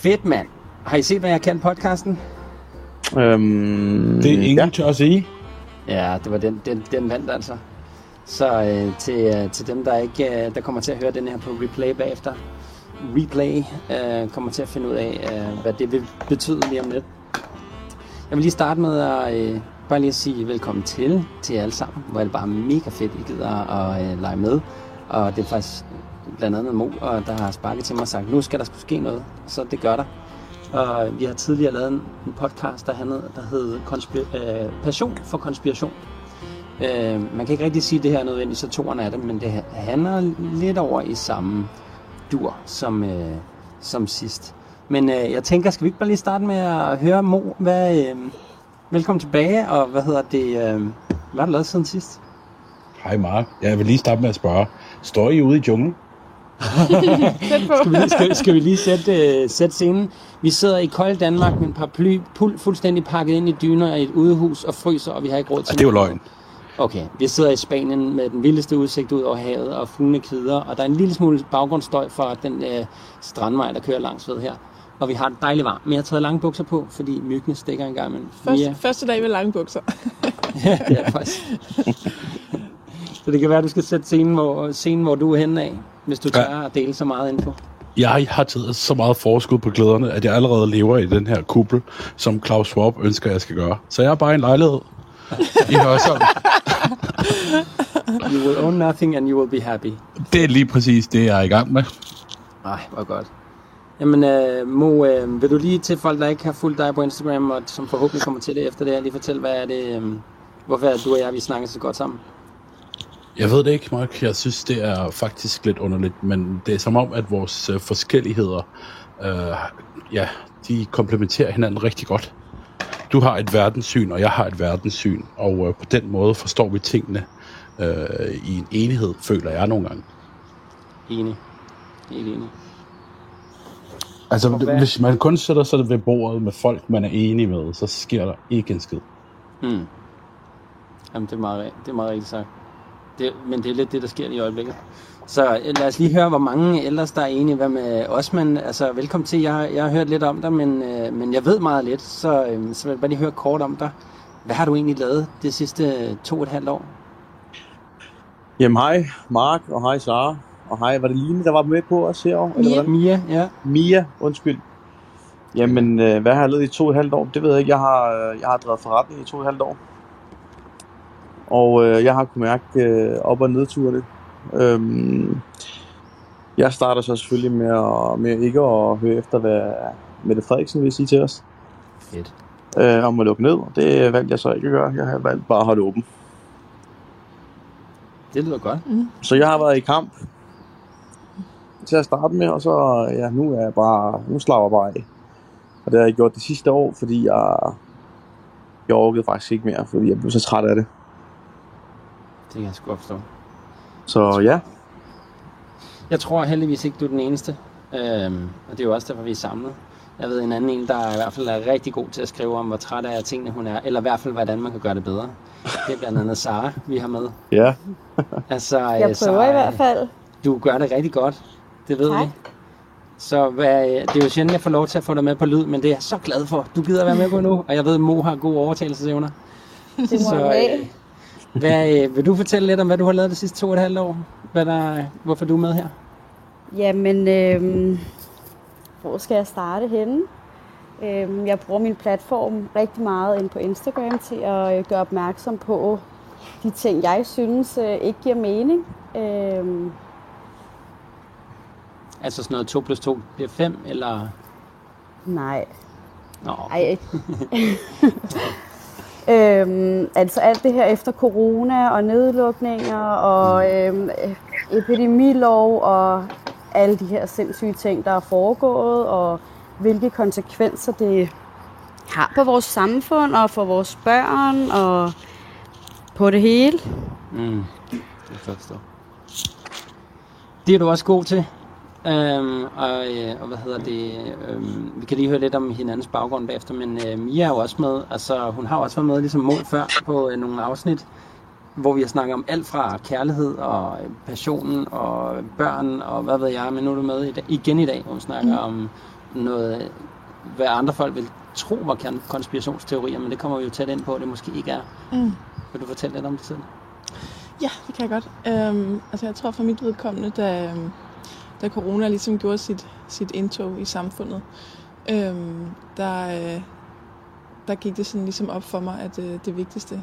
Fedt, mand. Har I set, hvad jeg kan podcasten? Øhm, Det er ingen ja. tør at sige. Ja, det var den, den, den vandt altså. Så øh, til, øh, til dem, der ikke øh, der kommer til at høre den her på replay bagefter, replay øh, kommer til at finde ud af, øh, hvad det vil betyde lige om lidt. Jeg vil lige starte med at øh, bare lige at sige velkommen til til jer alle sammen. Hvor er det bare mega fedt, I gider at øh, lege med. Og det er faktisk blandt andet Mo, og der har sparket til mig og sagt, nu skal der skulle ske noget. Så det gør der. Og vi har tidligere lavet en en podcast, der, handlede, der hed Konspir- øh, Passion for konspiration. Øh, man kan ikke rigtig sige, at det her er nødvendigt, så toerne er det, men det handler lidt over i samme dur som, øh, som sidst. Men øh, jeg tænker, skal vi ikke bare lige starte med at høre Mo, hvad, øh, velkommen tilbage, og hvad hedder det, øh, hvad har du lavet siden sidst? Hej Mark. Jeg vil lige starte med at spørge. Står I ude i junglen? Skal vi, skal, skal vi lige sætte, øh, sætte scenen? Vi sidder i kold Danmark med en paraply pul, fuldstændig pakket ind i dyner i et udehus og fryser, og vi har ikke råd til Ja, det er jo løgn. Okay, vi sidder i Spanien med den vildeste udsigt ud over havet, og fuglene kvider, og der er en lille smule baggrundsstøj fra den øh, strandvej, der kører langs ved her. Og vi har det dejligt varmt, men jeg har taget lange bukser på, fordi myggene stikker en gang imellem. Først, Mia, Første dag med lange bukser. ja, det er faktisk. Så det kan være, du skal sætte scenen, hvor, scenen, hvor du er henne af, hvis du Ja. tør at dele så meget info. Jeg har taget så meget forskud på glæderne, at jeg allerede lever i den her kuppel, som Claus Schwab ønsker, jeg skal gøre. Så jeg er bare en lejlighed i Hørsholm. You will own nothing, and you will be happy. Det er lige præcis det, jeg er i gang med. Nej, hvor godt. Jamen, øh, Mo, øh, vil du lige til folk, der ikke har fulgt dig på Instagram, og som forhåbentlig kommer til det efter det her, lige fortælle, hvad er det, øh, hvorfor er du og jeg, vi snakker så godt sammen? Jeg ved det ikke, Mark. Jeg synes, det er faktisk lidt underligt, men det er som om, at vores øh, forskelligheder, øh, ja, de komplementerer hinanden rigtig godt. Du har et verdenssyn, og jeg har et verdenssyn, og øh, på den måde forstår vi tingene øh, i en enhed, føler jeg nogle gange. Enig. Helt enig. Altså, hvad- hvis man kun sætter sig ved bordet med folk, man er enig med, så sker der ikke en skid. Hmm. Jamen, det er meget, det er meget rigtigt sagt. Det, men det er lidt det, der sker i øjeblikket. Så øh, lad os lige høre, hvor mange ellers, der er enige. Hvad med Osman? Altså, velkommen til. Jeg, jeg har hørt lidt om dig, men, øh, men jeg ved meget lidt, så, øh, så vil jeg bare lige høre kort om dig. Hvad har du egentlig lavet de sidste to og et halvt år? Jamen hej Mark, og hej Sara. Og hej, var det Line, der var med på os herovre? Eller Mia. hvordan? Mia, ja. Mia, undskyld. Jamen, øh, hvad har jeg lavet i to og et halvt år? Det ved jeg ikke. Jeg har, øh, jeg har drevet forretning i to og et halvt år. Og øh, jeg har kunnet mærke øh, op- og nedture Øhm, jeg starter så selvfølgelig med, at, med ikke at høre efter, hvad Mette Frederiksen vil sige til os Fedt. øh, om at lukke ned. Det valgte jeg så ikke at gøre. Jeg har valgt bare at holde åben. Det lyder godt. Så jeg har været i kamp til at starte med, og så ja, nu er jeg bare, nu slapper jeg bare af. Og det har jeg gjort det sidste år, fordi jeg, jeg orkede faktisk ikke mere, fordi jeg blev så træt af det. Det kan jeg sgu forstå. Så ja, Jeg tror heldigvis ikke, du er den eneste. Øhm, og det er jo også derfor, vi er samlet. Jeg ved en anden en, der i hvert fald er rigtig god til at skrive om, hvor træt af tingene hun er. Eller i hvert fald, hvordan man kan gøre det bedre. Det er blandt andet Sara, vi har med. ja, Altså, Jeg prøver Sara, i hvert fald. Du gør det rigtig godt. Det ved Tak. vi. Så hvad, det er jo sjældent, jeg får lov til at få dig med på lyd, men det er jeg så glad for. Du gider være med på nu, og jeg ved, at Mo har gode overtagelsesevner. Det må Så, øh, hvad, øh, vil du fortælle lidt om, hvad du har lavet de sidste to og et halvt år? Hvad der, hvorfor du er med her? Jamen, øhm, hvor skal jeg starte henne? Øhm, jeg bruger min platform rigtig meget ind på Instagram til at øh, gøre opmærksom på de ting, jeg synes øh, ikke giver mening. Øhm, Altså sådan noget 2 plus 2 bliver 5, eller... nej, Nå, ej. øhm, altså alt det her efter corona og nedlukninger og øhm, epidemilov og alle de her sindssyge ting, der er foregået, og hvilke konsekvenser det har på vores samfund og for vores børn og på det hele. Mm, det kan jeg forstå. Det er du også god til. Øhm, og, øh, og hvad hedder det? Øhm, vi kan lige høre lidt om hinandens baggrund bagefter, men øh, Mia er jo også med. Altså, hun har også været med ligesom Mål før på øh, nogle afsnit, hvor vi har snakket om alt fra kærlighed og øh, passionen og børn og hvad ved jeg. Men nu er du med i dag, igen i dag, hvor vi snakker mm. om noget, hvad andre folk vil tro var kon- konspirationsteorier, men det kommer vi jo tæt ind på, det måske ikke er. Mm. Vil du fortælle lidt om det selv? Ja, det kan jeg godt. Øhm, altså jeg tror for mit vedkommende, da, øhm, da corona ligesom gjorde sit, sit indtog i samfundet, øhm, der, øh, der gik det sådan ligesom op for mig, at øh, det vigtigste,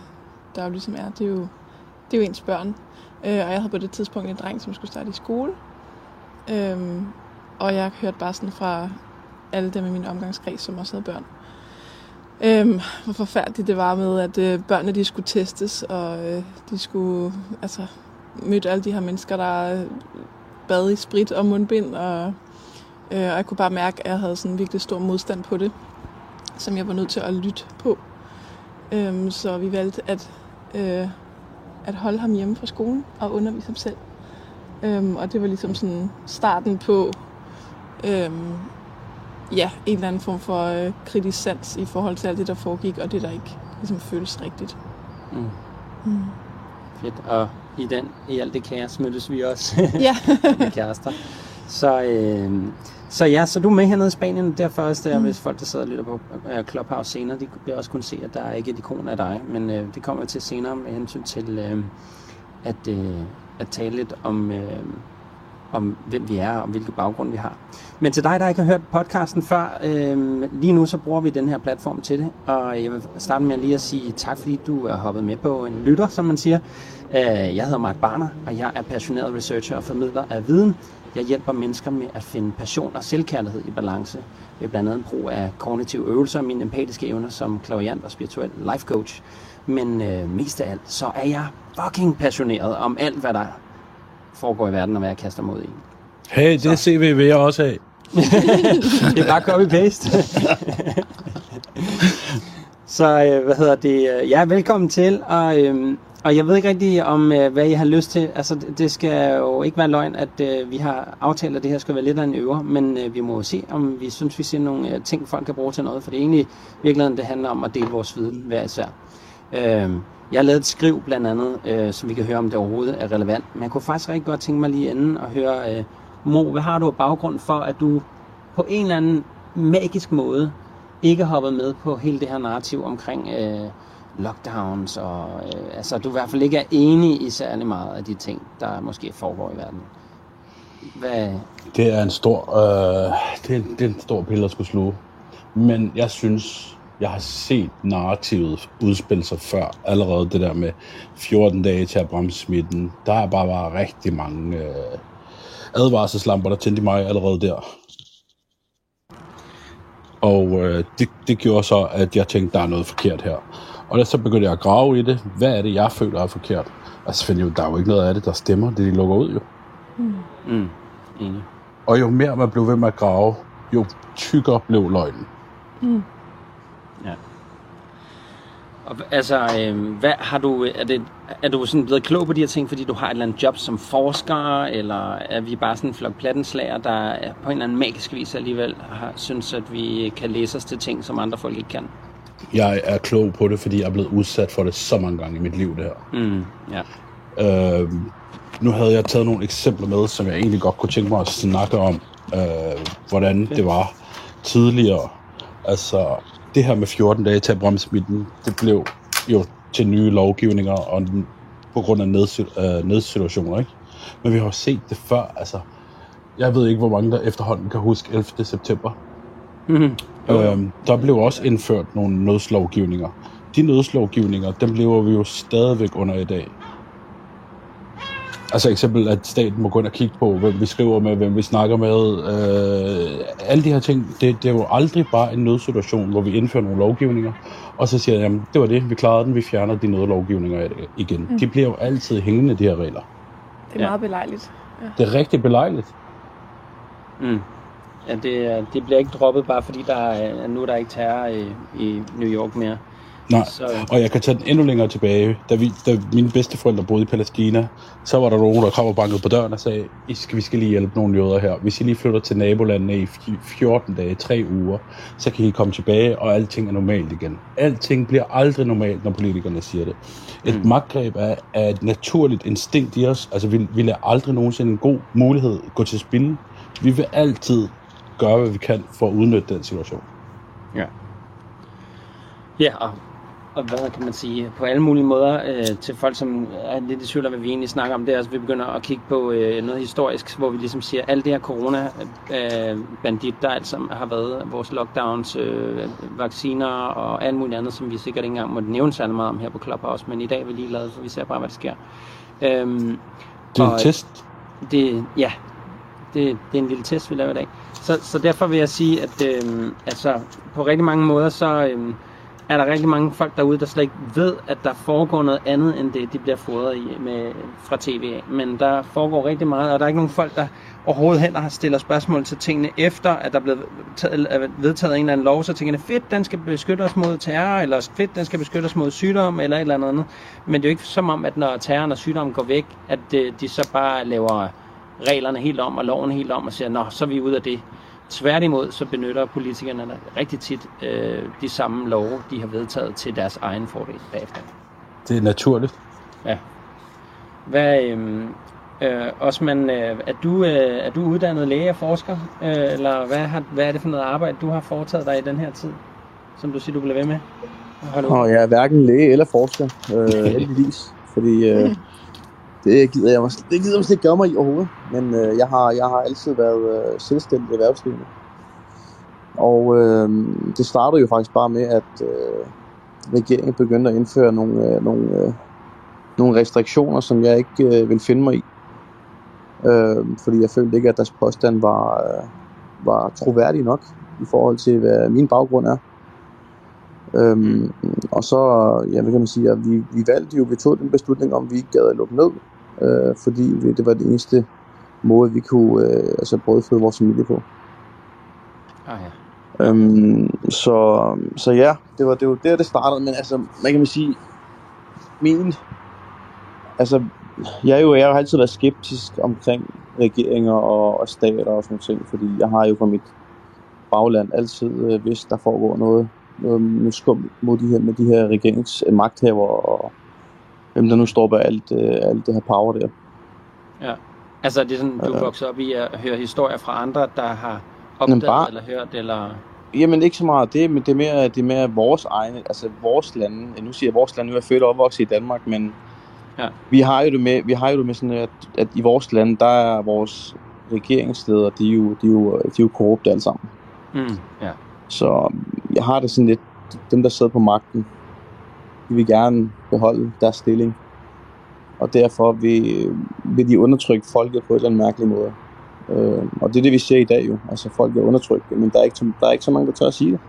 der jo ligesom er, det er jo, det er jo ens børn. Øh, og jeg havde på det tidspunkt en dreng, som skulle starte i skole. Øhm, og jeg hørte bare sådan fra alle dem i min omgangskreds, som også havde børn, Øhm, hvor forfærdeligt det var med, at øh, børnene de skulle testes, og øh, de skulle altså, møde alle de her mennesker, der øh, bad i sprit og mundbind, og, øh, og jeg kunne bare mærke, at jeg havde sådan virkelig stor modstand på det, som jeg var nødt til at lytte på. Øhm, så vi valgte at, øh, at holde ham hjemme fra skolen og undervise ham selv. Øhm, og det var ligesom sådan starten på øhm, ja, en eller anden form for øh, kritisk sans i forhold til alt det, der foregik, og det, der ikke ligesom føles rigtigt. Mm. Mm. Fedt. Og i den, i alt det kaos, mødtes vi også Ja. med kærester. Så, øh, så ja, så du er med hernede i Spanien, derfor også der, mm. hvis folk, der sidder lytter på uh, Clubhouse senere, de vil også kunne se, at der er ikke et ikon af dig, men øh, det kommer til senere med hensyn til øh, at, øh, at tale lidt om, øh, om hvem vi er og hvilken baggrund vi har. Men til dig, der ikke har hørt podcasten før, øh, lige nu så bruger vi den her platform til det, og jeg vil starte med lige at sige tak, fordi du er hoppet med på en lytter, som man siger. Øh, jeg hedder Mark Barner, og jeg er passioneret researcher og formidler af viden. Jeg hjælper mennesker med at finde passion og selvkærlighed i balance ved blandt andet brug af kognitive øvelser og mine empatiske evner som klaviant og spirituel life coach. Men øh, mest af alt, så er jeg fucking passioneret om alt, hvad der foregår i verden, og hvad jeg kaster mod i. Hey, det er CV vil jeg også have. det er bare copy-paste. så øh, hvad hedder det? Ja, velkommen til. Og, øh, og jeg ved ikke rigtig om, øh, hvad jeg har lyst til. Altså, det, det skal jo ikke være løgn, at øh, vi har aftalt, at det her skal være lidt af en øver. Men øh, vi må jo se, om vi synes, vi ser nogle øh, ting, folk kan bruge til noget. For det er egentlig virkeligheden, det handler om at dele vores viden hver især. Øh, jeg har lavet et skriv blandt andet, øh, så vi kan høre, om det overhovedet er relevant. Men jeg kunne faktisk rigtig godt tænke mig lige inden at høre, øh, Mo, hvad har du af baggrund for, at du på en eller anden magisk måde ikke hoppet med på hele det her narrativ omkring øh, lockdowns, og øh, altså, du i hvert fald ikke er enig i særlig meget af de ting, der måske foregår i verden. Hvad, Det er en stor, øh, det, er, det er en stor pille at skulle sluge. Men jeg synes, jeg har set narrativet udspille sig før. Allerede det der med 14 dage til at bremse smitten. Der er bare, bare rigtig mange øh, advarselslamper, der tændte mig allerede der. Og øh, det, det gjorde så, at jeg tænkte, der er noget forkert her. Og da så begyndte jeg at grave i det. Hvad er det, jeg føler er forkert? Altså, finder jo, der er jo ikke noget af det, der stemmer. Det de lukker ud jo. mm, enig. Og jo mere man blev ved med at grave, jo tykkere blev løgnen. Ja. Og, altså, øh, hvad har du, er, det, er du sådan blevet klog på de her ting, fordi du har et eller andet job som forsker, eller er vi bare sådan en flok plattenslager, der er på en eller anden magisk vis alligevel har, synes, at vi kan læse os til ting, som andre folk ikke kan? Jeg er klog på det, fordi jeg er blevet udsat for det så mange gange i mit liv, det her. Mm, ja. Øh, nu havde jeg taget nogle eksempler med, som jeg egentlig godt kunne tænke mig at snakke om, øh, hvordan det var tidligere. Altså, det her med 14 dage til at bremse smitten, det blev jo til nye lovgivninger og på grund af nedsi- øh, nedsituationer, ikke? Men vi har jo set det før, altså. Jeg ved ikke, hvor mange der efterhånden kan huske 11. september. Mm, Øhm, der blev også indført nogle nødslovgivninger. De nødslovgivninger, dem lever vi jo stadigvæk under i dag. Altså eksempel, at staten må gå ind og kigge på, hvem vi skriver med, hvem vi snakker med. Øh, alle de her ting, det, det er jo aldrig bare en nødsituation, hvor vi indfører nogle lovgivninger, og så siger jeg, jamen det var det, vi klarede den, vi fjerner de nødlovgivninger igen. Mm. De bliver jo altid hængende, de her regler. Det er Ja. meget belejligt. Det er rigtig belejligt. Mm. Ja, det, det bliver ikke droppet bare fordi der er, nu er der ikke terror i, i New York mere. Nej, Så, og jeg kan tage den endnu længere tilbage. Da, vi, da mine bedsteforældre boede i Palæstina, så var der nogen, der kom og bankede på døren og sagde, I skal, vi skal lige hjælpe nogle jøder her. Hvis I lige flytter til nabolandene i fi- 14 dage, 3 uger, så kan I komme tilbage, og alting er normalt igen. Alting bliver aldrig normalt, når politikerne siger det. Et mm. magtgreb er, er et naturligt instinkt i os. Altså, vi, vi lader aldrig nogensinde en god mulighed gå til spil. Vi vil altid gøre, hvad vi kan for at udnytte den situation. Ja. Ja, og, og hvad kan man sige, på alle mulige måder øh, til folk, som er lidt i tvivl om, hvad vi egentlig snakker om, det er, at vi begynder at kigge på øh, noget historisk, hvor vi ligesom siger, at alle det her corona-bandit, øh, der altså har været vores lockdowns, øh, vacciner og alt muligt andet, som vi sikkert ikke engang måtte nævne særlig meget om her på Clubhouse, men i dag er vi lige lavet, for vi ser bare, hvad der sker. Øhm, Det er en test. det, ja, det, det er en lille test, vi laver i dag. Så, så derfor vil jeg sige, at øh, altså, på rigtig mange måder, så øh, er der rigtig mange folk derude, der slet ikke ved, at der foregår noget andet, end det, de bliver fodret i med, fra tv af. Men der foregår rigtig meget, og der er ikke nogen folk, der overhovedet heller har stillet spørgsmål til tingene efter, at der er blevet taget, er vedtaget en eller anden lov, så tænker fedt, den skal beskytte os mod terror, eller fedt, den skal beskytte os mod sygdom, eller et eller andet. Men det er jo ikke som om, at når terroren og sygdommen går væk, at øh, de så bare laver reglerne helt om og loven helt om og siger, nå, så er vi ude af det. Tværtimod, så benytter politikerne rigtig tit øh, de samme love, de har vedtaget til deres egen fordel bagefter. Det er naturligt. Hvad, øh, øh, Osman, øh, er, du, øh, er du uddannet læge og forsker? Øh, eller hvad, har, hvad er det for noget arbejde, du har foretaget dig i den her tid, som du siger, du bliver ved med? Hold Og jeg er hverken læge eller forsker, øh, heldigvis. Fordi øh, det gider jeg måske, det gider jeg ikke gøre mig i overhovedet. Men øh, jeg, har, jeg har altid været øh, selvstændig erhvervsdrivende. Og øh, det startede jo faktisk bare med, at øh, regeringen begyndte at indføre nogle, øh, nogle, øh, nogle restriktioner, som jeg ikke øh, vil finde mig i. Øh, fordi jeg følte ikke, at deres påstand var, øh, var troværdig nok i forhold til, hvad min baggrund er. Øhm, og så, ja, hvad kan man sige, at vi, vi valgte jo, vi tog den beslutning om, vi ikke gad at lukke ned, øh, fordi vi, det var det eneste måde, vi kunne øh, altså brødføde vores familie på. Ah, ja. Øhm, så, så ja, det var, det var der, det startede, men altså, hvad kan man sige, min, altså, jeg er jo, jeg har jo altid været skeptisk omkring regeringer og, og stater og sådan ting, fordi jeg har jo fra mit bagland altid øh, vidst, der foregår noget, noget med skum mod de her, med de her regeringsmagthaver og hvem der nu står bag alt, øh, alt det her power der. Altså, det er sådan, du er Ja. vokset op i at høre historier fra andre, der har opdaget bare- eller hørt, eller... Jamen ikke så meget det, men det er mere, det er mere vores egne, altså vores lande. Nu siger jeg vores lande, nu er jeg født og opvokset i Danmark, men Ja. vi har jo det med, vi har jo det med sådan, at, at i vores lande, der er vores regeringsledere, de er jo, de er jo, de er jo korrupte alle sammen. Mm, ja. Så jeg har det sådan lidt, dem der sidder på magten, de vil gerne beholde deres stilling. Og derfor vil, vil de undertrykke folket på en eller anden mærkelig måde. Øh, og det er det, vi ser i dag jo. Altså folk er undertrykt, men der er ikke, så- der er ikke så mange, der tør at sige det.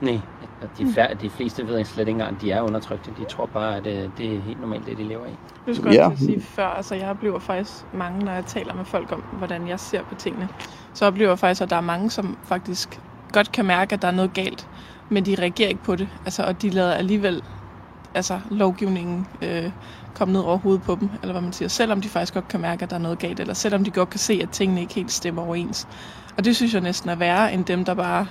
Nej, og de, fær- de fleste ved slet ikke engang, at de er undertrykte. De tror bare, at øh, det er helt normalt, det de lever i. Du skulle Ja. at sige før, altså jeg oplever faktisk mange, når jeg taler med folk om, hvordan jeg ser på tingene, så oplever jeg faktisk, at der er mange, som faktisk godt kan mærke, at der er noget galt, men de reagerer ikke på det. Altså, og de lader alligevel altså, lovgivningen øh, komme ned over hovedet på dem, eller hvad man siger, selvom de faktisk godt kan mærke, at der er noget galt, eller selvom de godt kan se, at tingene ikke helt stemmer overens. Og det synes jeg næsten er værre, end dem, der bare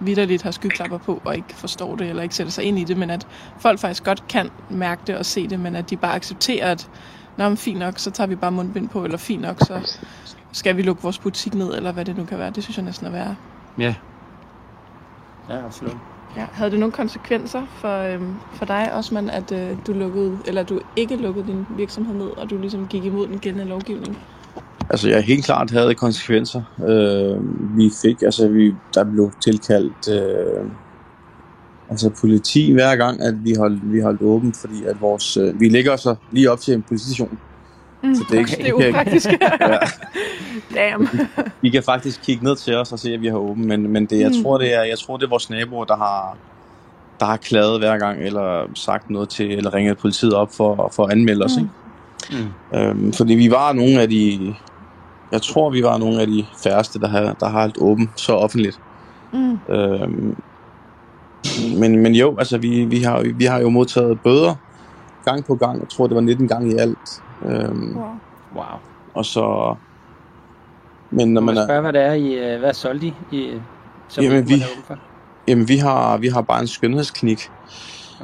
vidderligt har skyklapper på og ikke forstår det, eller ikke sætter sig ind i det, men at folk faktisk godt kan mærke det og se det, men at de bare accepterer, at Nå, men fint nok, så tager vi bare mundbind på, eller fint nok, så skal vi lukke vores butik ned, eller hvad det nu kan være. Det synes jeg næsten er værre. Ja. Ja, absolut. Ja. Havde det nogle konsekvenser for, øhm, for dig, Osman, at øh, du lukkede, eller du ikke lukkede din virksomhed ned, og du ligesom gik imod den gældende lovgivning? Altså, jeg helt klart havde konsekvenser. Øh, vi fik, altså, vi, der blev tilkaldt øh, altså politi hver gang, at vi holdt, vi holdt åbent, fordi at vores, øh, vi ligger så lige op til en politistation. Mm, Så det er ikke- det er det er- upraktisk. Ja. Damn. Vi kan faktisk kigge ned til os og se, at vi har åbent, men, men det, jeg, Mm. tror, det er, jeg tror, det er vores naboer, der har, der har klaget hver gang, eller sagt noget til, eller ringet politiet op for, for at anmelde os. Mm. Ikke? Mm. Øhm, fordi vi var nogle af de, jeg tror, vi var nogle af de færreste, der har, der har holdt åbent så offentligt. Mm. Øhm, men, men jo, altså vi, vi, har, vi har jo modtaget bøder gang på gang. Jeg tror, det var 19 gange i alt. Øhm, Wow. Wow. og så... Men når man jeg er, spørge, hvad det er, I, øh, hvad solgte I? I som Jamen, vi- for? jamen, vi har, vi har bare en skønhedsklinik,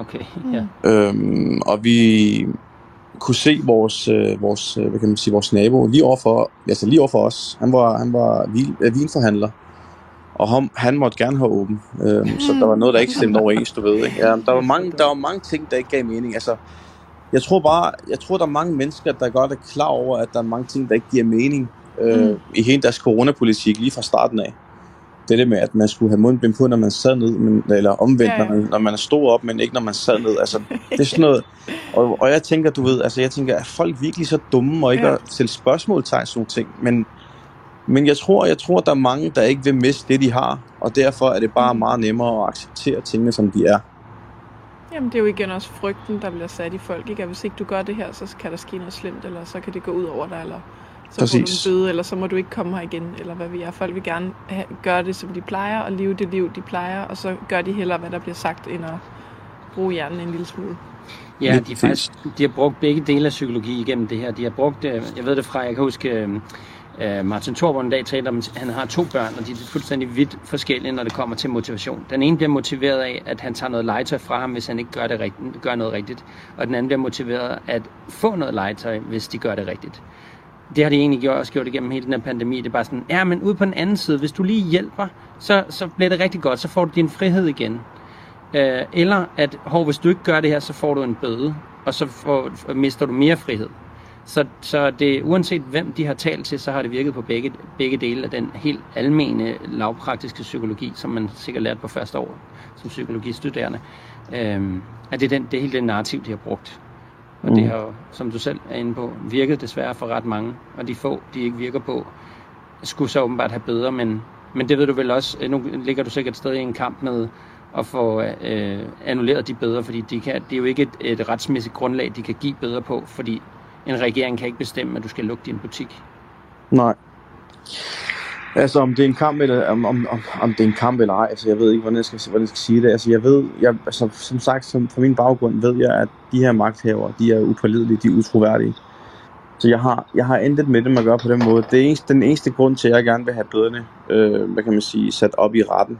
Okay, Mm. ja. øhm, og vi kunne se vores, øh, vores, øh, hvad kan man sige, vores nabo lige overfor, altså lige overfor os. Han var, han var vin, øh, vinforhandler, og ham, han måtte gerne have åben. Øh, så der var noget, der ikke stemte overens, du ved. Ikke? Ja, der, var mange, der var mange ting, der ikke gav mening. Altså, jeg tror bare, jeg tror, der er mange mennesker, der godt er klar over, at der er mange ting, der ikke giver mening øh, mm. i hele deres coronapolitik lige fra starten af. Det det med, at man skulle have mundbind på, når man sad ned, men, eller omvendt, ja, ja. Når, man, når man stod op, men ikke når man sad ned. Altså, det er sådan noget. Og, og jeg tænker, du ved, altså jeg tænker, er folk virkelig så dumme og ikke ja. at stille spørgsmål til sådan nogle ting? Men, men jeg tror, jeg tror, der er mange, der ikke vil miste det, de har, og derfor er det bare mm. meget nemmere at acceptere tingene, som de er. Jamen, det er jo igen også frygten, der bliver sat i folk, ikke? At hvis ikke du gør det her, så kan der ske noget slemt, eller så kan det gå ud over dig, eller så Præcis. får du en bøde, eller så må du ikke komme her igen, eller hvad vi er. Folk vil gerne have, gøre det, som de plejer, og leve det liv, de plejer, og så gør de heller, hvad der bliver sagt, end at bruge hjernen en lille smule. Ja, de, faktisk, de har brugt begge dele af psykologi igennem det her. De har brugt, øh, jeg ved det fra, jeg kan huske, øh, Martin Thorborn en dag talte om, at han har to børn, og de er fuldstændig vidt forskellige, når det kommer til motivation. Den ene bliver motiveret af, at han tager noget legetøj fra ham, hvis han ikke gør, det rigtigt, gør noget rigtigt. Og den anden bliver motiveret af at få noget legetøj, hvis de gør det rigtigt det har de egentlig gjort, også gjort igennem hele den her pandemi. Det er bare sådan, ja, men ude på den anden side, hvis du lige hjælper, så, så bliver det rigtig godt, så får du din frihed igen. Øh, eller at, hov, hvis du ikke gør det her, så får du en bøde, og så får, mister du mere frihed. Så, så det, uanset hvem de har talt til, så har det virket på begge, begge dele af den helt almene lavpraktiske psykologi, som man sikkert lært på første år som psykologistuderende. Øh, at det er, den, det er hele det narrativ, de har brugt. Og mm. det har jo, som du selv er inde på, virket desværre for ret mange. Og de få, de ikke virker på, skulle så åbenbart have bedre. Men, men det ved du vel også, nu ligger du sikkert stadig i en kamp med at få øh, annulleret de bedre, fordi de kan, det er jo ikke et, et retsmæssigt grundlag, de kan give bedre på, fordi en regering kan ikke bestemme, at du skal lukke din butik. Nej. Altså om det er en kamp eller om, om, om, om det er en kamp eller ej, altså jeg ved ikke hvordan jeg skal, hvordan jeg skal sige det. Altså jeg ved, jeg, altså, som sagt, som, fra min baggrund ved jeg, at de her magthavere, de er upålidelige, de er utroværdige. Så jeg har, jeg har intet med dem at gøre på den måde. Det er eneste, den eneste grund til, at jeg gerne vil have bøderne, øh, hvad kan man sige, sat op i retten,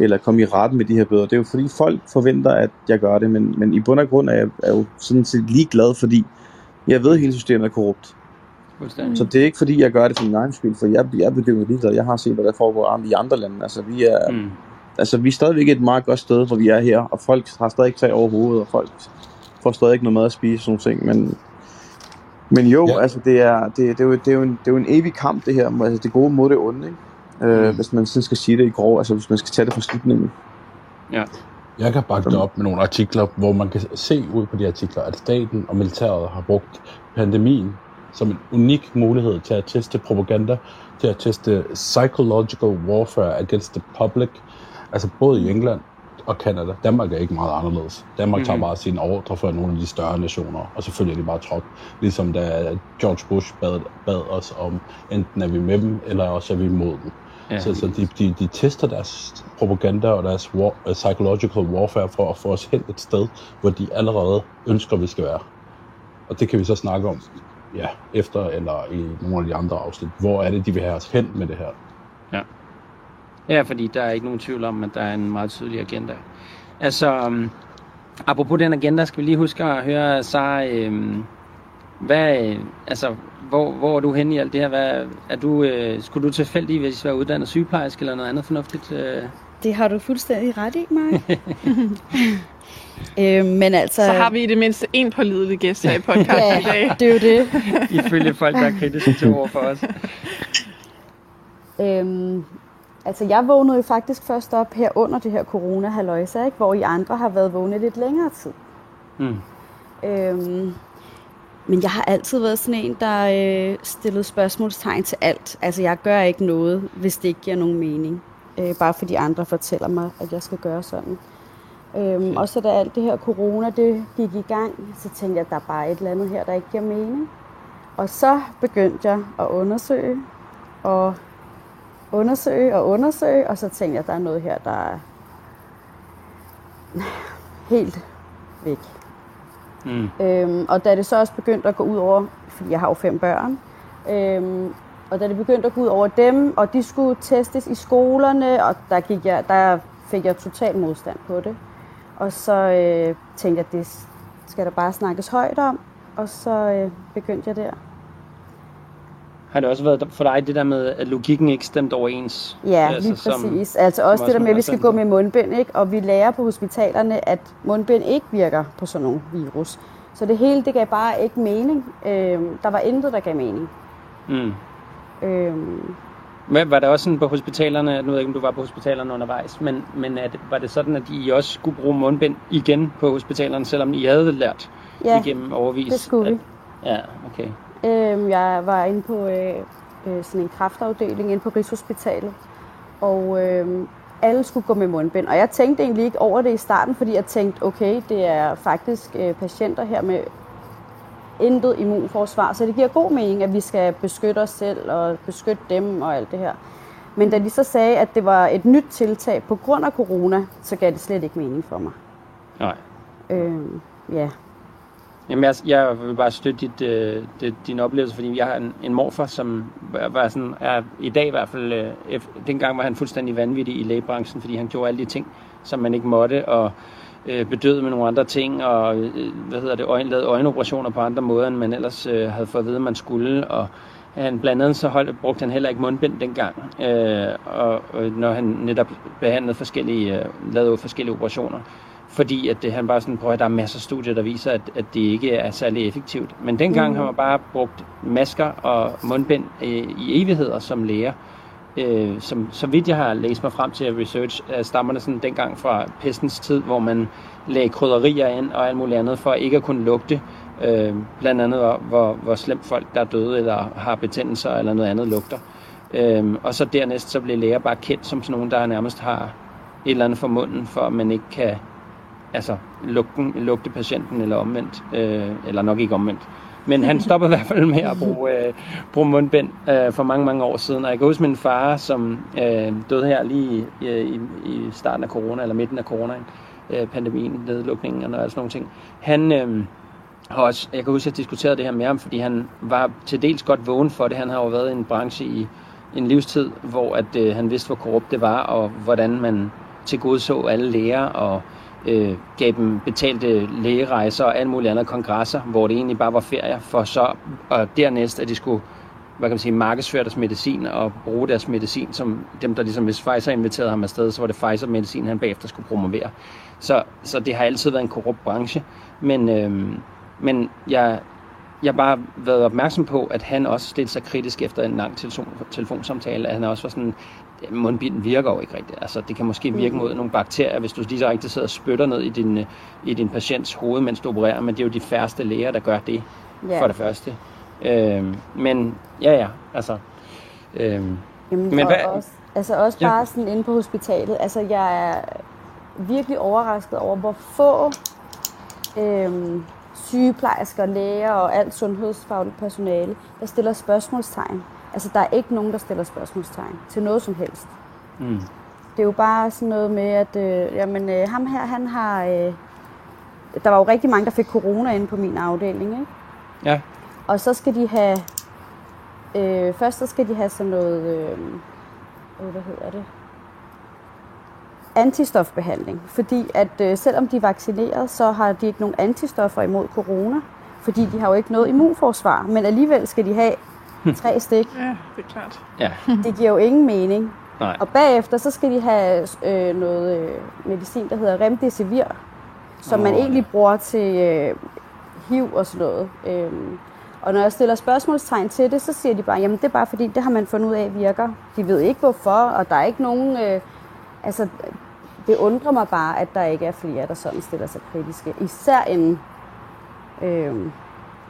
eller komme i retten med de her bøder. Det er jo fordi folk forventer, at jeg gør det, men, men i bund og grund er jeg, er jo sådan set ligeglad, fordi jeg ved, at hele systemet er korrupt. Så det er ikke fordi, jeg gør det for min egen skyld, for jeg, jeg er bedøvet ligeglad. Jeg har set, hvad der foregår i andre lande. Altså, vi er, mm. altså, vi er stadigvæk et meget godt sted, hvor vi er her, og folk har stadig ikke tag over hovedet, og folk får stadig ikke noget mad at spise, sådan ting. Men, men jo, ja. altså, det er, det, det, er jo, det, er jo en, det er jo en evig kamp, det her. Altså, det gode mod det onde, ikke? Øh, mm. hvis man sådan skal sige det i grov, altså hvis man skal tage det fra slutningen. Ja. Jeg kan bakke det op med nogle artikler, hvor man kan se ud på de artikler, at staten og militæret har brugt pandemien som en unik mulighed til at teste propaganda, til at teste psychological warfare against the public, altså både i England og Canada. Danmark er ikke meget anderledes. Danmark mm-hmm. tager bare sine ordre fra nogle af de større nationer, og selvfølgelig er de bare trop. Ligesom da George Bush bad, bad os om, enten er vi med dem, eller også er vi imod dem. Ja. Så, så de, de, de tester deres propaganda og deres war, uh, psychological warfare for at få os hen et sted, hvor de allerede ønsker, vi skal være. Og det kan vi så snakke om ja, efter eller i nogle af de andre afsnit. Hvor er det, de vil have os hen med det her? Ja. Ja, fordi der er ikke nogen tvivl om, at der er en meget tydelig agenda. Altså, um, apropos den agenda, skal vi lige huske at høre, så um, hvad, altså, hvor, hvor er du henne i alt det her? Hvad, er du, uh, skulle du tilfældigvis være uddannet sygeplejerske eller noget andet fornuftigt? Uh? Det har du fuldstændig ret i, Mark. Øh, men altså, så har vi i det mindste en pålidelig gæst her i podcasten ja, i dag. det er jo det. Ifølge folk, der er kritiske til ord for os. Øhm, altså jeg vågnede jo faktisk først op her under det her corona ikke? hvor I andre har været vågne lidt længere tid. Mm. Øhm, men jeg har altid været sådan en, der øh, stillede spørgsmålstegn til alt. Altså jeg gør ikke noget, hvis det ikke giver nogen mening. Øh, bare fordi andre fortæller mig, at jeg skal gøre sådan. Øhm, og så da alt det her corona det gik i gang, så tænkte jeg, at der er bare et eller andet her, der ikke giver mening. Og så begyndte jeg at undersøge, og undersøge og undersøge, og så tænkte jeg, at der er noget her, der er helt væk. Mm. Øhm, og da det så også begyndte at gå ud over, fordi jeg har jo fem børn, øhm, og da det begyndte at gå ud over dem, og de skulle testes i skolerne, og der, gik jeg, der fik jeg total modstand på det. Og så øh, tænkte jeg, at det skal der bare snakkes højt om, og så øh, begyndte jeg der. Har det også været for dig det der med, at logikken ikke stemte overens? Ja, lige præcis. altså også det der med, at vi skal gå med mundbind, ikke? og vi lærer på hospitalerne, at mundbind ikke virker på sådan nogle virus. Så det hele, det gav bare ikke mening. Øhm, der var intet, der gav mening. Mm. Øhm. Men var det også sådan på hospitalerne, nu ved jeg ikke, om du var på hospitalerne undervejs, men, men at, var det sådan, at I også skulle bruge mundbind igen på hospitalerne, selvom I havde lært ja, igennem overvis? det skulle vi. ja, okay. Øhm, jeg var inde på øh, øh, sådan en kraftafdeling inde på Rigshospitalet, og øh, alle skulle gå med mundbind. Og jeg tænkte egentlig ikke over det i starten, fordi jeg tænkte, okay, det er faktisk øh, patienter her med intet immunforsvar, så det giver god mening, at vi skal beskytte os selv og beskytte dem og alt det her. Men da de så sagde, at det var et nyt tiltag på grund af corona, så gav det slet ikke mening for mig. Nej. Øhm, ja. Jamen, jeg, jeg vil bare støtte dit, øh, dit, din oplevelse, fordi jeg har en, en morfar, som var sådan, er i dag i hvert fald, øh, dengang var han fuldstændig vanvittig i lægebranchen, fordi han gjorde alle de ting, som man ikke måtte, og øh, bedøvede med nogle andre ting, og øh, hvad hedder det, øjen, lavede øjenoperationer på andre måder, end man ellers øh, havde fået at vide, at man skulle, og han blandt andet så holdt, brugte han heller ikke mundbind dengang, øh, og, og når han netop behandlede forskellige, øh, lavede forskellige operationer fordi at det, han bare sådan, prøver, at der er masser af studier, der viser, at, at det ikke er særlig effektivt. Men dengang mm. har man bare brugt masker og mundbind øh, i evigheder som læger. Øh, som, så vidt jeg har læst mig frem til research, øh, stammer det sådan dengang fra pestens tid, hvor man lagde krydderier ind og alt muligt andet, for ikke at kunne lugte. Øh, blandt andet, hvor, hvor, hvor slemt folk, der er døde eller har betændelser eller noget andet, lugter. Øh, og så dernæst, så blev læger bare kendt som sådan nogen, der nærmest har et eller andet for munden, for at man ikke kan altså lugten, lugte patienten eller omvendt, øh, eller nok ikke omvendt. Men han stopper i hvert fald med at bruge, øh, bruge mundbind øh, for mange, mange år siden. Og jeg kan huske min far, som øh, døde her lige i, i, i starten af corona, eller midten af corona, øh, pandemien, nedlukningen og sådan nogle ting. Han øh, har også, jeg kan huske, at jeg diskuterede det her med ham, fordi han var til dels godt vågen for det. Han har jo været i en branche i en livstid, hvor at, øh, han vidste, hvor korrupt det var, og hvordan man tilgodeså alle læger, og øh, gav dem betalte lægerejser og alt muligt andre kongresser, hvor det egentlig bare var ferier, for så og dernæst, at de skulle hvad kan man sige, markedsføre deres medicin og bruge deres medicin, som dem, der ligesom, hvis Pfizer inviterede ham afsted, så var det Pfizer-medicin, han bagefter skulle promovere. Så, så det har altid været en korrupt branche, men, øh, men jeg, jeg har bare været opmærksom på, at han også stillede sig kritisk efter en lang telefon, telefonsamtale, at han også var sådan, mundbinden virker jo ikke rigtigt. Altså, det kan måske virke mm. mod nogle bakterier, hvis du lige så rigtig sidder og spytter ned i din, i din patients hoved, mens du opererer, men det er jo de færreste læger, der gør det, yeah. for det første. Øhm, men ja, ja, altså... Øhm, Jamen, men hvad, også, altså også bare ja. sådan inde på hospitalet, altså jeg er virkelig overrasket over, hvor få øhm, sygeplejersker, læger og alt sundhedsfagligt personale, der stiller spørgsmålstegn Altså, der er ikke nogen, der stiller spørgsmålstegn til noget som helst. Mm. Det er jo bare sådan noget med, at øh, jamen, øh, ham her, han har... Øh, der var jo rigtig mange, der fik corona inde på min afdeling, ikke? Ja. Og så skal de have... Øh, først så skal de have sådan noget... Øh, øh, hvad hedder det? antistofbehandling. Fordi at øh, selvom de er vaccineret, så har de ikke nogen antistoffer imod corona. Fordi de har jo ikke noget immunforsvar. Men alligevel skal de have tre stik. Ja, det er klart. Ja. Det giver jo ingen mening. Nej. Og bagefter, så skal de have øh, noget øh, medicin, der hedder Remdesivir, som oh, man egentlig bruger til øh, HIV og sådan noget. Øhm, og når jeg stiller spørgsmålstegn til det, så siger de bare, jamen det er bare fordi, det har man fundet ud af virker. De ved ikke hvorfor, og der er ikke nogen... Øh, altså, det undrer mig bare, at der ikke er flere, der sådan stiller sig kritiske. Især en... Øh,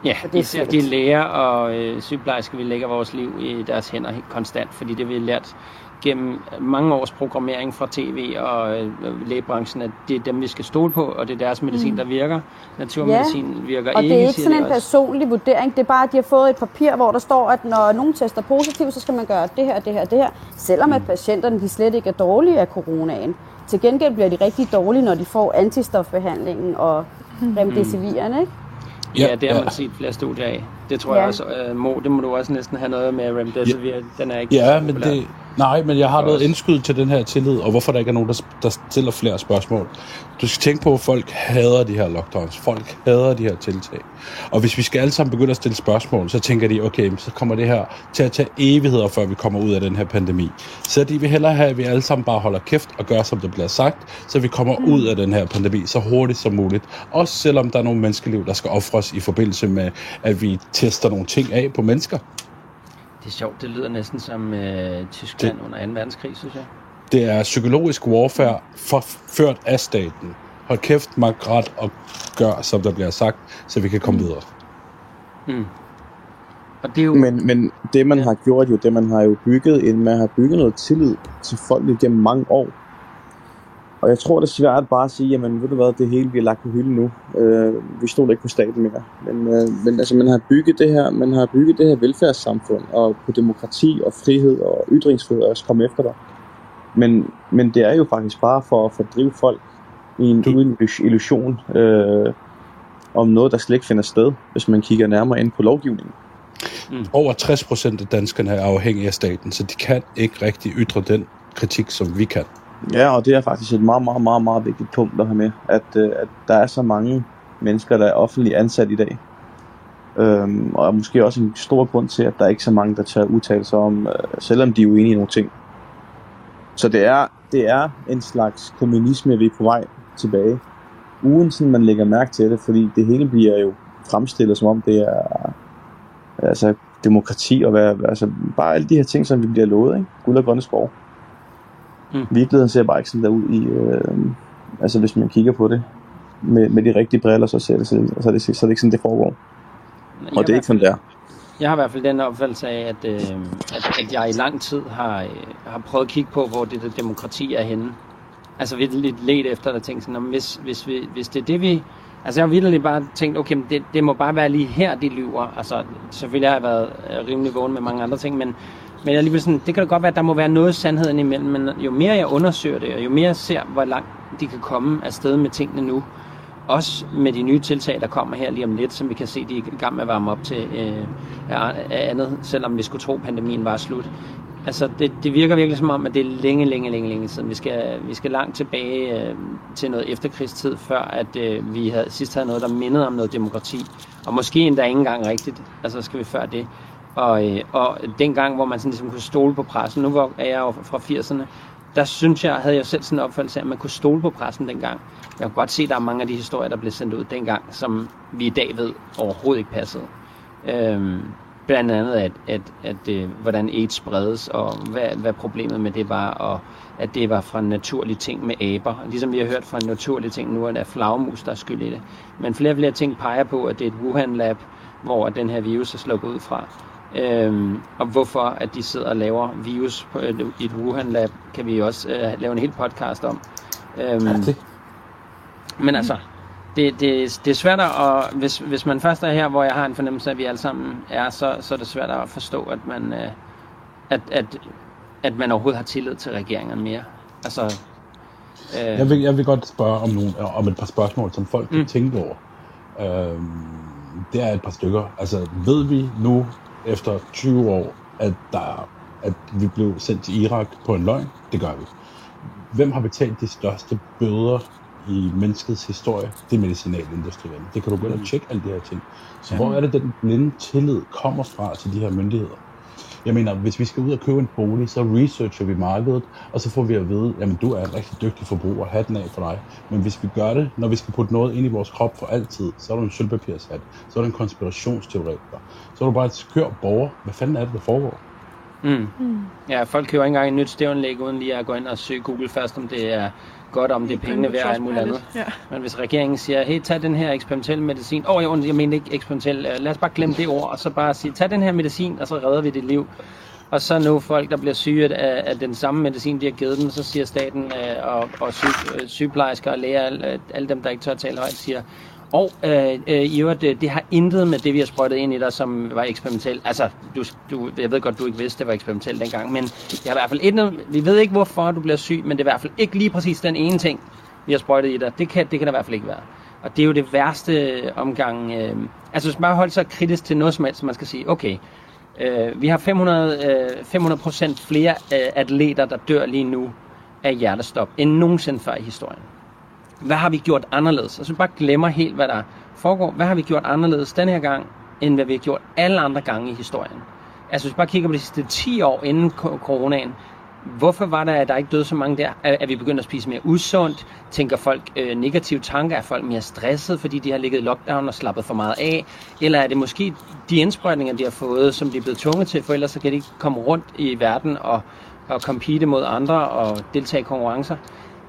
Ja, det især de læger og øh, sygeplejersker, vi lægger vores liv i deres hænder konstant, fordi det vi har lært gennem mange års programmering fra tv og øh, lægebranchen, at det er dem, vi skal stole på, og det er deres medicin, mm. der virker. Naturmedicin ja. virker og ikke. Og det er ikke sådan en personlig vurdering, det er bare, at de har fået et papir, hvor der står, at når nogen tester positivt, så skal man gøre det her, det her, det her. Selvom mm. at patienterne de slet ikke er dårlige af coronaen. Til gengæld bliver de rigtig dårlige, når de får antistofbehandlingen og mm. remdesivirene, ikke? Ja, det har ja. man set flere studier af. Det tror ja. jeg også, uh, Mo, det må du også næsten have noget med Remdesivir. Ja. Den er ikke Ja, men det, Nej, men jeg har noget indskud til den her tillid, og hvorfor der ikke er nogen, der, der stiller flere spørgsmål. Du skal tænke på, at folk hader de her lockdowns. Folk hader de her tiltag. Og hvis vi skal alle sammen begynde at stille spørgsmål, så tænker de, okay, så kommer det her til at tage evigheder, før vi kommer ud af den her pandemi. Så de vil hellere have, at vi alle sammen bare holder kæft og gør, som det bliver sagt, så vi kommer ud af den her pandemi så hurtigt som muligt. Også selvom der er nogle menneskeliv, der skal ofres i forbindelse med, at vi tester nogle ting af på mennesker. Det er sjovt, det lyder næsten som øh, Tyskland det, under 2. verdenskrig, synes jeg. Det er psykologisk warfare forført af staten. Hold kæft, magret og gør, som der bliver sagt, så vi kan komme videre. Mm. Og det er jo... Men, men det man ja. har gjort jo, det man har jo bygget, en, man har bygget noget tillid til folk igennem mange år. Og jeg tror, det er svært bare at sige, jamen ved du hvad, det hele bliver lagt på hylden nu. Øh, vi stod ikke på staten mere. Men, øh, men altså, man har bygget det her, man har bygget det her velfærdssamfund, og på demokrati og frihed og ytringsfrihed også komme efter dig. Men, men det er jo faktisk bare for at fordrive folk i en du... illusion øh, om noget, der slet ikke finder sted, hvis man kigger nærmere ind på lovgivningen. Mm. Over 60 procent af danskerne er afhængige af staten, så de kan ikke rigtig ytre den kritik, som vi kan. Ja, og det er faktisk et meget, meget, meget, meget vigtigt punkt at have med, at, øh, at der er så mange mennesker, der er offentligt ansat i dag. Øhm, og måske også en stor grund til, at der er ikke så mange, der tager udtalelser om, øh, selvom de er uenige i nogle ting. Så det er, det er en slags kommunisme, vi er på vej tilbage. Uden sådan, man lægger mærke til det, fordi det hele bliver jo fremstillet, som om det er altså, demokrati og hvad, altså, bare alle de her ting, som vi bliver lovet. Ikke? Guld og grønne skov. Mm. Virkeligheden ser bare ikke sådan der ud i, øh, altså hvis man kigger på det med, med de rigtige briller, så ser det sådan, så er det, så er det ikke sådan, det foregår. Og det er ikke sådan der. Jeg har i hvert fald den opfattelse af, at, øh, at, at jeg i lang tid har, øh, har prøvet at kigge på, hvor det der demokrati er henne. Altså vi lidt let efter at tænke sådan, hvis, hvis, vi, hvis det er det, vi... Altså jeg har virkelig bare tænkt, okay, det, det må bare være lige her, de lyver. Altså selvfølgelig har jeg været øh, rimelig vågen med mange andre ting, men, men alligevel sådan, det kan da godt være, at der må være noget sandheden imellem, men jo mere jeg undersøger det, og jo mere jeg ser, hvor langt de kan komme afsted med tingene nu, også med de nye tiltag, der kommer her lige om lidt, som vi kan se, de er i gang med at varme op til øh, andet, selvom vi skulle tro, at pandemien var slut. Altså, det, det virker virkelig som om, at det er længe, længe, længe, længe siden. Vi skal, vi skal langt tilbage øh, til noget efterkrigstid, før at øh, vi havde, sidst havde noget, der mindede om noget demokrati. Og måske endda ikke engang rigtigt. Altså, skal vi før det. Og, øh, og dengang, hvor man sådan ligesom kunne stole på pressen, nu er jeg jo fra 80'erne, der synes jeg, havde jeg selv sådan en opfattelse af, at man kunne stole på pressen dengang. Jeg kan godt se, at der er mange af de historier, der blev sendt ud dengang, som vi i dag ved overhovedet ikke passede. Øhm, blandt andet, at, at, at, at øh, hvordan AIDS spredes, og hvad, hvad problemet med det var, og at det var fra en naturlig ting med aber. Ligesom vi har hørt fra en naturlig ting nu, at det er flagmus, der er skyld i det. Men flere og flere ting peger på, at det er et Wuhan-lab, hvor den her virus er sluppet ud fra. Øhm, og hvorfor at de sidder og laver virus på et, et Wuhan-lab, kan vi også øh, lave en hel podcast om. Øhm, ja, det. Men altså, det, det, det er svært at, hvis, hvis man først er her, hvor jeg har en fornemmelse af, at vi alle sammen er, så, så er det svært at forstå, at man, øh, at, at, at man overhovedet har tillid til regeringen mere. Altså, øh, jeg, vil, jeg vil godt spørge om, nogle, om et par spørgsmål, som folk kan mm. tænke over. Øhm, det er et par stykker. Altså, ved vi nu, efter 20 år, at, der, at vi blev sendt til Irak på en løgn? Det gør vi. Hvem har betalt de største bøder i menneskets historie? Det er medicinalindustrien. Det kan du gå ind og tjekke alle de her ting. Så ja. hvor er det, den blinde tillid kommer fra til de her myndigheder? Jeg mener, hvis vi skal ud og købe en bolig, så researcher vi markedet, og så får vi at vide, jamen du er en rigtig dygtig forbruger, hatten af for dig. Men hvis vi gør det, når vi skal putte noget ind i vores krop for altid, så er du en sølvpapirshat, så er du en konspirationsteoretiker, så er du bare et skør borger. Hvad fanden er det, der foregår? Mm. Mm. Ja, folk køber ikke engang et nyt stævnlæg, uden lige at gå ind og søge Google først, om det er godt, om det er pengene værd og alt muligt andet. Ja. Men hvis regeringen siger, hey, tag den her eksperimentel medicin. Åh, oh, jeg, jeg mener ikke eksperimentel. Lad os bare glemme det ord, og så bare sige, tag den her medicin, og så redder vi dit liv. Og så nu folk, der bliver syge af, af den samme medicin, de har givet dem, så siger staten øh, og, og syg, øh, sygeplejersker og læger, alle, alle dem, der ikke tør tale højt, siger, og øh, øh, i øvrigt, øh, det har intet med det, vi har sprøjtet ind i dig, som var eksperimentelt. Altså, du, du, jeg ved godt, du ikke vidste, det var eksperimentelt dengang, men det har i hvert fald ikke, vi ved ikke, hvorfor du bliver syg, men det er i hvert fald ikke lige præcis den ene ting, vi har sprøjtet i dig. Det kan, det kan der i hvert fald ikke være. Og det er jo det værste omgang. Øh, altså, hvis man bare holder sig kritisk til noget som helst, så man skal sige, okay, Øh, vi har 500, øh, 500 flere øh, atleter, der dør lige nu af hjertestop, end nogensinde før i historien. Hvad har vi gjort anderledes? Altså vi bare glemmer helt, hvad der foregår. Hvad har vi gjort anderledes den her gang, end hvad vi har gjort alle andre gange i historien? Altså hvis vi bare kigger på de sidste 10 år inden coronaen, Hvorfor var der, at der ikke døde så mange der? Er, er vi begyndt at spise mere usundt? Tænker folk øh, negative tanker? Er folk mere stresset, fordi de har ligget i lockdown og slappet for meget af? Eller er det måske de indsprøjtninger, de har fået, som de er blevet tvunget til, for ellers så kan de ikke komme rundt i verden og, og compete mod andre og deltage i konkurrencer?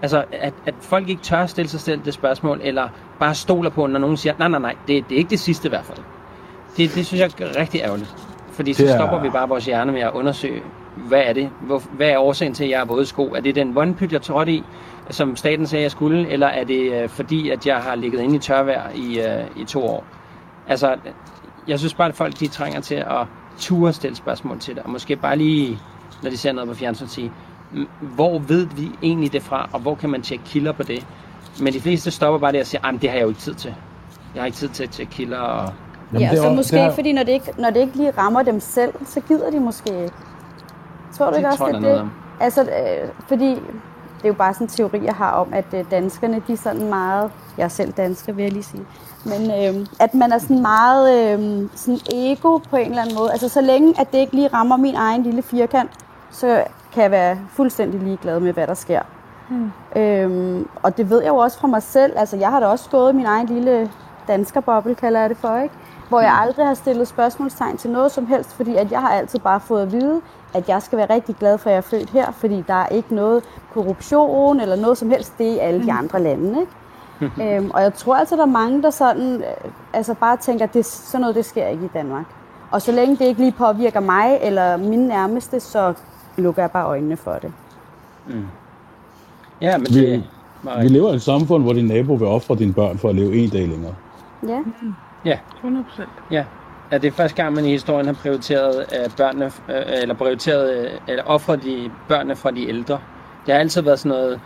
Altså, at, at folk ikke tør at stille sig selv det spørgsmål, eller bare stoler på, når nogen siger, nej, nej, nej, det, det er ikke det sidste i hvert fald. Det, det synes jeg er rigtig ærgerligt. Fordi så stopper vi bare vores hjerne med at undersøge, hvad er det? Hvor, hvad er årsagen til, at jeg har våde sko? Er det den vandpyt, jeg trådte i, som staten sagde, jeg skulle? Eller er det øh, fordi, at jeg har ligget inde i tørvejr i, øh, i to år? Altså, jeg synes bare, at folk de trænger til at ture stille spørgsmål til det. Og måske bare lige, når de ser noget på fjernsyn, sige, hvor ved vi egentlig det fra, og hvor kan man tjekke kilder på det? Men de fleste stopper bare der og siger, at det har jeg jo ikke tid til. Jeg har ikke tid til at tjekke kilder. Og... Jamen, ja, så måske, det fordi når det, ikke, når det ikke lige rammer dem selv, så gider de måske ikke. Tror du ikke også, det det? Altså, øh, fordi det er jo bare sådan en teori, jeg har om, at øh, danskerne, de er sådan meget, jeg er selv dansker, vil jeg lige sige, men øh, at man er sådan meget øh, sådan ego på en eller anden måde. Altså så længe, at det ikke lige rammer min egen lille firkant, så kan være fuldstændig ligeglad med, hvad der sker. Hmm. Øhm, og det ved jeg jo også fra mig selv. Altså, jeg har da også gået min egen lille danskerboble, kalder jeg det for, ikke? Hvor jeg hmm. aldrig har stillet spørgsmålstegn til noget som helst, fordi at jeg har altid bare fået at vide, at jeg skal være rigtig glad for, at jeg er født her, fordi der er ikke noget korruption eller noget som helst det i alle de hmm. andre lande, ikke? øhm, og jeg tror altså, der er mange, der sådan, øh, altså bare tænker, at det, sådan noget det sker ikke i Danmark. Og så længe det ikke lige påvirker mig eller mine nærmeste, så lukker jeg bare øjnene for det. Mm. Ja, men vi, det vi lever i et samfund, hvor din nabo vil ofre dine børn for at leve en dag længere. Ja. Mm. Ja. 100 Ja. Ja, det er første gang, man i historien har prioriteret uh, børnene, uh, eller prioriteret, uh, eller offret de børnene fra de ældre. Det har altid været sådan noget,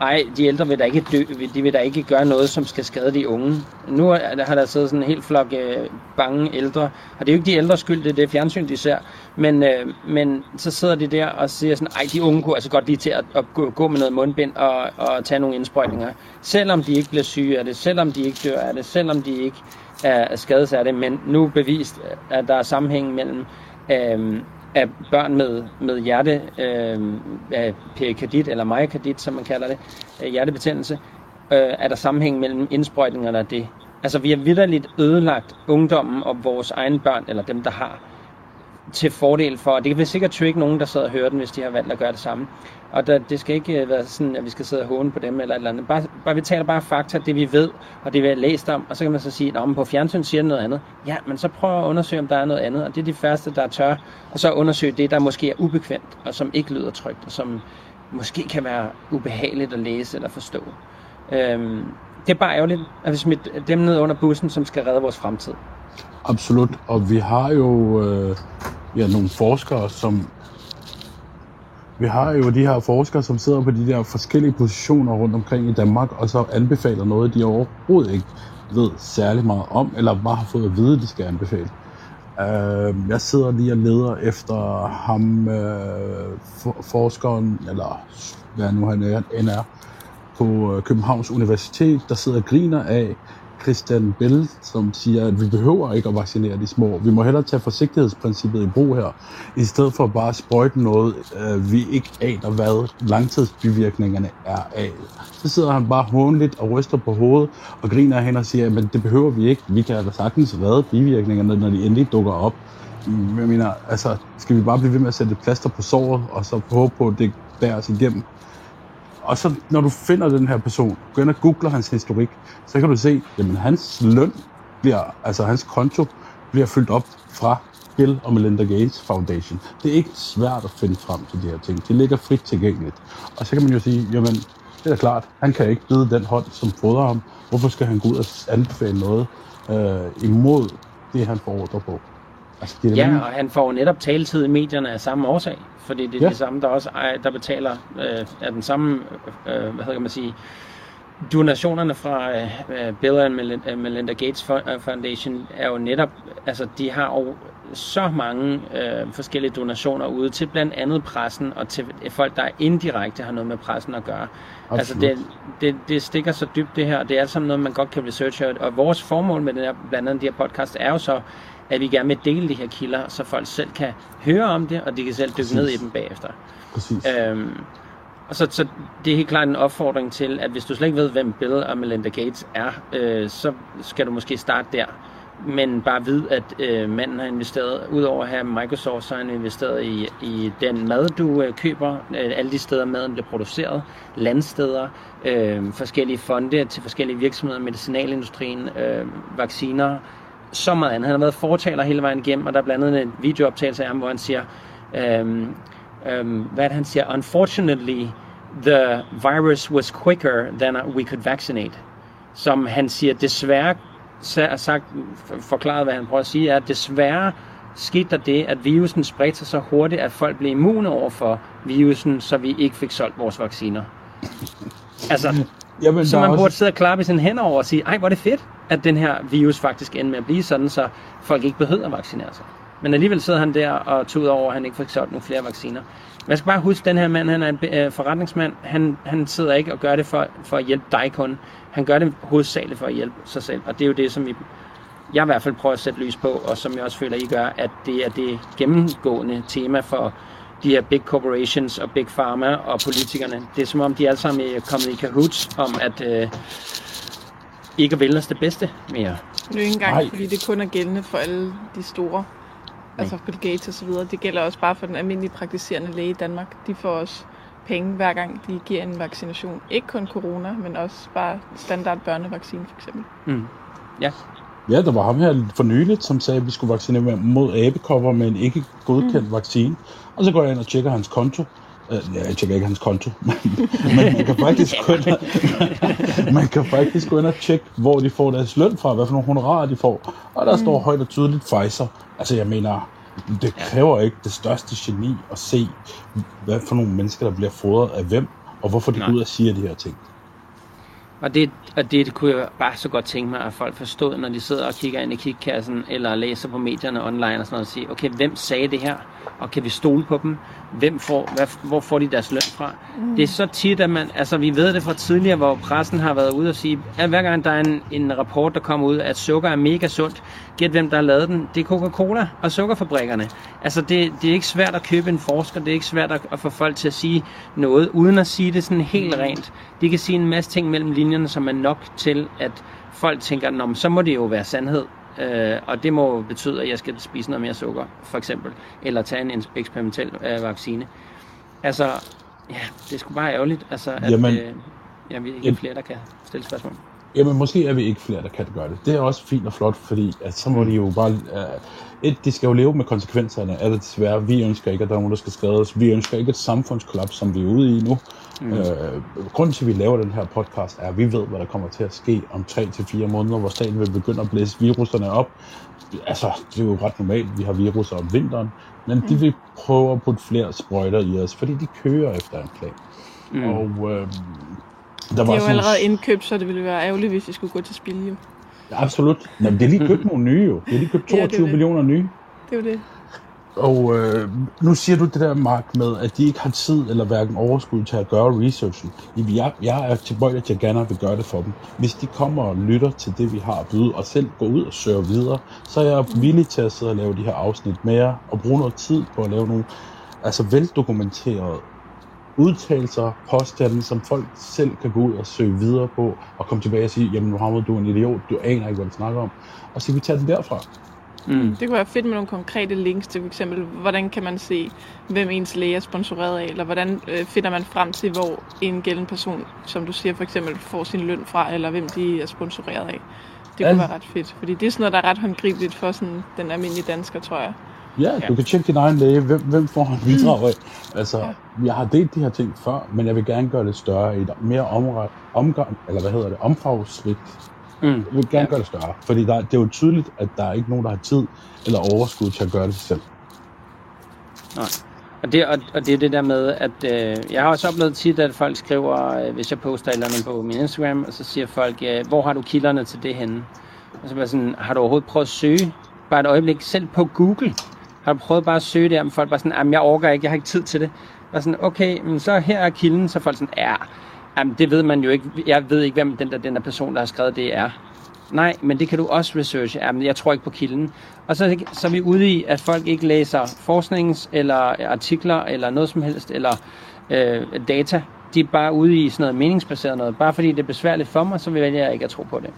ej, de ældre vil da ikke dø, de vil da ikke gøre noget, som skal skade de unge. Nu har der siddet sådan en helt flok øh, bange ældre, og det er jo ikke de ældres skyld, det er det fjernsyn, de ser, men, øh, men så sidder de der og siger sådan, ej, de unge kunne altså godt lige til at, at gå, gå med noget mundbind og, og tage nogle indsprøjtninger, selvom de ikke bliver syge af det, selvom de ikke dør af det, selvom de ikke er skades af det, men nu bevist, at der er sammenhæng mellem øh, af børn med, med hjerte, øh, perikardit eller myokardit, som man kalder det, øh, hjertebetændelse, øh, er der sammenhæng mellem indsprøjtningerne og det. Altså vi har vidderligt ødelagt ungdommen og vores egne børn, eller dem, der har, til fordel for, det kan sikkert trigge nogen, der sidder og hører den, hvis de har valgt at gøre det samme. Og der, det skal ikke øh, være sådan, at vi skal sidde og håne på dem eller et eller andet. Bare, bare vi taler bare fakta, det vi ved, og det vi har læst om, og så kan man så sige, at på fjernsyn siger noget andet. Ja, men så prøv at undersøge, om der er noget andet, og det er de første, der tør, og så undersøge det, der måske er ubekvemt, og som ikke lyder trygt, og som måske kan være ubehageligt at læse eller forstå. Øhm, det er bare ærgerligt, at vi smidt dem ned under bussen, som skal redde vores fremtid. Absolut, og vi har jo øh, ja, nogle forskere, som vi har jo de her forskere, som sidder på de der forskellige positioner rundt omkring i Danmark, og så anbefaler noget, de overhovedet ikke ved særlig meget om, eller bare har fået at vide, de skal anbefale. Øh, jeg sidder lige og leder efter ham, øh, for, forskeren, eller hvad nu han er, på øh, Københavns Universitet, der sidder og griner af, Christian Bell, som siger, at vi behøver ikke at vaccinere de små. Vi må hellere tage forsigtighedsprincippet i brug her, i stedet for bare at sprøjte noget, øh, vi ikke aner, hvad langtidsbivirkningerne er af. Så sidder han bare håndligt og ryster på hovedet og griner af hende og siger, at det behøver vi ikke. Vi kan da sagtens redde bivirkningerne, når de endelig dukker op. Jeg mener, altså, skal vi bare blive ved med at sætte et plaster på såret, og så håbe på, at det bærer os igennem? Og så når du finder den her person, går ind og googler hans historik, så kan du se, at hans løn bliver, altså hans konto bliver fyldt op fra Bill og Melinda Gates Foundation. Det er ikke svært at finde frem til de her ting. Det ligger frit tilgængeligt. Og så kan man jo sige, jamen, det er da klart, han kan ikke bide den hånd, som fodrer ham. Hvorfor skal han gå ud og anbefale noget øh, imod det, han får ordre på? Altså, det ja, og han får netop taletid i medierne af samme årsag fordi det er ja. det samme, der også er, der betaler øh, af den samme, øh, hvad kan man sige, donationerne fra øh, Bill and Melinda, Melinda Gates Foundation er jo netop, altså de har jo så mange øh, forskellige donationer ude til blandt andet pressen og til folk, der indirekte har noget med pressen at gøre. Absolut. Altså det, det, det stikker så dybt det her, og det er sådan noget, man godt kan researche. Og vores formål med den her, blandt andet de her podcast er jo så, at vi gerne vil dele de her kilder, så folk selv kan høre om det, og de kan selv dykke ned i dem bagefter. Præcis. Øhm, og så, så det er helt klart en opfordring til, at hvis du slet ikke ved, hvem Bill og Melinda Gates er, øh, så skal du måske starte der. Men bare vid, at øh, manden har investeret, udover have Microsoft, så har han investeret i, i den mad, du øh, køber, øh, alle de steder maden bliver produceret, landsteder, øh, forskellige fonde til forskellige virksomheder, medicinalindustrien, øh, vacciner, så meget andet. Han har været fortaler hele vejen igennem, og der er blandt andet en videooptagelse af ham, hvor han siger, øhm, øhm, hvad han siger, unfortunately, the virus was quicker than we could vaccinate. Som han siger, desværre, sagt, forklaret hvad han prøver at sige, er, at desværre skete der det, at virusen spredte sig så hurtigt, at folk blev immune over for virusen, så vi ikke fik solgt vores vacciner. Altså, Jamen, så man burde også... sidde og klappe i sine hænder over og sige, ej, hvor er det fedt, at den her virus faktisk ender med at blive sådan, så folk ikke behøver at vaccinere sig. Men alligevel sidder han der og tog ud over, at han ikke fik solgt nogle flere vacciner. Man skal bare huske, at den her mand, han er en øh, forretningsmand. Han, han sidder ikke og gør det for, for at hjælpe dig kun. Han gør det hovedsageligt for at hjælpe sig selv. Og det er jo det, som vi, jeg i hvert fald prøver at sætte lys på, og som jeg også føler, I gør, at det er det gennemgående tema for de her big corporations og big pharma og politikerne. Det er som om, de alle sammen er kommet i cahoots om, at øh, ikke at vælge os det bedste mere. Det er jo ikke engang, Nej. fordi det kun er gældende for alle de store, altså Bill Gates og så videre. Det gælder også bare for den almindelige praktiserende læge i Danmark. De får også penge hver gang de giver en vaccination. Ikke kun corona, men også bare standard børnevaccine for eksempel. Mm. Ja. Ja, der var ham her for nyligt, som sagde, at vi skulle vaccinere mod abekopper med en ikke godkendt mm. vaccine. Og så går jeg ind og tjekker hans konto. Ja, jeg tjekker ikke hans konto, men, men man kan faktisk gå ind og, man kan faktisk gå ind og tjekke, hvor de får deres løn fra, hvad for nogle honorarer de får. Og der mm. står højt og tydeligt Pfizer. Altså jeg mener, det kræver ikke det største geni at se, hvad for nogle mennesker, der bliver fodret af hvem, og hvorfor de går ud og siger de her ting. Og det, og det, det kunne jeg bare så godt tænke mig, at folk forstod, når de sidder og kigger ind i kigkassen, eller læser på medierne online og sådan noget, og siger, okay, hvem sagde det her? Og kan vi stole på dem? Hvem får, hvad, hvor får de deres løn fra? Mm. Det er så tit, at man, altså vi ved det fra tidligere, hvor pressen har været ude og sige, at hver gang der er en, en rapport, der kommer ud, at sukker er mega sundt, gæt hvem der har lavet den, det er Coca-Cola og sukkerfabrikkerne. Altså det, det er ikke svært at købe en forsker, det er ikke svært at, at få folk til at sige noget, uden at sige det sådan helt rent. De kan sige en masse ting mellem linjerne, som er nok til, at folk tænker, Nå, så må det jo være sandhed. Øh, og det må betyde, at jeg skal spise noget mere sukker, for eksempel. Eller tage en eksperimentel øh, vaccine. Altså, ja, det er sgu bare ærgerligt, altså, at Jamen, øh, ja, vi ikke er flere, der kan stille spørgsmål. Jamen, måske er vi ikke flere, der kan gøre det. Det er også fint og flot, fordi at så må de jo bare... Uh, et, de skal jo leve med konsekvenserne af det desværre. Vi ønsker ikke, at der er nogen, der skal skades. Vi ønsker ikke et samfundskollaps, som vi er ude i nu. Mm. Øh, grunden til, at vi laver den her podcast, er, at vi ved, hvad der kommer til at ske om 3-4 måneder, hvor staten vil begynde at blæse viruserne op. Altså, det er jo ret normalt, vi har viruser om vinteren, men mm. de vil prøve at putte flere sprøjter i os, fordi de kører efter en plan. Mm. Og øh, der var det er jo allerede indkøbt, så det ville være ærgerligt, hvis vi skulle gå til spil, jo. Absolut. Jamen, det er lige købt nogle nye, jo. Det er lige købt 22 ja, det millioner nye. Det er jo det. Og øh, nu siger du det der, Mark, med, at de ikke har tid eller hverken overskud til at gøre researchen. Jeg, jeg er tilbøjelig til at gerne vil gøre det for dem. Hvis de kommer og lytter til det, vi har at byde, og selv går ud og søger videre, så er jeg villig til at sidde og lave de her afsnit mere, og bruge noget tid på at lave nogle altså veldokumenterede udtalelser, påstande, som folk selv kan gå ud og søge videre på, og komme tilbage og sige, jamen Mohammed, du er en idiot, du aner ikke, hvad du snakker om. Og så vi tager den derfra. Mm. Det kunne være fedt med nogle konkrete links til f.eks. hvordan kan man se, hvem ens læge er sponsoreret af, eller hvordan øh, finder man frem til, hvor en gældende person, som du siger for eksempel, får sin løn fra, eller hvem de er sponsoreret af. Det kunne være ret fedt, fordi det er sådan noget, der er ret håndgribeligt for sådan, den almindelige dansker, tror jeg. Ja, ja, du kan tjekke din egen læge. Hvem, hvem får han bidrag af? Altså, ja. jeg har delt de her ting før, men jeg vil gerne gøre det større i et mere omret, omgang, eller hvad hedder det, omfangsrigt. Mm. Jeg vil gerne gøre det større, fordi der, det er jo tydeligt, at der er ikke nogen, der har tid eller overskud til at gøre det selv. Nej. Og det, og, og det er det der med, at øh, jeg har også oplevet tit, at folk skriver, øh, hvis jeg poster et eller andet på min Instagram, og så siger folk, øh, hvor har du kilderne til det henne? Og så bare sådan, har du overhovedet prøvet at søge bare et øjeblik, selv på Google, har du prøvet bare at søge det, om folk bare sådan, jamen jeg overgår ikke, jeg har ikke tid til det. Og sådan, okay, men så her er kilden, så folk sådan, ja, jamen det ved man jo ikke, jeg ved ikke, hvem den der, den der person, der har skrevet det er. Nej, men det kan du også researche. Jamen, jeg tror ikke på kilden. Og så, så er vi ude i, at folk ikke læser forsknings- eller artikler eller noget som helst, eller øh, data. De er bare ude i sådan noget meningsbaseret noget. Bare fordi det er besværligt for mig, så vil jeg ikke at tro på det.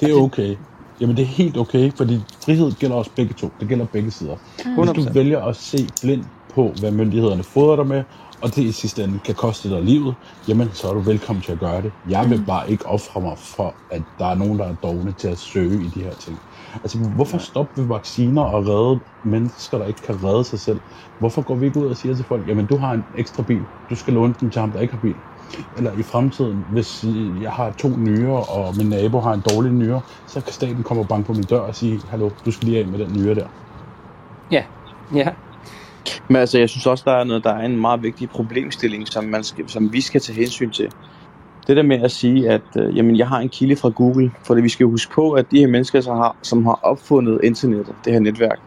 Det er okay. Jamen det er helt okay, fordi frihed gælder også begge to. Det gælder begge sider. Hvis du 100%. vælger at se blind på, hvad myndighederne fodrer dig med, og det i sidste ende kan koste dig livet, jamen så er du velkommen til at gøre det. Jeg vil bare ikke ofre mig for, at der er nogen, der er dogne til at søge i de her ting. Altså, hvorfor stoppe ved vacciner og redde mennesker, der ikke kan redde sig selv? Hvorfor går vi ikke ud og siger til folk, jamen du har en ekstra bil, du skal låne den til ham, der ikke har bil? Eller i fremtiden, hvis jeg har to nyere, og min nabo har en dårlig nyre, så kan staten komme og banke på min dør og sige, hallo, du skal lige af med den nyre der. Ja, ja. Men altså, jeg synes også, der er, noget, der er en meget vigtig problemstilling, som, man skal, som vi skal tage hensyn til. Det der med at sige, at øh, jamen, jeg har en kilde fra Google, for det, vi skal huske på, at de her mennesker, som har, som har opfundet internettet, det her netværk,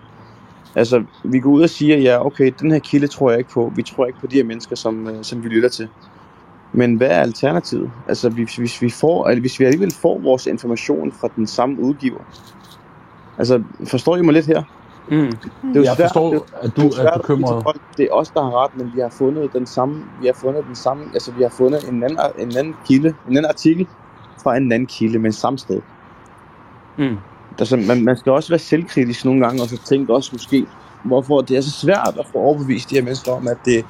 altså, vi går ud og siger, ja, okay, den her kilde tror jeg ikke på. Vi tror ikke på de her mennesker, som, øh, som vi lytter til. Men hvad er alternativet? Altså, hvis, hvis, vi får, eller hvis vi alligevel får vores information fra den samme udgiver, altså, forstår I mig lidt her? Mm. Det er jo Jeg svært- forstår, det at det du er svært er bekymret. folk, Det er os, der har ret, men vi har fundet den samme, vi har fundet den samme, altså vi har fundet en anden, en anden kilde, en anden artikel fra en anden kilde, men samme sted. Mm. Altså, man, man skal også være selvkritisk nogle gange, og så tænke også måske, hvorfor det er så svært at få overbevist de her mennesker om, at det,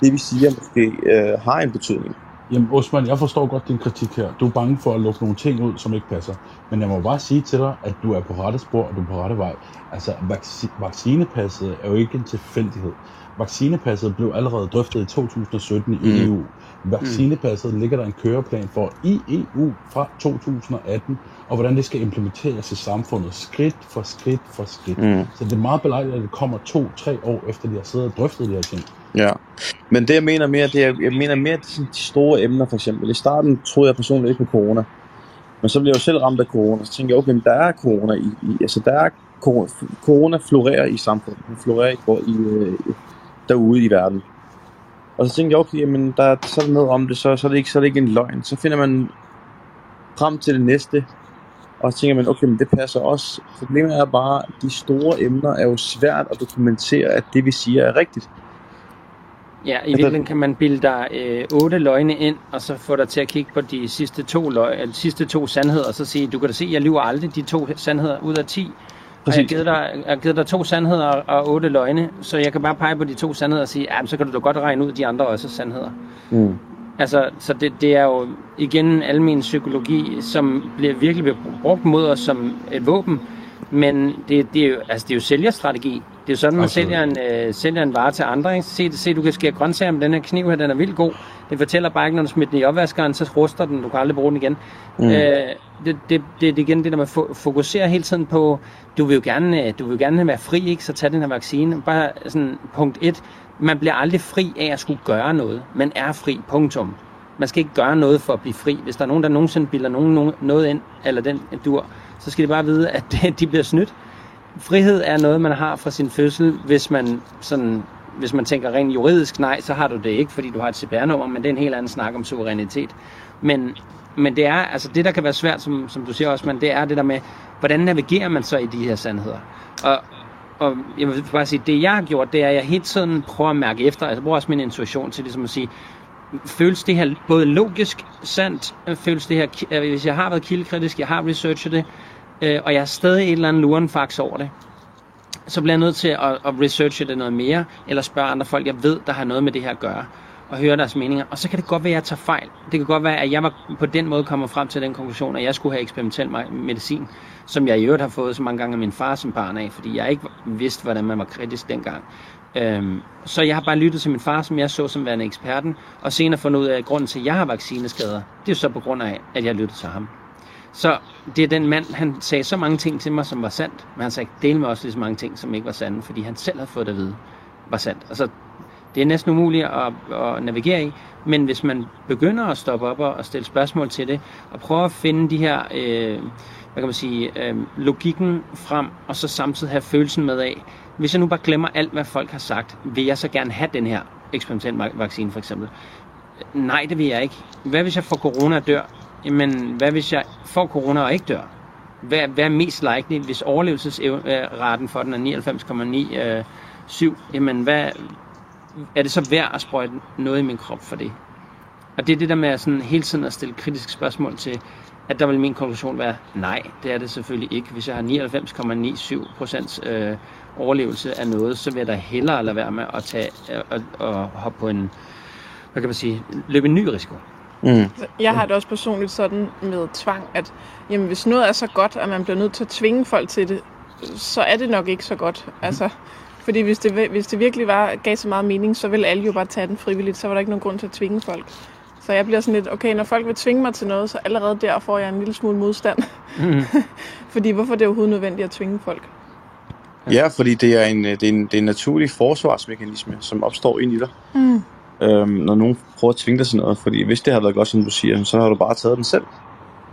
det vi siger måske øh, har en betydning. Jamen Osman, jeg forstår godt din kritik her. Du er bange for at lukke nogle ting ud, som ikke passer. Men jeg må bare sige til dig, at du er på rette spor, og du er på rette vej. Altså, vac- vaccinepasset er jo ikke en tilfældighed. Vaccinepasset blev allerede drøftet i 2017 i Mm. EU. Vaccinepasset ligger der en køreplan for i EU fra 2018, og hvordan det skal implementeres i samfundet, skridt for skridt for skridt. Mm. Så det er meget belejligt, at det kommer to-tre år efter, de har siddet og drøftet de her ting. Ja, men det jeg mener mere, det er, jeg mener mere, det er sådan de store emner for eksempel. I starten troede jeg personligt ikke på corona, men så blev jeg jo selv ramt af corona, så tænkte jeg, okay, men der er corona i, i altså der er corona, corona florerer i samfundet, den florerer i, i, øh, derude i verden. Og så tænkte jeg, okay, men der, så er der noget om det, så, så, er det ikke, så er det ikke en løgn. Så finder man frem til det næste, og så tænker man, okay, men det passer også. Problemet er bare, at de store emner er jo svært at dokumentere, at det vi siger er rigtigt. Ja, i virkeligheden kan man bilde dig øh, otte løgne ind, og så få dig til at kigge på de sidste to, løg, eller de sidste to sandheder, og så sige, du kan da se, jeg lyver aldrig de to sandheder ud af 10. Og jeg har, Præcis. givet dig, jeg har givet dig to sandheder og otte løgne, så jeg kan bare pege på de to sandheder og sige, ja, så kan du da godt regne ud de andre også er sandheder. Mm. Altså, så det, det er jo igen almen psykologi, som bliver virkelig brugt mod os som et våben. Men det, det, er, jo, altså, det er jo sælgerstrategi. Det er jo sådan, man Absolut. sælger en, øh, sælger en vare til andre. Ikke? Se, se, du kan skære grøntsager med den her kniv her, den er vildt god. Det fortæller bare ikke, når du smider den i opvaskeren, så ruster den, du kan aldrig bruge den igen. Mm. Øh, det, det, det, det er igen det, der man fo- fokuserer hele tiden på, du vil jo gerne, øh, du vil gerne være fri, ikke? så tag den her vaccine. Bare sådan punkt et, man bliver aldrig fri af at skulle gøre noget. Man er fri, punktum. Man skal ikke gøre noget for at blive fri. Hvis der er nogen, der nogensinde bilder nogen nogen- noget ind, eller den dur, så skal de bare vide, at de bliver snydt. Frihed er noget, man har fra sin fødsel, hvis man, sådan, hvis man tænker rent juridisk, nej, så har du det ikke, fordi du har et CPR-nummer, men det er en helt anden snak om suverænitet. Men, men det er, altså det, der kan være svært, som, som du siger også, men det er det der med, hvordan navigerer man så i de her sandheder? Og, og jeg vil bare sige, det jeg har gjort, det er, at jeg hele tiden prøver at mærke efter, altså jeg bruger også min intuition til ligesom at sige, føles det her både logisk sandt, føles det her, øh, hvis jeg har været kildekritisk, jeg har researchet det, øh, og jeg er stadig et eller andet luren fax over det, så bliver jeg nødt til at, at researche det noget mere, eller spørge andre folk, jeg ved, der har noget med det her at gøre, og høre deres meninger. Og så kan det godt være, at jeg tager fejl. Det kan godt være, at jeg var på den måde kommet frem til den konklusion, at jeg skulle have eksperimentel medicin, som jeg i øvrigt har fået så mange gange af min far som barn af, fordi jeg ikke vidste, hvordan man var kritisk dengang. Øhm, så jeg har bare lyttet til min far, som jeg så som værende eksperten, og senere fundet ud af, at grunden til, at jeg har vaccineskader, det er jo så på grund af, at jeg lyttede til ham. Så det er den mand, han sagde så mange ting til mig, som var sandt, men han sagde del med også lige så mange ting, som ikke var sande, fordi han selv havde fået det at vide, var sandt. Altså, det er næsten umuligt at, at navigere i, men hvis man begynder at stoppe op og, og stille spørgsmål til det, og prøve at finde de her, øh, hvad kan man sige, øh, logikken frem, og så samtidig have følelsen med af, hvis jeg nu bare glemmer alt, hvad folk har sagt, vil jeg så gerne have den her eksperimentalvaccine for eksempel? Nej, det vil jeg ikke. Hvad hvis jeg får corona og dør? Jamen, hvad hvis jeg får corona og ikke dør? Hvad, hvad er mest likely, hvis overlevelsesraten for den er 99,97? Øh, Jamen, hvad, er det så værd at sprøjte noget i min krop for det? Og det er det der med at sådan hele tiden at stille kritiske spørgsmål til, at der vil min konklusion være, nej, det er det selvfølgelig ikke. Hvis jeg har 99,97 procents øh, overlevelse af noget, så vil jeg da hellere lade være med at tage øh, og, og hoppe på en, hvad kan man sige, løbe en ny risiko. Mm. Jeg har det også personligt sådan med tvang, at jamen, hvis noget er så godt, at man bliver nødt til at tvinge folk til det, så er det nok ikke så godt. Altså, fordi hvis det, hvis det virkelig var, gav så meget mening, så ville alle jo bare tage den frivilligt, så var der ikke nogen grund til at tvinge folk. Så jeg bliver sådan lidt, okay, når folk vil tvinge mig til noget, så allerede der får jeg en lille smule modstand. Mm. fordi hvorfor er det overhovedet nødvendigt at tvinge folk? Ja, fordi det er, en, det, er en, det er en naturlig forsvarsmekanisme, som opstår ind i dig, Mm. øhm, når nogen prøver at tvinge dig til noget. Fordi hvis det har været godt, som du siger, så har du bare taget den selv.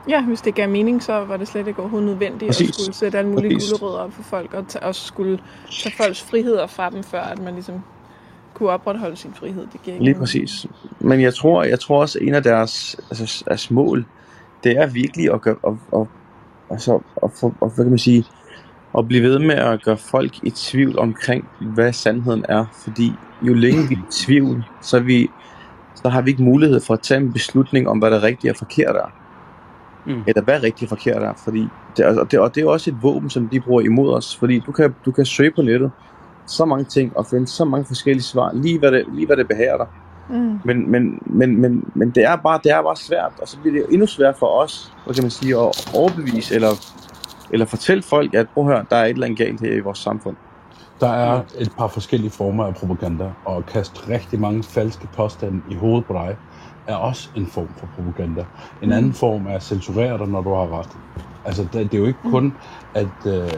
Ja, hvis det gav mening, så var det slet ikke overhovedet nødvendigt Præcis. at skulle sætte alle mulige Præcis. gulerødder op for folk, og ta- også skulle tage folks friheder fra dem, før at man ligesom kunne opretholde sin frihed. Det giver ikke Lige præcis. Men jeg tror, jeg tror også, at en af deres altså, deres mål, det er virkelig at, gøre, at, at, altså, at, få, at, hvad kan man sige, at blive ved med at gøre folk i tvivl omkring, hvad sandheden er. Fordi jo længe vi er i tvivl, så, er vi, så har vi ikke mulighed for at tage en beslutning om, hvad der rigtigt og forkert er. Mm. Eller hvad rigtigt og forkert er. Fordi det, er- og, det, og det er også et våben, som de bruger imod os. Fordi du kan, du kan søge på nettet så mange ting og finde så mange forskellige svar, lige hvad det, lige hvad det behager dig. Mm. Men, men, men, men, men det, er bare, det er bare svært, og så bliver det endnu sværere for os, hvad kan man sige, at overbevise eller, eller fortælle folk, at prøv at høre, der er et eller andet galt her i vores samfund. Der er et par forskellige former af propaganda, og at kaste rigtig mange falske påstande i hovedet på dig, er også en form for propaganda. En anden form er at censurere dig, når du har ret. Altså, det, det er jo ikke kun, at... Øh,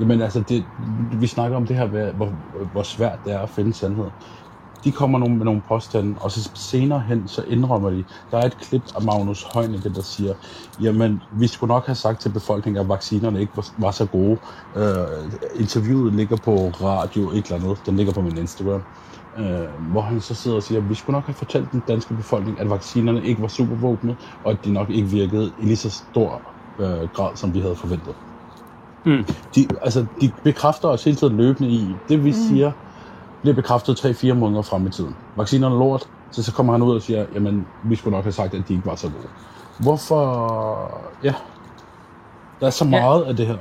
jamen, altså, det, vi snakker om det her, hvor, hvor svært det er at finde sandhed. De kommer nogle, med nogle påstande, og så senere hen, så indrømmer de. Der er et klip af Magnus Heunicke, der siger, jamen, vi skulle nok have sagt til befolkningen, at vaccinerne ikke var, var så gode. Øh, interviewet ligger på radio, et eller andet. Den ligger på min Instagram. Øh, hvor han så sidder og siger, at vi skulle nok have fortalt den danske befolkning, at vaccinerne ikke var supervåbne, og at de nok ikke virkede i lige så stor øh, grad, som vi havde forventet. Mm. De, altså, de bekræfter os hele tiden løbende i, det vi mm. siger, bliver bekræftet 3-4 måneder frem i tiden. Vaccinerne er lort, så, så kommer han ud og siger, jamen, vi skulle nok have sagt, at de ikke var så gode. Hvorfor... Ja, der er så Ja. meget af det her.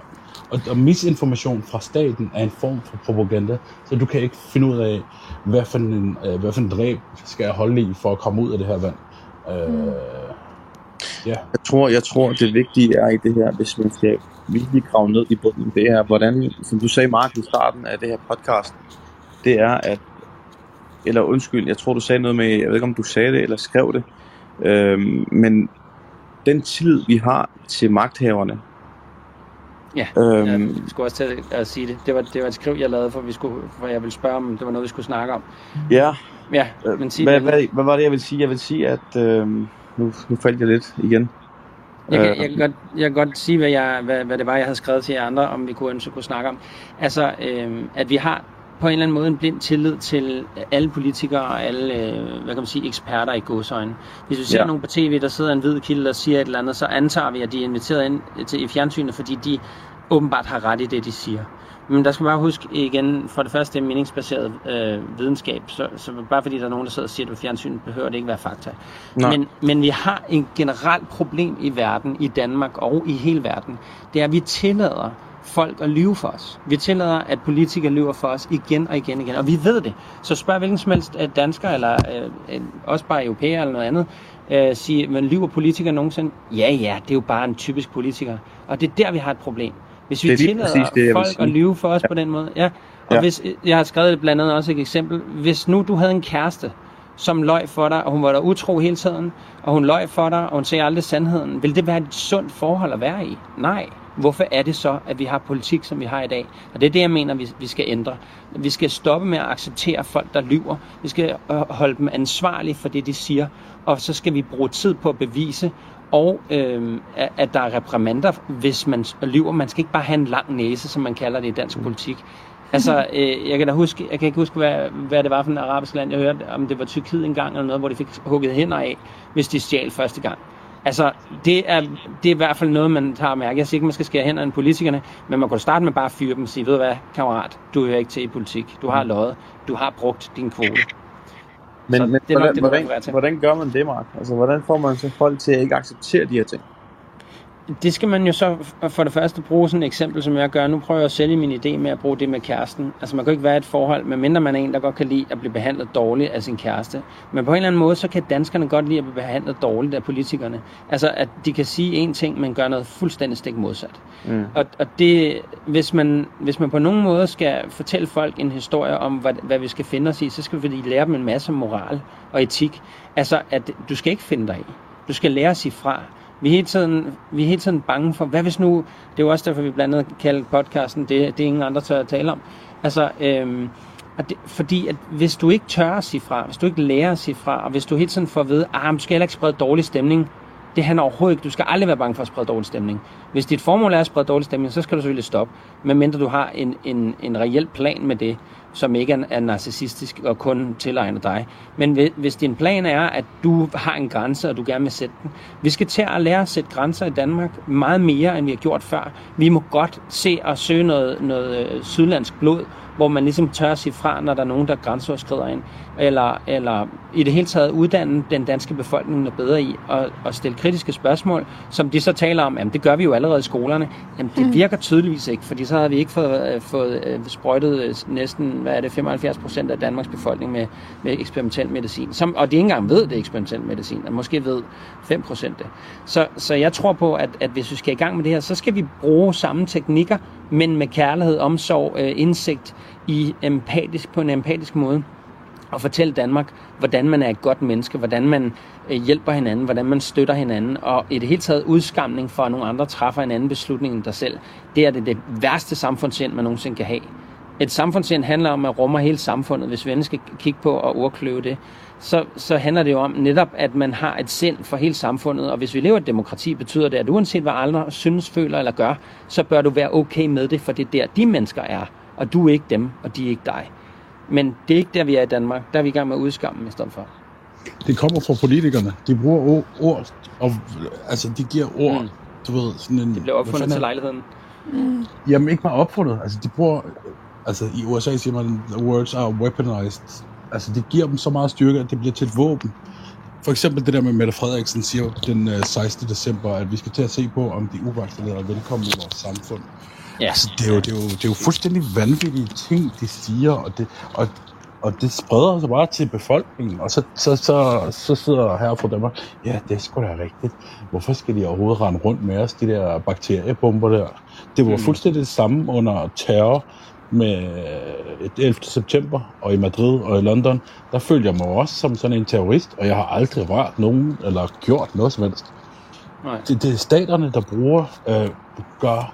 Og, og misinformation fra staten er en form for propaganda, så du kan ikke finde ud af, hvad for en, øh, hvad for en dræb skal jeg holde i for at komme ud af det her vand. Øh, ja, Jeg tror, jeg tror, det vigtige er i det her, hvis man skal virkelig grave ned i bunden, det er, hvordan, som du sagde, Mark, i starten af det her podcast, det er, at, eller undskyld, jeg tror, du sagde noget med, jeg ved ikke, om du sagde det eller skrev det, øhm, men den tillid, vi har til magthaverne, Ja, øhm, jeg skulle også til at sige det. Det var, det var et skriv, jeg lavede, for, vi skulle, for jeg ville spørge, om det var noget, vi skulle snakke om. ja, Ja, Øh, men sig hvad, det. hvad, hvad var det, jeg vil sige? Jeg vil sige, at øhm, nu, nu faldt jeg lidt igen. Jeg kan, Øh. jeg, kan godt, jeg kan godt sige, hvad, jeg, hvad, hvad det var, jeg havde skrevet til jer andre, om vi kunne ønske kunne snakke om. Altså, øh, at vi har på en eller anden måde en blind tillid til alle politikere og alle, øh, hvad kan man sige, eksperter i godsøjne. Hvis vi ser Ja. nogen på tv, der sidder en hvid kilde, der siger et eller andet, så antager vi, at de er inviteret ind til i fjernsynet, fordi de åbenbart har ret i det, de siger. Men der skal man bare huske igen, for det første, det er meningsbaseret øh, videnskab, så, så bare fordi der er nogen, der sidder og siger det på fjernsynet, behøver det ikke være fakta. Nej. Men, men vi har et generelt problem i verden, i Danmark og i hele verden. Det er, at vi tillader folk at lyve for os. Vi tillader, at politikere lyver for os igen og igen og igen. Og vi ved det. Så spørg hvilken som helst øh, dansker, eller øh, øh, også bare europæer eller noget andet, øh, sige, men lyver politikere nogensinde? Ja, ja, det er jo bare en typisk politiker. Og det er der, vi har et problem. Hvis vi Det er tillader præcis det, folk at lyve for os på den måde. Ja. Og Ja. hvis, jeg har skrevet blandt andet også et eksempel. Hvis nu du havde en kæreste, som løj for dig, og hun var der utro hele tiden, og hun løj for dig, og hun sagde aldrig sandheden. Vil det være et sundt forhold at være i? Nej, hvorfor er det så, at vi har politik, som vi har i dag? Og det er det, jeg mener, vi, vi skal ændre. Vi skal stoppe med at acceptere folk, der lyver. Vi skal øh, holde dem ansvarlige for det, de siger. Og så skal vi bruge tid på at bevise, og øh, at der er reprimander, hvis man lyver. Man skal ikke bare have en lang næse, som man kalder det i dansk politik. Altså, øh, jeg kan da huske, jeg kan ikke huske, hvad, hvad det var for en arabisk land, jeg hørte, om det var Tyrkiet engang eller noget, hvor de fik hugget hænder af, hvis de stjal første gang. Altså, det er, det er i hvert fald noget, man tager mærke. Jeg siger ikke, man skal skære hænderne politikerne, men man kan starte med bare at fyre dem og sige, ved du hvad, kammerat, du er ikke til i politik. Du har mm. løjet. Du har brugt din kvote. Men, men det hvordan, det, hvordan, hvordan gør man det, Mark? Altså, hvordan får man så folk til at ikke acceptere de her ting? Det skal man jo så for det første bruge sådan et eksempel, som jeg gør. Nu prøver jeg at sælge min idé med at bruge det med kæresten. Altså man kan ikke være i et forhold, medmindre man er en, der godt kan lide at blive behandlet dårligt af sin kæreste. Men på en eller anden måde, så kan danskerne godt lide at blive behandlet dårligt af politikerne. Altså at de kan sige en ting, men gør noget fuldstændig stik modsat. Mm. Og, og det, hvis man, hvis man på nogen måde skal fortælle folk en historie om, hvad, hvad vi skal finde os i, så skal vi lære dem en masse moral og etik. Altså at du skal ikke finde dig i. Du skal lære at sige fra. Vi er hele tiden, vi er hele tiden bange for, hvad hvis nu, det er jo også derfor, vi blandt andet kalder podcasten, det, det er ingen andre tør at tale om. Altså, øhm, og det, fordi at hvis du ikke tør at sige fra, hvis du ikke lærer at sige fra, og hvis du hele tiden får at vide, ah, du skal heller ikke sprede dårlig stemning, det handler overhovedet ikke. Du skal aldrig være bange for at sprede dårlig stemning. Hvis dit formål er at sprede dårlig stemning, så skal du selvfølgelig stoppe, medmindre du har en, en, en reel plan med det som ikke er, er narcissistisk og kun tilegner dig. Men hvis din plan er, at du har en grænse, og du gerne vil sætte den. Vi skal til at lære at sætte grænser i Danmark meget mere, end vi har gjort før. Vi må godt se og søge noget, noget øh, sydlandsk blod, hvor man ligesom tør at sige fra, når der er nogen, der grænseoverskrider ind, eller, eller i det hele taget uddanne den danske befolkning noget bedre i, og, og stille kritiske spørgsmål, som de så taler om, jamen det gør vi jo allerede i skolerne. Jamen det mm. virker tydeligvis ikke, fordi så har vi ikke fået, øh, fået øh, sprøjtet næsten, hvad er det, 75 procent af Danmarks befolkning med, med eksperimentel medicin. Som, og de ikke engang ved, det er eksperimentel medicin, og måske ved 5 procent det. Så, så jeg tror på, at, at hvis vi skal i gang med det her, så skal vi bruge samme teknikker, men med kærlighed, omsorg, øh, indsigt i empatisk, på en empatisk måde og fortælle Danmark, hvordan man er et godt menneske, hvordan man øh, hjælper hinanden, hvordan man støtter hinanden, og i det hele taget udskamning for, at nogle andre træffer en anden beslutning end dig selv. Det er det, det værste samfundssind, man nogensinde kan have. Et samfundssind handler om at rumme hele samfundet. Hvis vi endelig skal kigge på og ordkløve det, så, så handler det jo om netop, at man har et sind for hele samfundet. Og hvis vi lever i et demokrati, betyder det, at uanset hvad andre synes, føler eller gør, så bør du være okay med det, for det er der, de mennesker er. Og du er ikke dem, og de er ikke dig. Men det er ikke der, vi er i Danmark. Der er vi i gang med at udskamme i stedet for. Det kommer fra politikerne. De bruger ord, og, altså de giver ord, mm. du ved, sådan en... Det bliver opfundet til lejligheden. Mm. Jamen ikke bare opfundet, altså de bruger, altså i USA siger man, the words are weaponized. Altså det giver dem så meget styrke, at det bliver til et våben. For eksempel det der med Mette Frederiksen siger den 16. Øh, december, at vi skal til at se på, om de uvaccinerede er velkommen i vores samfund. Ja. Altså, det, er jo, det, er jo, det er jo fuldstændig vanvittige ting, de siger, og det, og, og det spreder sig bare til befolkningen, og så, så, så, så sidder her fra Danmark, ja, det er sgu da rigtigt. Hvorfor skal de overhovedet rende rundt med os, de der bakteriebomber der? Det var mm. fuldstændig det samme under terror med 11. september, og i Madrid og i London, der følger jeg mig også som sådan en terrorist, og jeg har aldrig rørt nogen, eller gjort noget som helst. Nej. Det, det er staterne, der bruger, øh, gør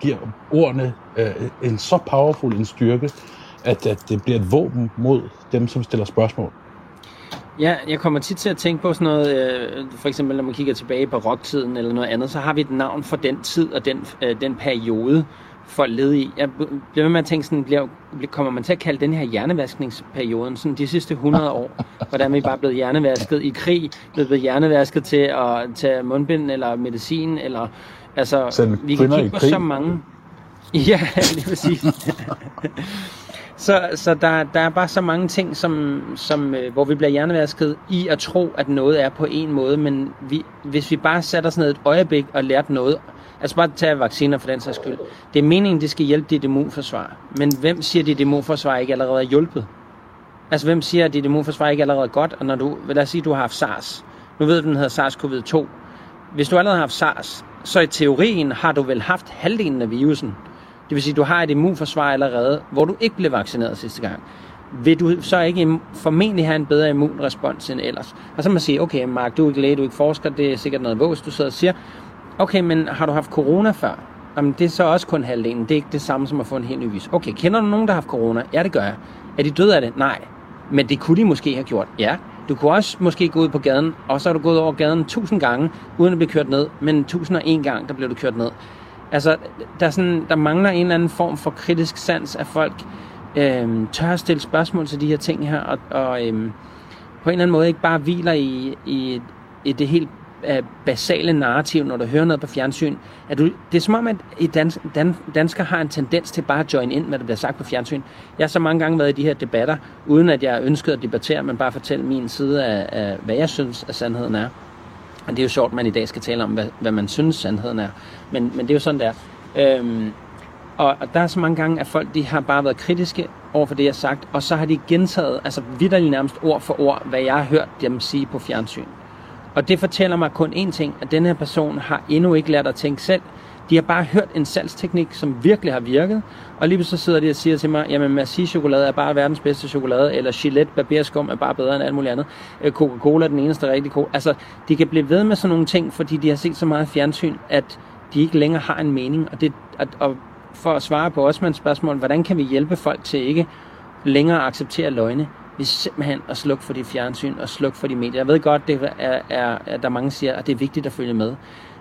giver ordene øh, en så powerful en styrke, at, at det bliver et våben mod dem, som stiller spørgsmål. Ja, jeg kommer tit til at tænke på sådan noget, øh, for eksempel når man kigger tilbage på rocktiden eller noget andet, så har vi et navn for den tid og den, øh, den periode, folk led i. Jeg bliver ved med at tænke sådan, bliver, kommer man til at kalde den her hjernevaskningsperioden, sådan de sidste 100 år, hvordan vi bare er blevet hjernevasket i krig, blevet hjernevasket til at tage mundbind eller medicin, eller Altså, Send vi kan kigge på så mange... Ja, lige præcis. så så der, der er bare så mange ting, som, som, øh, hvor vi bliver hjernevasket i at tro, at noget er på en måde, men vi, hvis vi bare sætter sådan et øjeblik og lært noget, altså bare tage vacciner for den sags skyld, det er meningen, det skal hjælpe dit immunforsvar. Men hvem siger, at dit immunforsvar ikke allerede er hjulpet? Altså hvem siger, at dit immunforsvar ikke allerede er godt? Og når du, lad os sige, at du har haft SARS. Nu ved du, den hedder SARS-CoV-2. Hvis du allerede har haft SARS, så i teorien har du vel haft halvdelen af virusen. Det vil sige, at du har et immunforsvar allerede, hvor du ikke blev vaccineret sidste gang. Vil du så ikke formentlig have en bedre immunrespons end ellers? Og så må man sige, okay Mark, du er ikke læge, du er ikke forsker, det er sikkert noget vås, du sidder og siger. Okay, men har du haft corona før? Jamen, det er så også kun halvdelen. Det er ikke det samme som at få en helt ny vis. Okay, kender du nogen, der har haft corona? Ja, det gør jeg. Er de døde af det? Nej. Men det kunne de måske have gjort. Ja. Du kunne også måske gå ud på gaden, og så har du gået over gaden tusind gange, uden at blive kørt ned. Men tusind og en gang, der bliver du kørt ned. Altså, der, er sådan, der mangler en eller anden form for kritisk sans af folk, øh, tør at stille spørgsmål til de her ting her, og, og øh, på en eller anden måde ikke bare hviler i, i, i det helt basale narrativ, når du hører noget på fjernsyn. At du, det er som om, at i dans, dan, danskere har en tendens til bare at join ind, hvad der bliver sagt på fjernsyn. Jeg har så mange gange været i de her debatter, uden at jeg ønskede at debattere, men bare fortælle min side af, af hvad jeg synes, at sandheden er. Og det er jo sjovt, at man i dag skal tale om, hvad, hvad man synes, sandheden er. Men, men det er jo sådan, der. Øhm, og, og der er så mange gange, at folk de har bare været kritiske over for det, jeg har sagt, og så har de gentaget, altså vidderligt nærmest ord for ord, hvad jeg har hørt dem sige på fjernsyn. Og det fortæller mig kun én ting, at den her person har endnu ikke lært at tænke selv. De har bare hørt en salgsteknik, som virkelig har virket, og lige så sidder de og siger til mig, jamen Merci chokolade er bare verdens bedste chokolade, eller Gillette barberskum er bare bedre end alt muligt andet. Øh, Coca-Cola er den eneste rigtig god. Altså, de kan blive ved med sådan nogle ting, fordi de har set så meget fjernsyn, at de ikke længere har en mening. Og, det, at, og for at svare på Osmans spørgsmål, hvordan kan vi hjælpe folk til ikke længere at acceptere løgne? Vi simpelthen at slukke for de fjernsyn og slukke for de medier. Jeg ved godt, det er, er, at der mange siger, at det er vigtigt at følge med.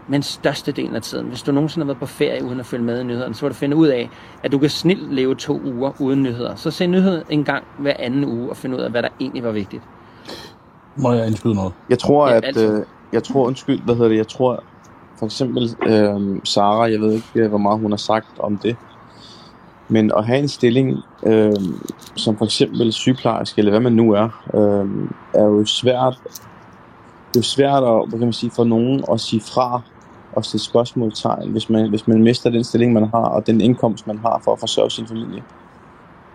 Men størstedelen af tiden, hvis du nogensinde har været på ferie uden at følge med i nyhederne, så vil du finde ud af, at du kan snilt leve to uger uden nyheder. Så se nyheder en gang hver anden uge og finde ud af, hvad der egentlig var vigtigt. Må jeg indskyde noget? Jeg tror, Ja, at... Øh, jeg tror, undskyld, hvad hedder det, jeg tror, for eksempel øh, Sara, jeg ved ikke, øh, hvor meget hun har sagt om det, men at have en stilling, øh, som for eksempel sygeplejerske, eller hvad man nu er, øh, er jo svært, det er jo svært at, hvad kan man sige, for nogen at sige fra og stille spørgsmålstegn, hvis man, hvis man mister den stilling, man har, og den indkomst, man har for at forsørge sin familie.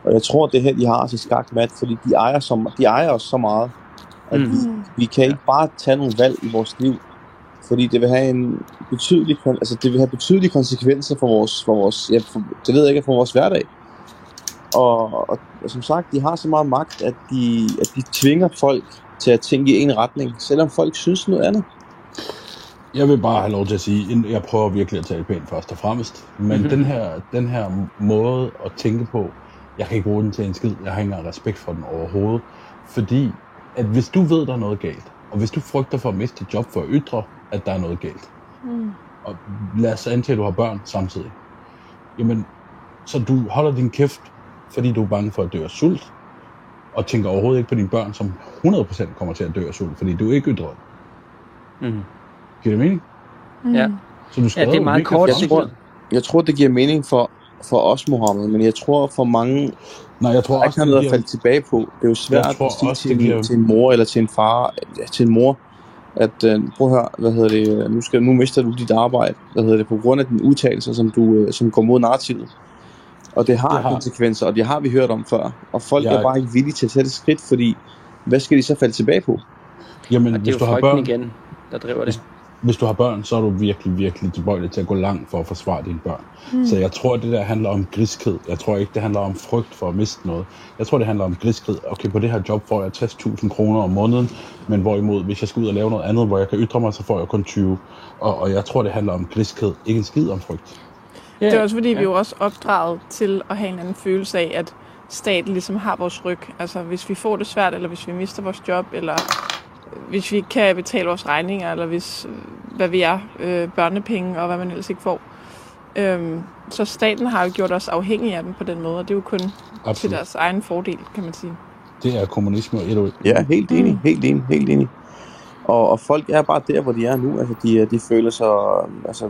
Og jeg tror, det her, de har til skak mat, fordi de ejer, så, de ejer os så meget, at Mm. vi, vi kan ikke bare tage nogle valg i vores liv, fordi det vil have en betydelig, altså det vil have betydelige konsekvenser for vores, for vores ja, for, det ved jeg ikke, for vores hverdag. Og, og, og, som sagt, de har så meget magt, at de, at de tvinger folk til at tænke i en retning, selvom folk synes noget andet. Jeg vil bare have lov til at sige, jeg prøver virkelig at tale pænt først og fremmest, men Mhm. mm-hmm. den, her, den her måde at tænke på, jeg kan ikke bruge den til en skid, jeg har ikke respekt for den overhovedet, fordi at hvis du ved, der er noget galt, og hvis du frygter for at miste dit job for at ytre, at der er noget galt, Mm. og lad os antage, at du har børn samtidig, jamen, så du holder din kæft, fordi du er bange for at dø af sult, og tænker overhovedet ikke på dine børn, som 100% kommer til at dø af sult, fordi du ikke ytrer det. Mm. Giver det mening? Mm. Ja. Så du Ja, det er meget kort Jeg tror, jeg tror, det giver mening for, for os, Mohammed, men jeg tror for mange, Nej, jeg tror der også, ikke har noget at falde tilbage på. Det er jo svært Jeg tror at sige også, til, det giver- en, til en mor eller til en far, ja, til en mor, at øh, prøv at høre, hvad hedder det, nu, skal, nu mister du dit arbejde, hvad hedder det, på grund af dine udtalelser, som, du, øh, som går mod narrativet. Og det har, Det har- konsekvenser, og det har vi hørt om før. Og folk Jeg- er bare ikke villige til at tage det skridt, fordi hvad skal de så falde tilbage på? Jamen, Og det er hvis jo du har børn, igen, der driver det. hvis du har børn, så er du virkelig, virkelig tilbøjelig til at gå langt for at forsvare dine børn. Mm. Så jeg tror, det der handler om griskhed. Jeg tror ikke, det handler om frygt for at miste noget. Jeg tror, det handler om griskhed. Okay, på det her job får jeg 60.000 kroner om måneden, men hvorimod, hvis jeg skal ud og lave noget andet, hvor jeg kan ytre mig, så får jeg kun 20. Og, og jeg tror, det handler om griskhed. Ikke en skid om frygt. Ja, Det er også fordi, vi er jo også opdraget til at have en anden følelse af, at staten ligesom har vores ryg. Altså hvis vi får det svært, eller hvis vi mister vores job, eller hvis vi ikke kan betale vores regninger, eller hvis, øh, hvad vi er, øh, børnepenge og hvad man ellers ikke får. Øhm, så staten har jo gjort os afhængige af dem på den måde, og det er jo kun til Absolut. deres egen fordel, kan man sige. Det er kommunisme og et. Ja, helt enig, helt enig, helt enig. Og, og folk er bare der, hvor de er nu. Altså, de, de føler sig... Altså,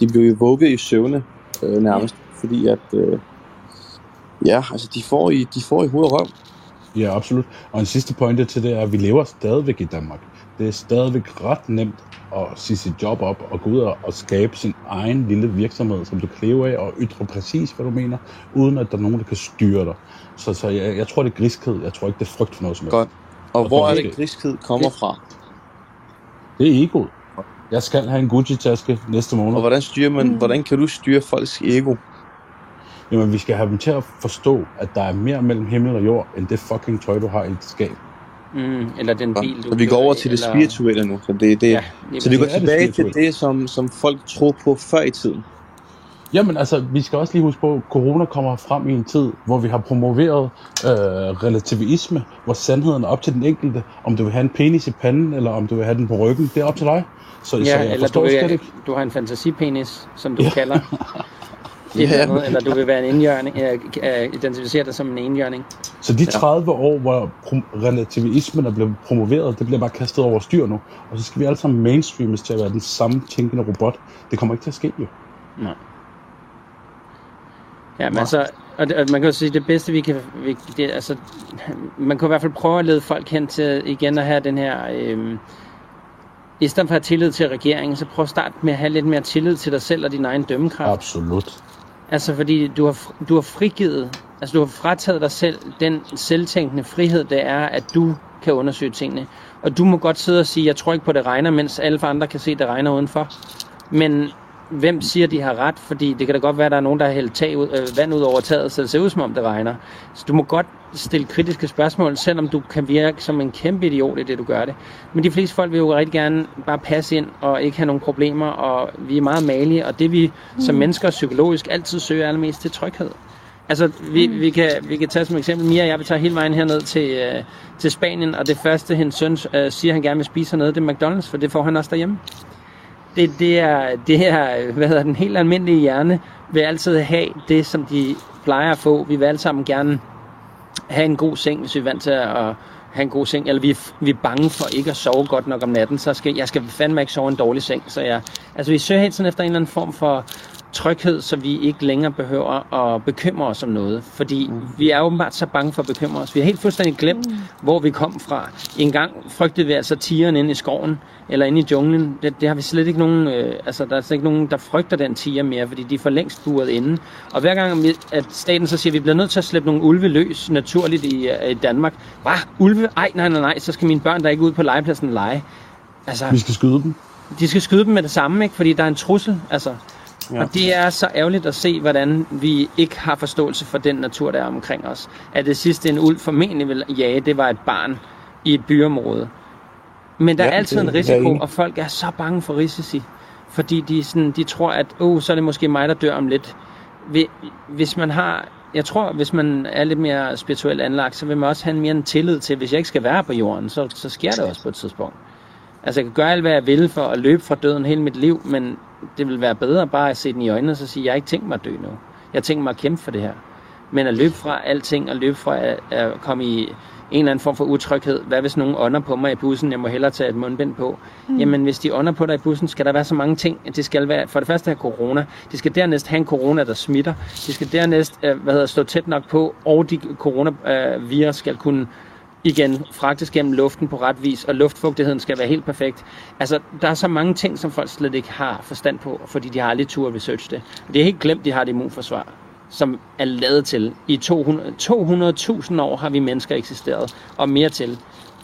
de bliver jo vugget i søvne, øh, nærmest. Fordi at... Øh, ja, altså, de får i, de får i hoved og røv. Ja, absolut. Og en sidste pointe til det er, at vi lever stadigvæk i Danmark. Det er stadigvæk ret nemt at sige sit job op og gå ud og, og skabe sin egen lille virksomhed, som du kan leve af og ytre præcis, hvad du mener, uden at der er nogen, der kan styre dig. Så, så jeg, jeg tror, det er griskhed. Jeg tror ikke, det er frygt for noget som helst. Godt. Og Og hvor er det, griskhed kommer fra? Det er egoet. Jeg skal have en Gucci-taske næste måned. Og hvordan, styrer man, Mm. hvordan kan du styre folks ego? Jamen, vi skal have dem til at forstå, at der er mere mellem himmel og jord, end det fucking tøj, du har i dit skab. Mm, eller den bil, du Så vi går over til det eller- spirituelle nu. Så, det, det, Ja, så vi går det er det tilbage til det, som, som folk tror på før i tiden. Jamen altså, vi skal også lige huske på, at corona kommer frem i en tid, hvor vi har promoveret øh, relativisme, hvor sandheden er op til den enkelte. Om du vil have en penis i panden, eller om du vil have den på ryggen, det er op til dig. Så, Ja, så jeg eller du, forstår slet vil, ikke. du har en fantasipenis, som du ja. kalder et eller, andet, eller du vil være en indjørning, øh, øh, identificere dig som en enhjørning. Så de 30 år, hvor relativismen er blevet promoveret, det bliver bare kastet over styr nu. Og så skal vi alle sammen mainstreames til at være den samme tænkende robot. Det kommer ikke til at ske jo. Nej. Ja, men altså, og, det, og man kan jo sige, det bedste vi kan, vi, det, altså, man kan i hvert fald prøve at lede folk hen til igen at have den her, øhm, i stedet for at have tillid til regeringen, så prøv at starte med at have lidt mere tillid til dig selv og din egen dømmekraft. Absolut. Altså fordi du har, du har frigivet, altså du har frataget dig selv den selvtænkende frihed, det er, at du kan undersøge tingene. Og du må godt sidde og sige, jeg tror ikke på, at det regner, mens alle andre kan se, at det regner udenfor. Men hvem siger, de har ret? Fordi det kan da godt være, at der er nogen, der har hældt tag ud, øh, vand ud over taget, så det ser ud som om, det regner. Så du må godt stille kritiske spørgsmål, selvom du kan virke som en kæmpe idiot i det, du gør det. Men de fleste folk vil jo rigtig gerne bare passe ind og ikke have nogen problemer, og vi er meget malige, og det vi som mennesker psykologisk altid søger allermest til tryghed. Altså, vi, vi, kan, vi kan tage som eksempel, Mia og jeg vil tage hele vejen herned til, øh, til Spanien, og det første, hendes søn øh, siger, han gerne vil spise hernede, det er McDonald's, for det får han også derhjemme. Det, det, er, det er, hvad hedder den helt almindelige hjerne, vil altid have det, som de plejer at få. Vi vil alle sammen gerne have en god seng, hvis vi er vant til at have en god seng, eller vi vi er bange for ikke at sove godt nok om natten, så skal jeg skal fandme ikke sove en dårlig seng. Så jeg, altså vi søger hele tiden efter en eller anden form for tryghed, så vi ikke længere behøver at bekymre os om noget. Fordi mm. vi er åbenbart så bange for at bekymre os. Vi har helt fuldstændig glemt, mm. hvor vi kom fra. En gang frygtede vi altså tigeren inde i skoven, eller inde i junglen. Det, det har vi slet ikke nogen, øh, altså der er slet ikke nogen, der frygter den tiger mere, fordi de er for længst buret inde. Og hver gang at staten så siger, at vi bliver nødt til at slippe nogle ulve løs naturligt i, øh, i Danmark. Hvad? Ulve? Ej, nej, nej, nej, så skal mine børn der ikke ud på legepladsen lege. Altså, Vi skal skyde dem. de skal skyde dem med det samme, ikke? fordi der er en trussel. Altså. Ja. Og det er så ærgerligt at se, hvordan vi ikke har forståelse for den natur, der er omkring os. At det sidste en ulv formentlig vil jage, det var et barn i et byområde. Men der ja, er altid det en risiko, og folk er så bange for risici. Fordi de, sådan, de tror, at oh, så er det måske mig, der dør om lidt. Hvi- Hvis man har, jeg tror, hvis man er lidt mere spirituelt anlagt, så vil man også have en mere en tillid til, hvis jeg ikke skal være på jorden, så, så sker det også på et tidspunkt. Altså, jeg kan gøre alt, hvad jeg vil for at løbe fra døden hele mit liv, men det vil være bedre bare at se den i øjnene og så sige, jeg har ikke tænkt mig at dø nu. Jeg har tænkt mig at kæmpe for det her. Men at løbe fra alting og løbe fra at, at komme i en eller anden form for utryghed. Hvad hvis nogen ånder på mig i bussen? Jeg må hellere tage et mundbind på. Mm. Jamen, hvis de ånder på dig i bussen, skal der være så mange ting. Det skal være, for det første have corona. De skal dernæst have en corona, der smitter. De skal dernæst øh, hvad hedder, stå tæt nok på, og de coronavirus skal kunne igen fragtes gennem luften på ret vis, og luftfugtigheden skal være helt perfekt. Altså, der er så mange ting, som folk slet ikke har forstand på, fordi de har aldrig tur at research det. Det er helt glemt, de har et immunforsvar, som er lavet til. I 200 200.000 år har vi mennesker eksisteret, og mere til.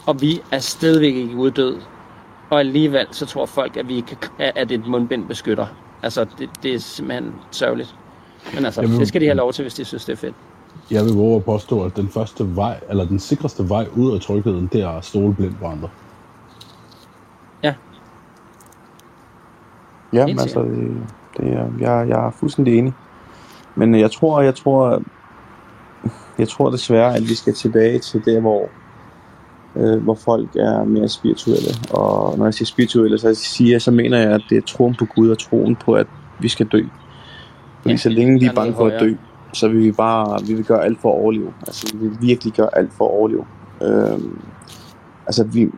Og vi er stadigvæk ikke uddød. Og alligevel så tror folk, at, vi kan, at et mundbind beskytter. Altså, det, det er simpelthen sørgeligt. Men altså, Jamen- det skal de have lov til, hvis de synes, det er fedt. Jeg vil våge at påstå, at den første vej, eller den sikreste vej ud af trygheden, det er at stole blindt på andre. Ja, Ja, altså, det, det er, jeg, jeg er fuldstændig enig. Men jeg tror, jeg tror, jeg tror desværre, at vi skal tilbage til der, hvor, øh, hvor folk er mere spirituelle. Og når jeg siger spirituelle, så siger jeg, så mener jeg, at det er troen på Gud og troen på, at vi skal dø. Fordi Ja, så længe vi er bange for at dø, højere. Så vil vi bare vi vil gøre alt for at overleve. Altså, vi vil virkelig gøre alt for at overleve. Øhm, altså, vi,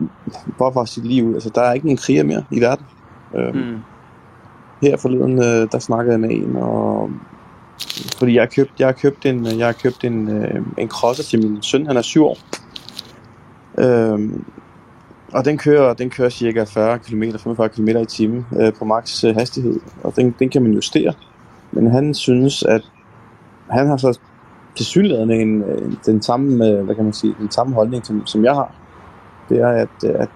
bare for lige ud, altså, der er ikke nogen kriger mere i verden. Øhm, mm. her forleden, øh, der snakkede jeg med en, og fordi jeg har købt, jeg har købt en, jeg har købt en, øh, en crosser til min søn, han er 7 år. Øhm, og den kører, den kører cirka 40 km, 45 km i timen øh, på max øh, hastighed, og den, den kan man justere. Men han synes, at han har så til synligheden en, den samme, øh, hvad kan man sige, den samme holdning, som, som jeg har. Det er, at, øh, at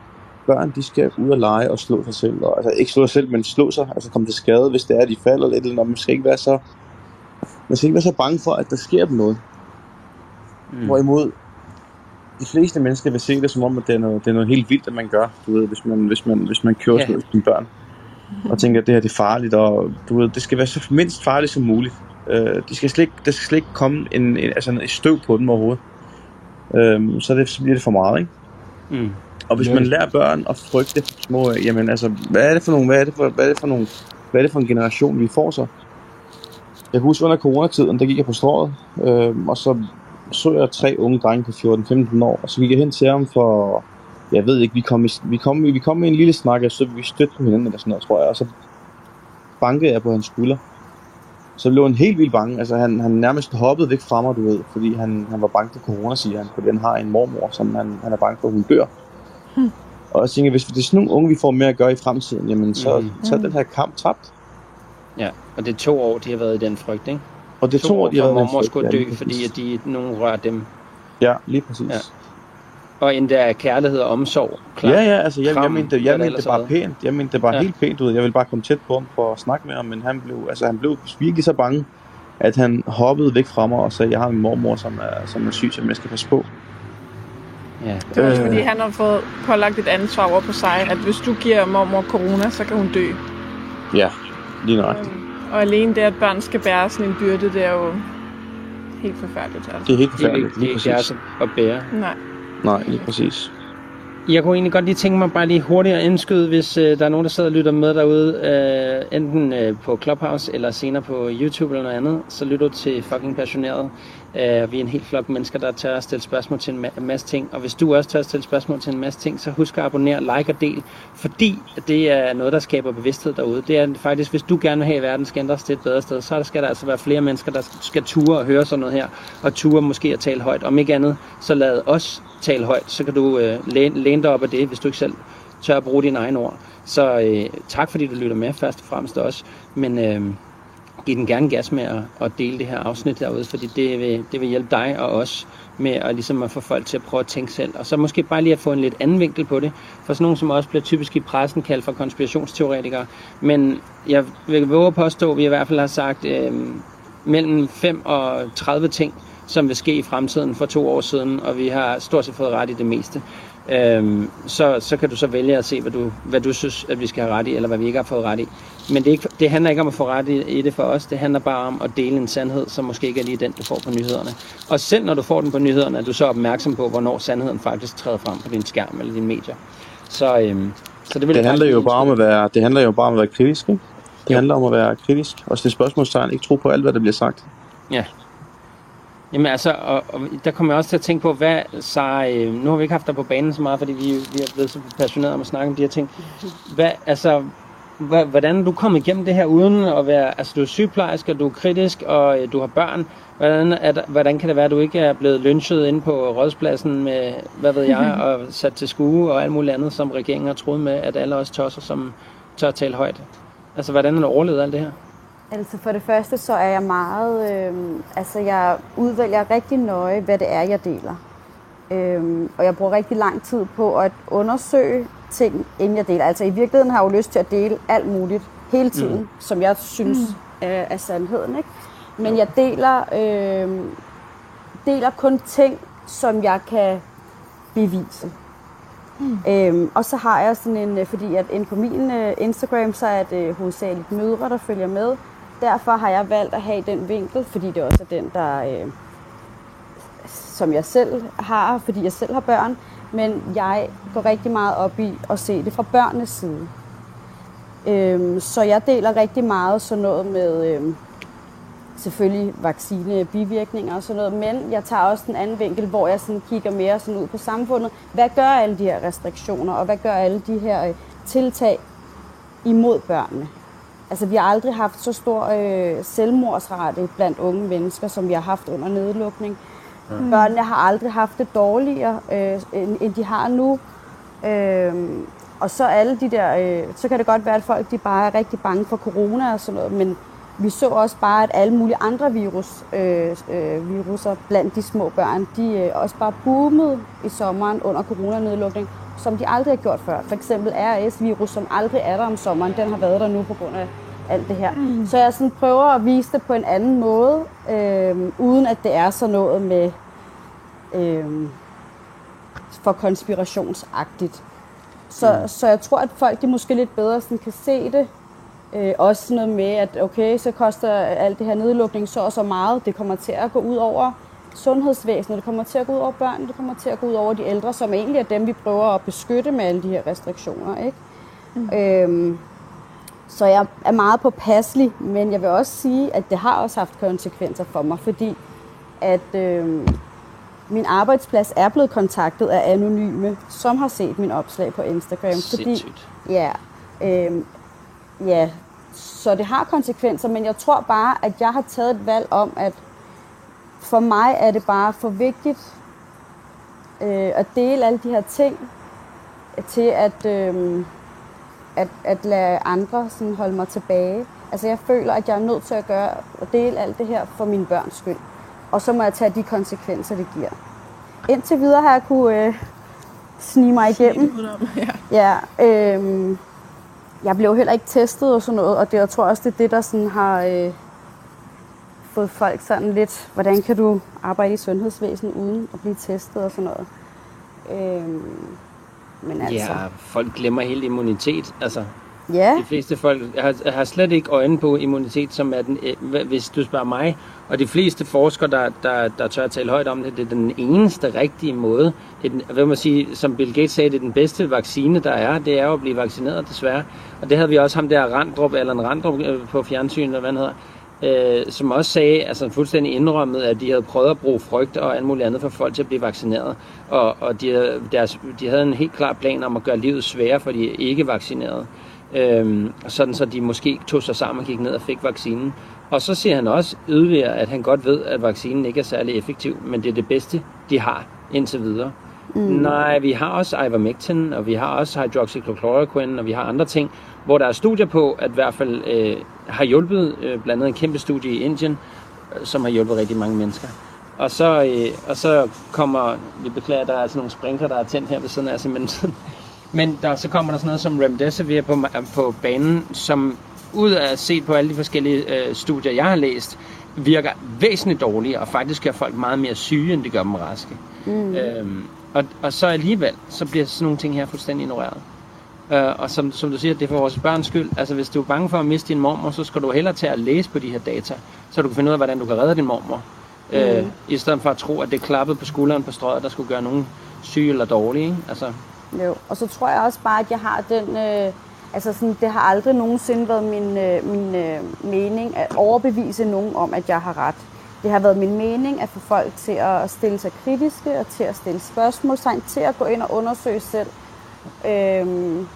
børn, de skal ud og lege og slå sig selv. Og, altså ikke slå sig selv, men slå sig, altså komme til skade, hvis det er, at de falder lidt, eller man skal ikke være så, man skal ikke være så bange for, at der sker dem noget. Mm. Hvorimod de fleste mennesker vil se det som om, at det er noget, det er noget helt vildt, at man gør, du ved, hvis man, hvis man, hvis man kører yeah. sine børn. og tænker, at det her det er farligt, og du ved, det skal være så mindst farligt som muligt. Øh, de skal slet ikke, der skal slet ikke komme en, en, altså et støv på dem overhovedet. Øh, så, det, så bliver det for meget, ikke? Mm. Og hvis Ja. man lærer børn at frygte små, øh, jamen altså, hvad er det for nogle, hvad er det for, hvad er det for nogle, hvad er det for en generation, vi får så? Jeg husker under coronatiden, der gik jeg på strået, øh, og så så jeg tre unge drenge på 14-15 år, og så gik jeg hen til ham for, jeg ved ikke, vi kom, i, vi kom, vi kom i en lille snak, og så vi stødte på hinanden eller sådan noget, tror jeg, og så bankede jeg på hans skulder. Så blev han helt vildt bange, altså han, han nærmest hoppede væk fra mig, du ved, fordi han, han var bange for corona, siger han, fordi han har en mormor, som han, han er bange for, at hun dør. Hmm. Og jeg tænker, hvis det er sådan nogle unge, vi får mere at gøre i fremtiden, jamen så, Mhm. så er den her kamp tabt. Ja, og det er to år, de har været i den frygt, ikke? Og det er to år, de har været i den mormor frygt, skulle ja, dø, lige fordi at de, nogen rører dem. Ja, lige præcis. Ja. Og endda er kærlighed og omsorg. Klar. Ja, ja, altså jeg, Kram, jeg mente, jeg mente det bare været. pænt. Jeg mente det bare Ja. helt pænt ud. Jeg ville bare komme tæt på ham for at snakke med ham, men han blev, altså, han blev virkelig så bange, at han hoppede væk fra mig og sagde, jeg har en mormor, som er, som er syg, som jeg skal passe på. ja. Det er også Øh. fordi, han har fået pålagt et ansvar over på sig, at hvis du giver mormor corona, så kan hun dø. Ja, lige nøjagtigt. Øhm, Og alene det, at børn skal bære sådan en byrde, det er jo helt forfærdeligt. Altså. Det er helt forfærdeligt, ikke, lige det er ikke præcis. at bære. Nej. Nej, lige præcis. Jeg kunne egentlig godt lige tænke mig bare lige hurtigt at indskyde, hvis øh, der er nogen, der sidder og lytter med derude, øh, enten øh, på Clubhouse eller senere på YouTube eller noget andet, så lytter du til fucking passioneret. Øh, vi er en helt flok mennesker, der tør at stille spørgsmål til en ma- masse ting. Og hvis du også tør at stille spørgsmål til en masse ting, så husk at abonnere, like og del, fordi det er noget, der skaber bevidsthed derude. Det er faktisk, hvis du gerne vil have, at verden skal ændres til et bedre sted, så skal der altså være flere mennesker, der skal ture og høre sådan noget her, og ture måske at tale højt. Om ikke andet, så lad os tal højt, så kan du øh, læne, læne dig op af det, hvis du ikke selv tør at bruge dine egne ord. Så øh, tak fordi du lytter med, først og fremmest også. Men øh, giv den gerne gas med at, at dele det her afsnit derude, fordi det vil, det vil hjælpe dig og os med at, ligesom at få folk til at prøve at tænke selv. Og så måske bare lige at få en lidt anden vinkel på det. For sådan nogen, som også bliver typisk i pressen kaldt for konspirationsteoretikere. Men jeg vil våge at påstå, at vi i hvert fald har sagt øh, mellem 5 og 30 ting, som vil ske i fremtiden for to år siden, og vi har stort set fået ret i det meste. Øhm, så, så kan du så vælge at se, hvad du, hvad du synes, at vi skal have ret i, eller hvad vi ikke har fået ret i. Men det, ikke, det handler ikke om at få ret i, i det for os, det handler bare om at dele en sandhed, som måske ikke er lige den, du får på nyhederne. Og selv når du får den på nyhederne, er du så opmærksom på, hvornår sandheden faktisk træder frem på din skærm eller dine medier. Så, øhm, så det vil Det handler jo bare om at være, det handler jo bare om at være kritisk, ikke? Det Jo. handler om at være kritisk, og stille spørgsmålstegn, ikke tro på alt, hvad der bliver sagt. Ja. Jamen altså, og, og der kommer jeg også til at tænke på, hvad så, øh, nu har vi ikke haft dig på banen så meget, fordi vi, vi er blevet så passionerede om at snakke om de her ting. Hvad, altså, hva, hvordan du kommet igennem det her uden at være, altså du er sygeplejerske, og du er kritisk, og øh, du har børn. Hvordan, er der, hvordan kan det være, at du ikke er blevet lynchet inde på rådspladsen med, hvad ved jeg, og sat til skue og alt muligt andet, som regeringen har troet med, at alle os tosser, som tør tale højt. Altså, hvordan er du overlevet alt det her? Altså for det første, så er jeg meget, øh, altså jeg udvælger rigtig nøje, hvad det er, jeg deler. Øhm, og jeg bruger rigtig lang tid på at undersøge ting, inden jeg deler. Altså i virkeligheden har jeg jo lyst til at dele alt muligt hele tiden, mm. som jeg synes mm. er, er sandheden. Ikke? Men jeg deler, øh, deler kun ting, som jeg kan bevise. Mm. Øhm, og så har jeg sådan en, øh, fordi at inde på min øh, Instagram, så er det hovedsageligt mødre, der følger med. Derfor har jeg valgt at have den vinkel, fordi det også er den, der, øh, som jeg selv har, fordi jeg selv har børn. Men jeg går rigtig meget op i at se det fra børnenes side. Øh, så jeg deler rigtig meget sådan noget med øh, selvfølgelig vaccine, bivirkninger og sådan noget, men jeg tager også den anden vinkel, hvor jeg sådan kigger mere sådan ud på samfundet. Hvad gør alle de her restriktioner, og hvad gør alle de her øh, tiltag imod børnene? Altså, vi har aldrig haft så stor øh, selvmordsrate blandt unge mennesker, som vi har haft under nedlukning. Mm. Børnene har aldrig haft det dårligere, øh, end, end de har nu. Øh, og så alle de der, øh, så kan det godt være, at folk de bare er rigtig bange for corona og sådan noget, men vi så også bare, at alle mulige andre virus, øh, øh, viruser blandt de små børn, de øh, også bare boomede i sommeren under coronanedlukning, som de aldrig har gjort før. For eksempel RS-virus, som aldrig er der om sommeren, den har været der nu på grund af alt det her. Mm. Så jeg sådan prøver at vise det på en anden måde, øh, uden at det er sådan noget med øh, for konspirationsagtigt. Så, mm. så jeg tror, at folk de måske lidt bedre sådan kan se det Øh, også noget med, at okay, så koster alt det her nedlukning så og så meget. Det kommer til at gå ud over sundhedsvæsenet, det kommer til at gå ud over børn, det kommer til at gå ud over de ældre, som egentlig er dem, vi prøver at beskytte med alle de her restriktioner. Ikke? Mm. Øhm, så jeg er meget påpasselig, men jeg vil også sige, at det har også haft konsekvenser for mig, fordi at øhm, min arbejdsplads er blevet kontaktet af anonyme, som har set min opslag på Instagram. Sindssygt. Fordi, ja, øhm, ja, så det har konsekvenser, men jeg tror bare, at jeg har taget et valg om, at for mig er det bare for vigtigt øh, at dele alle de her ting til at, øh, at, at lade andre sådan holde mig tilbage. Altså jeg føler, at jeg er nødt til at gøre at dele alt det her for mine børns skyld. Og så må jeg tage de konsekvenser, det giver. Indtil videre har jeg kunne øh, snige mig igennem. Ja. Ja, øh, jeg blev heller ikke testet og sådan noget, og det, jeg tror også, det er det, der sådan har øh, fået folk sådan lidt, hvordan kan du arbejde i sundhedsvæsenet uden at blive testet og sådan noget. Øh, men altså, Ja, folk glemmer helt immunitet. Altså, ja, de fleste folk har, har slet ikke øjne på immunitet, som er den, øh, hvis du spørger mig. Og de fleste forskere, der, der, der tør at tale højt om det, det er den eneste rigtige måde. Det er den, hvad man sige, som Bill Gates sagde, det er den bedste vaccine, der er. Det er jo at blive vaccineret, desværre. Og det havde vi også ham der Randrup, eller en Randrup øh, på fjernsynet, eller hvad han hedder, øh, som også sagde, altså fuldstændig indrømmet, at de havde prøvet at bruge frygt og alt muligt andet for folk til at blive vaccineret. Og, og de, havde, deres, de havde en helt klar plan om at gøre livet sværere for de ikke vaccinerede. Øhm, sådan så de måske tog sig sammen og gik ned og fik vaccinen. Og så siger han også yderligere, at han godt ved, at vaccinen ikke er særlig effektiv, men det er det bedste, de har indtil videre. Mm. Nej, vi har også ivermectin, og vi har også hydroxychloroquine, og vi har andre ting, hvor der er studier på, at i hvert fald øh, har hjulpet, øh, blandt andet en kæmpe studie i Indien, øh, som har hjulpet rigtig mange mennesker. Og så, øh, og så kommer, vi beklager, der er altså nogle sprinkler, der er tændt her ved siden af men, men der, så kommer der sådan noget som remdesivir på, på banen, som ud af at se på alle de forskellige øh, studier, jeg har læst, virker væsentligt dårligere, og faktisk gør folk meget mere syge, end det gør dem raske. Mm. Øhm, og, og så alligevel, så bliver sådan nogle ting her fuldstændig ignoreret. Øh, og som, som du siger, det er for vores børns skyld. Altså hvis du er bange for at miste din mormor, så skal du hellere tage at læse på de her data, så du kan finde ud af, hvordan du kan redde din mormor. Mm. Øh, I stedet for at tro, at det er klappet på skulderen på strøget, der skulle gøre nogen syge eller dårlige. Ikke? Altså, Jo, og så tror jeg også bare, at jeg har den... Øh, altså sådan, det har aldrig nogensinde været min, øh, min øh, mening at overbevise nogen om, at jeg har ret. Det har været min mening at få folk til at stille sig kritiske og til at stille spørgsmålstegn, til at gå ind og undersøge selv. Øhm,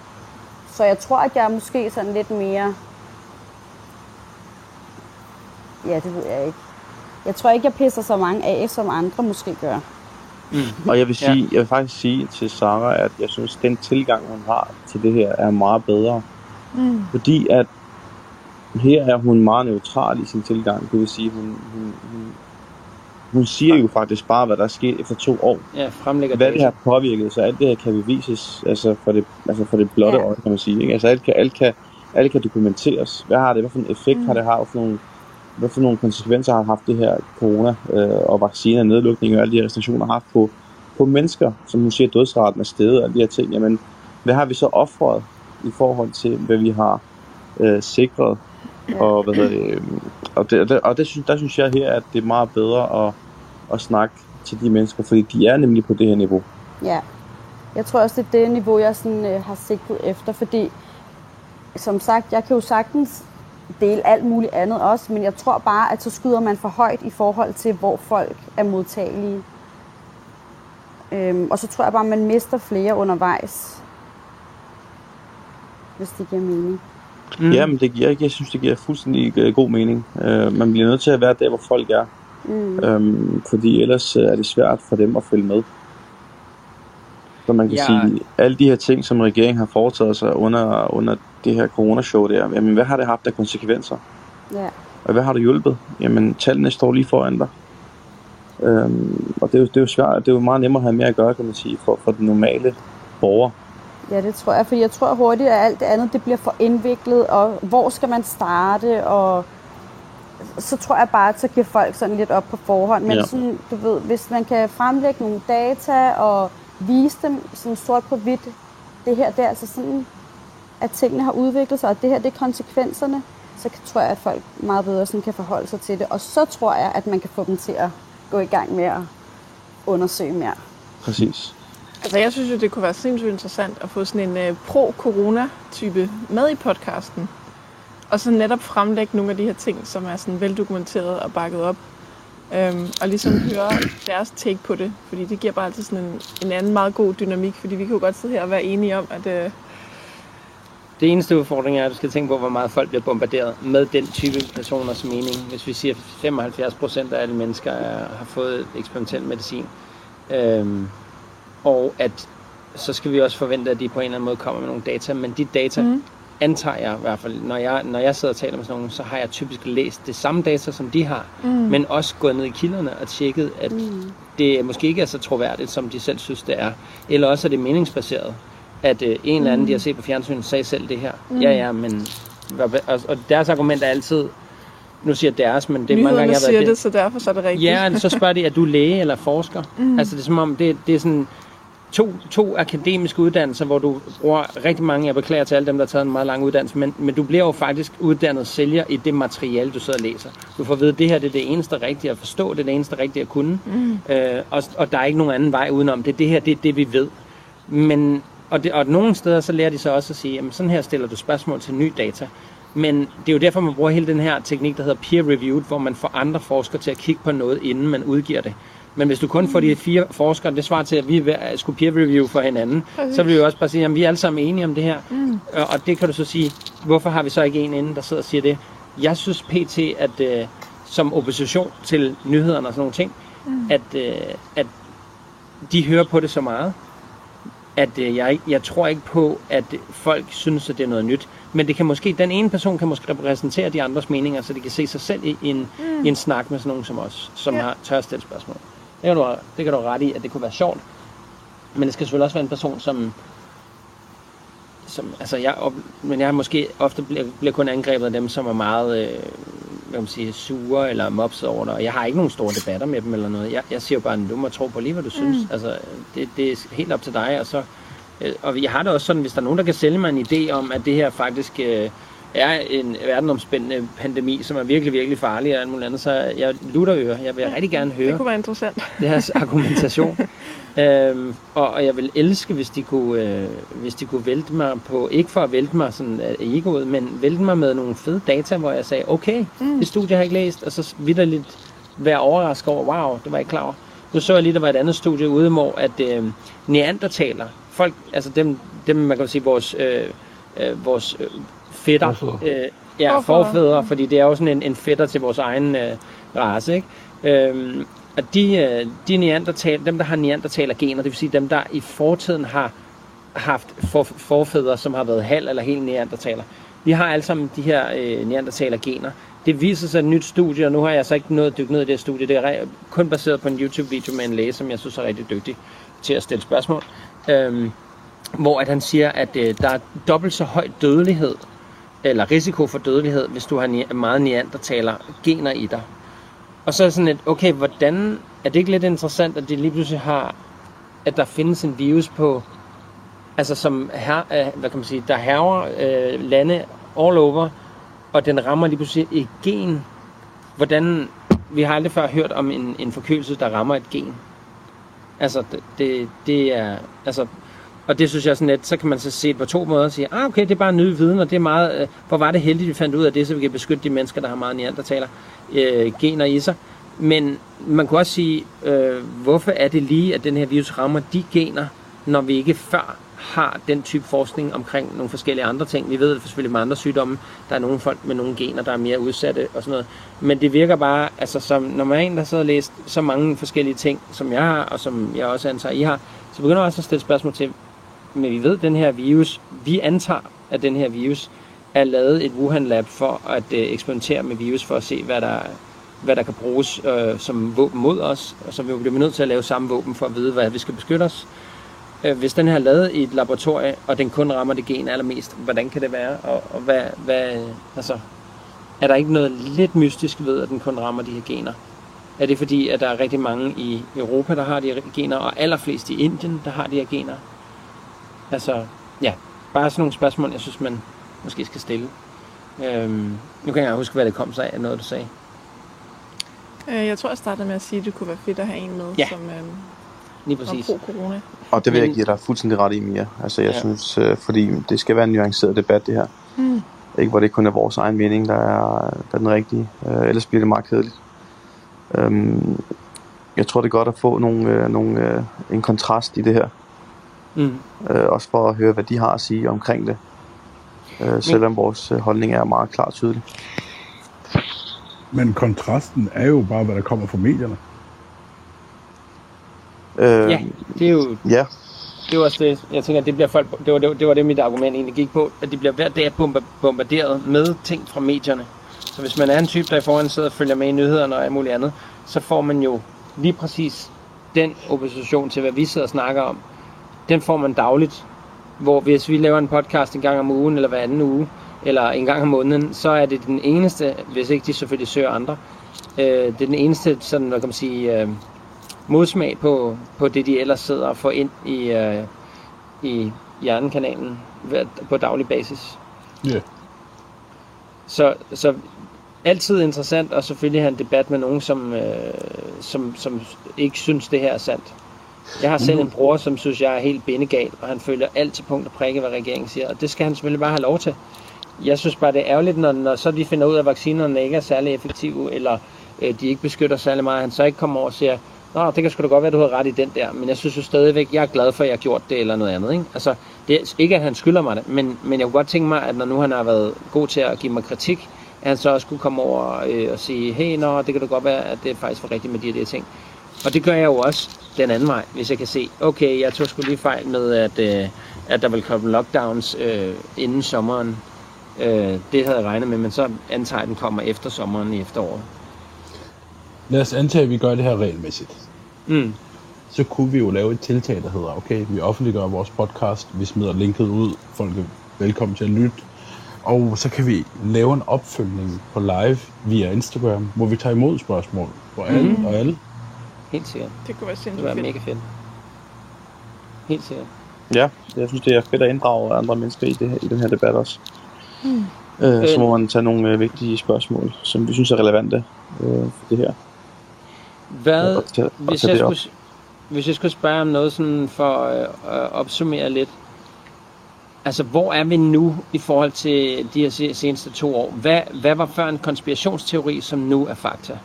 så jeg tror, at jeg er måske sådan lidt mere... Ja, det ved jeg ikke. Jeg tror ikke, jeg pisser så mange af, som andre måske gør. Og jeg vil, sige, jeg vil faktisk sige til Sara, at jeg synes, at den tilgang, hun har til det her, er meget bedre. Mm. Fordi at her er hun meget neutral i sin tilgang. Det vil sige, hun, hun, hun, hun siger jo faktisk bare, hvad der er sket efter to år. ja, fremlægger Hvad det har påvirket, så alt det her kan bevises altså for det, altså for det blotte Ja. øje, kan man sige. Ikke? Altså alt kan, alt, kan, alt kan dokumenteres. Hvad har det, hvad for en effekt mm. har det haft, for nogle, hvad for nogle konsekvenser har haft det her corona øh, og vacciner, nedlukning og alle de her restriktioner haft på, på mennesker, som hun siger, dødsraten er steget og alle de her ting. Jamen, hvad har vi så offret i forhold til, hvad vi har øh, sikret? Og, hvad hedder det, øhm, og, det, og, det, og det synes, der synes jeg her, at det er meget bedre at, at snakke til de mennesker, fordi de er nemlig på det her niveau. Ja. Jeg tror også, det er det niveau, jeg sådan, øh, har sigtet efter, fordi som sagt, jeg kan jo sagtens dele alt muligt andet også, men jeg tror bare, at så skyder man for højt i forhold til, hvor folk er modtagelige. Øhm, og så tror jeg bare, at man mister flere undervejs, hvis det giver mening. Mm. Jamen, det giver, jeg synes, det giver fuldstændig øh, god mening. Uh, man bliver nødt til at være der, hvor folk er. Mm. Um, fordi ellers øh, er det svært for dem at følge med. Så man kan Ja. ja. sige, alle de her ting, som regeringen har foretaget sig under, under det her coronashow der, jamen hvad har det haft af konsekvenser? Ja. Og hvad har det hjulpet? Jamen, tallene står lige foran dig. Um, og det er, jo, det er jo svært, det er jo meget nemmere at have med at gøre, kan man sige, for, for den normale borger. Ja, det tror jeg, fordi jeg tror hurtigt, at alt det andet det bliver for indviklet, og hvor skal man starte, og så tror jeg bare, at så giver folk sådan lidt op på forhånd. Men Ja. sådan, du ved, hvis man kan fremlægge nogle data og vise dem sådan sort på hvidt, det her, det er altså sådan, at tingene har udviklet sig, og det her det er konsekvenserne, så tror jeg, at folk meget bedre sådan kan forholde sig til det. Og så tror jeg, at man kan få dem til at gå i gang med at undersøge mere. Præcis. Altså, jeg synes jo, det kunne være sindssygt interessant at få sådan en uh, pro-corona-type med i podcasten. Og så netop fremlægge nogle af de her ting, som er sådan veldokumenteret og bakket op. Øhm, og ligesom høre deres take på det. Fordi det giver bare altid sådan en, en anden meget god dynamik. Fordi vi kan jo godt sidde her og være enige om, at uh, Det eneste udfordring er, at du skal tænke på, hvor meget folk bliver bombarderet med den type personers mening. Hvis vi siger, at 75 procent af alle mennesker er, har fået eksperimentel medicin, øhm, og at så skal vi også forvente, at de på en eller anden måde kommer med nogle data. Men de data, mm. antager jeg i hvert fald, når jeg, når jeg sidder og taler med sådan nogen, så har jeg typisk læst det samme data, som de har, mm. men også gået ned i kilderne og tjekket, at mm. det måske ikke er så troværdigt, som de selv synes, det er. Eller også er det meningsbaseret at øh, en eller anden, de har set på fjernsynet, sagde selv det her. Mm. Ja, ja, men... Og, og deres argument er altid... Nu siger deres, men det er mange gange, jeg har siger været det, så derfor så er det rigtigt. Ja, så spørger de, er du læge eller forsker? Mm. Altså, det er som om, det, det er sådan to, to akademiske uddannelser, hvor du bruger rigtig mange, jeg beklager til alle dem, der har taget en meget lang uddannelse, men, men du bliver jo faktisk uddannet sælger i det materiale, du sidder og læser. Du får at vide, at det her det er det eneste rigtige at forstå, det er det eneste rigtige at kunne, mm. øh, og, og der er ikke nogen anden vej udenom det. Det her, det er det, vi ved. Men og, det, og nogle steder så lærer de så også at sige, jamen sådan her stiller du spørgsmål til ny data. Men det er jo derfor, man bruger hele den her teknik, der hedder peer-reviewed, hvor man får andre forskere til at kigge på noget, inden man udgiver det. Men hvis du kun får de fire forskere, det svarer til, at vi skulle peer-review for hinanden, Præcis. så vil vi også bare sige, at vi er alle sammen enige om det her. Mm. Og det kan du så sige, hvorfor har vi så ikke en inden, der sidder og siger det? Jeg synes pt, at uh, som opposition til nyhederne og sådan nogle ting, mm. at, uh, at de hører på det så meget, at øh, jeg, jeg tror ikke på, at folk synes, at det er noget nyt. Men det kan måske, den ene person kan måske repræsentere de andres meninger, så de kan se sig selv i en, mm. i en snak med sådan nogen som os, som ja. har tør at stille spørgsmål. Det kan, du, det kan du ret i, at det kunne være sjovt. Men det skal selvfølgelig også være en person, som... som altså jeg, op, men jeg måske ofte bliver, bliver kun angrebet af dem, som er meget... Øh, hvad man sige, sure eller mobset over. Og jeg har ikke nogen store debatter med dem eller noget. Jeg, jeg siger jo bare, at du må tro på lige, hvad du synes. Mm. Altså, det, det er helt op til dig. Og, så, øh, og jeg har det også sådan, hvis der er nogen, der kan sælge mig en idé om, at det her faktisk øh, er en verdenomspændende pandemi, som er virkelig, virkelig farlig og alt muligt andet, så jeg lutter øre. Jeg vil ja, rigtig gerne høre det kunne være interessant. deres argumentation. Øhm, og, og jeg vil elske, hvis de kunne, øh, hvis de kunne vælte mig på, ikke for at vælte mig sådan af egoet, men vælte mig med nogle fede data, hvor jeg sagde, okay, mm. det studie har jeg ikke læst, og så vidderligt være overrasket over, wow, det var jeg ikke klar over. Nu så jeg lige, der var et andet studie ude, hvor at øh, neandertaler, folk, altså dem, dem man kan sige, vores, øh, øh, vores fætter, øh, ja, forfædre, fordi det er jo sådan en, en fætter til vores egen øh, race, ikke? Øh, at de, øh, de neandertal, dem, der har neandertaler-gener, det vil sige dem, der i fortiden har haft for, forfædre, som har været halv eller helt neandertaler, de har alle sammen de her øh, neandertaler-gener. Det viser sig et nyt studie, og nu har jeg så ikke nået at dykke ned i det studie. Det er kun baseret på en YouTube-video med en læge, som jeg synes er rigtig dygtig til at stille spørgsmål. Øhm, hvor at han siger, at øh, der er dobbelt så høj dødelighed, eller risiko for dødelighed, hvis du har meget neandertaler gener i dig. Og så er sådan et, okay, hvordan, er det ikke lidt interessant, at det lige pludselig har, at der findes en virus på, altså som her, øh, hvad kan man sige, der herrer øh, lande all over, og den rammer lige pludselig et gen. Hvordan, vi har aldrig før hørt om en, en forkølelse, der rammer et gen. Altså, det, det, det er, altså, og det synes jeg sådan lidt, så kan man så se på to måder og sige, ah okay, det er bare ny viden, og det er meget, øh, hvor var det heldigt, vi fandt ud af det, så vi kan beskytte de mennesker, der har meget neandertaler øh, gener i sig. Men man kan også sige, øh, hvorfor er det lige, at den her virus rammer de gener, når vi ikke før har den type forskning omkring nogle forskellige andre ting. Vi ved det selvfølgelig med andre sygdomme. Der er nogle folk med nogle gener, der er mere udsatte og sådan noget. Men det virker bare, altså som, når man er en, der sidder og læst så mange forskellige ting, som jeg har, og som jeg også antager, I har, så begynder jeg også at stille spørgsmål til, men vi ved, at den her virus, vi antager, at den her virus er lavet et Wuhan-lab for at øh, eksperimentere med virus, for at se, hvad der, hvad der kan bruges øh, som våben mod os, og så vi bliver nødt til at lave samme våben for at vide, hvad vi skal beskytte os. Øh, hvis den her er lavet i et laboratorie, og den kun rammer det gen allermest, hvordan kan det være? Og, og hvad, hvad, altså, er der ikke noget lidt mystisk ved, at den kun rammer de her gener? Er det fordi, at der er rigtig mange i Europa, der har de her gener, og allerflest i Indien, der har de her gener? Altså, ja. bare sådan nogle spørgsmål, jeg synes, man måske skal stille. Øhm, nu kan jeg ikke engang huske, hvad det kom sig af, noget du sagde. Øh, Jeg tror, jeg startede med at sige, at det kunne være fedt at have en med, Ja. som øh, Lige var præcis. pro-corona. Og det vil jeg Men- give dig fuldstændig ret i, Mia. Altså, jeg Ja. synes, øh, fordi det skal være en nuanceret debat, det her. Mm. Ikke hvor det ikke kun er vores egen mening, der er, der er den rigtige. Øh, ellers bliver det meget kedeligt. Øhm, jeg tror, det er godt at få nogle, øh, nogle, øh, en kontrast i det her. Mm. Øh, også for at høre, hvad de har at sige omkring det. Øh, selvom vores øh, holdning er meget klar og tydelig. Men kontrasten er jo bare, hvad der kommer fra medierne. Øh, Ja, det er jo ja. det er også det, jeg tænker, det bliver folk, det var det, det, var det mit argument egentlig gik på, at de bliver hver dag bomba- bombarderet med ting fra medierne. Så hvis man er en type, der i forhånd sidder og følger med i nyhederne og alt muligt andet, så får man jo lige præcis den opposition til, hvad vi sidder og snakker om. Den får man dagligt. Hvor hvis vi laver en podcast en gang om ugen, eller hver anden uge, eller en gang om måneden, så er det den eneste, hvis ikke de selvfølgelig søger andre, øh, det er den eneste, sådan, hvad kan man sige, øh, modsmag på, på det, de ellers sidder og får ind i, øh, i hjernekanalen på daglig basis. Ja. Så, så altid interessant at selvfølgelig have en debat med nogen, som, øh, som, som ikke synes, det her er sandt. Jeg har selv en bror, som synes, jeg er helt bindegal, og han følger alt til punkt og prikke, hvad regeringen siger, og det skal han selvfølgelig bare have lov til. Jeg synes bare, det er ærgerligt, når, når så de finder ud af, at vaccinerne ikke er særlig effektive, eller øh, de ikke beskytter særlig meget, han så ikke kommer over og siger, Nå, det kan sgu da godt være, du har ret i den der, men jeg synes jo stadigvæk, jeg er glad for, at jeg har gjort det eller noget andet. Ikke? Altså, det er ikke, at han skylder mig det, men, men jeg kunne godt tænke mig, at når nu han har været god til at give mig kritik, at han så også kunne komme over øh, og sige, hey, nå, det kan da godt være, at det faktisk var rigtigt med de her ting. Og det gør jeg jo også den anden vej, hvis jeg kan se, okay, jeg tog sgu lige fejl med, at, øh, at der vil komme lockdowns øh, inden sommeren. Øh, det havde jeg regnet med, men så antager jeg, at den kommer efter sommeren i efteråret. Lad os antage, at vi gør det her regelmæssigt. Mm. Så kunne vi jo lave et tiltag, der hedder, okay, vi offentliggør vores podcast, vi smider linket ud, folk er velkommen til at lytte, og så kan vi lave en opfølgning på live via Instagram, hvor vi tager imod spørgsmål for alle Mm. og alle. Helt sikkert. Det kunne være Det sindssygt var fedt. mega fedt. Helt sikkert. Ja, jeg synes, det er fedt at inddrage andre mennesker i, det her, i den her debat også. Mm. Øh, så må man tage nogle øh, vigtige spørgsmål, som vi synes er relevante øh, for det her. Hvad, Og tage- og hvis, jeg skulle, hvis jeg skulle spørge om noget sådan for øh, at opsummere lidt. Altså, hvor er vi nu i forhold til de her se- seneste to år? Hvad, hvad var før en konspirationsteori, som nu er fakta?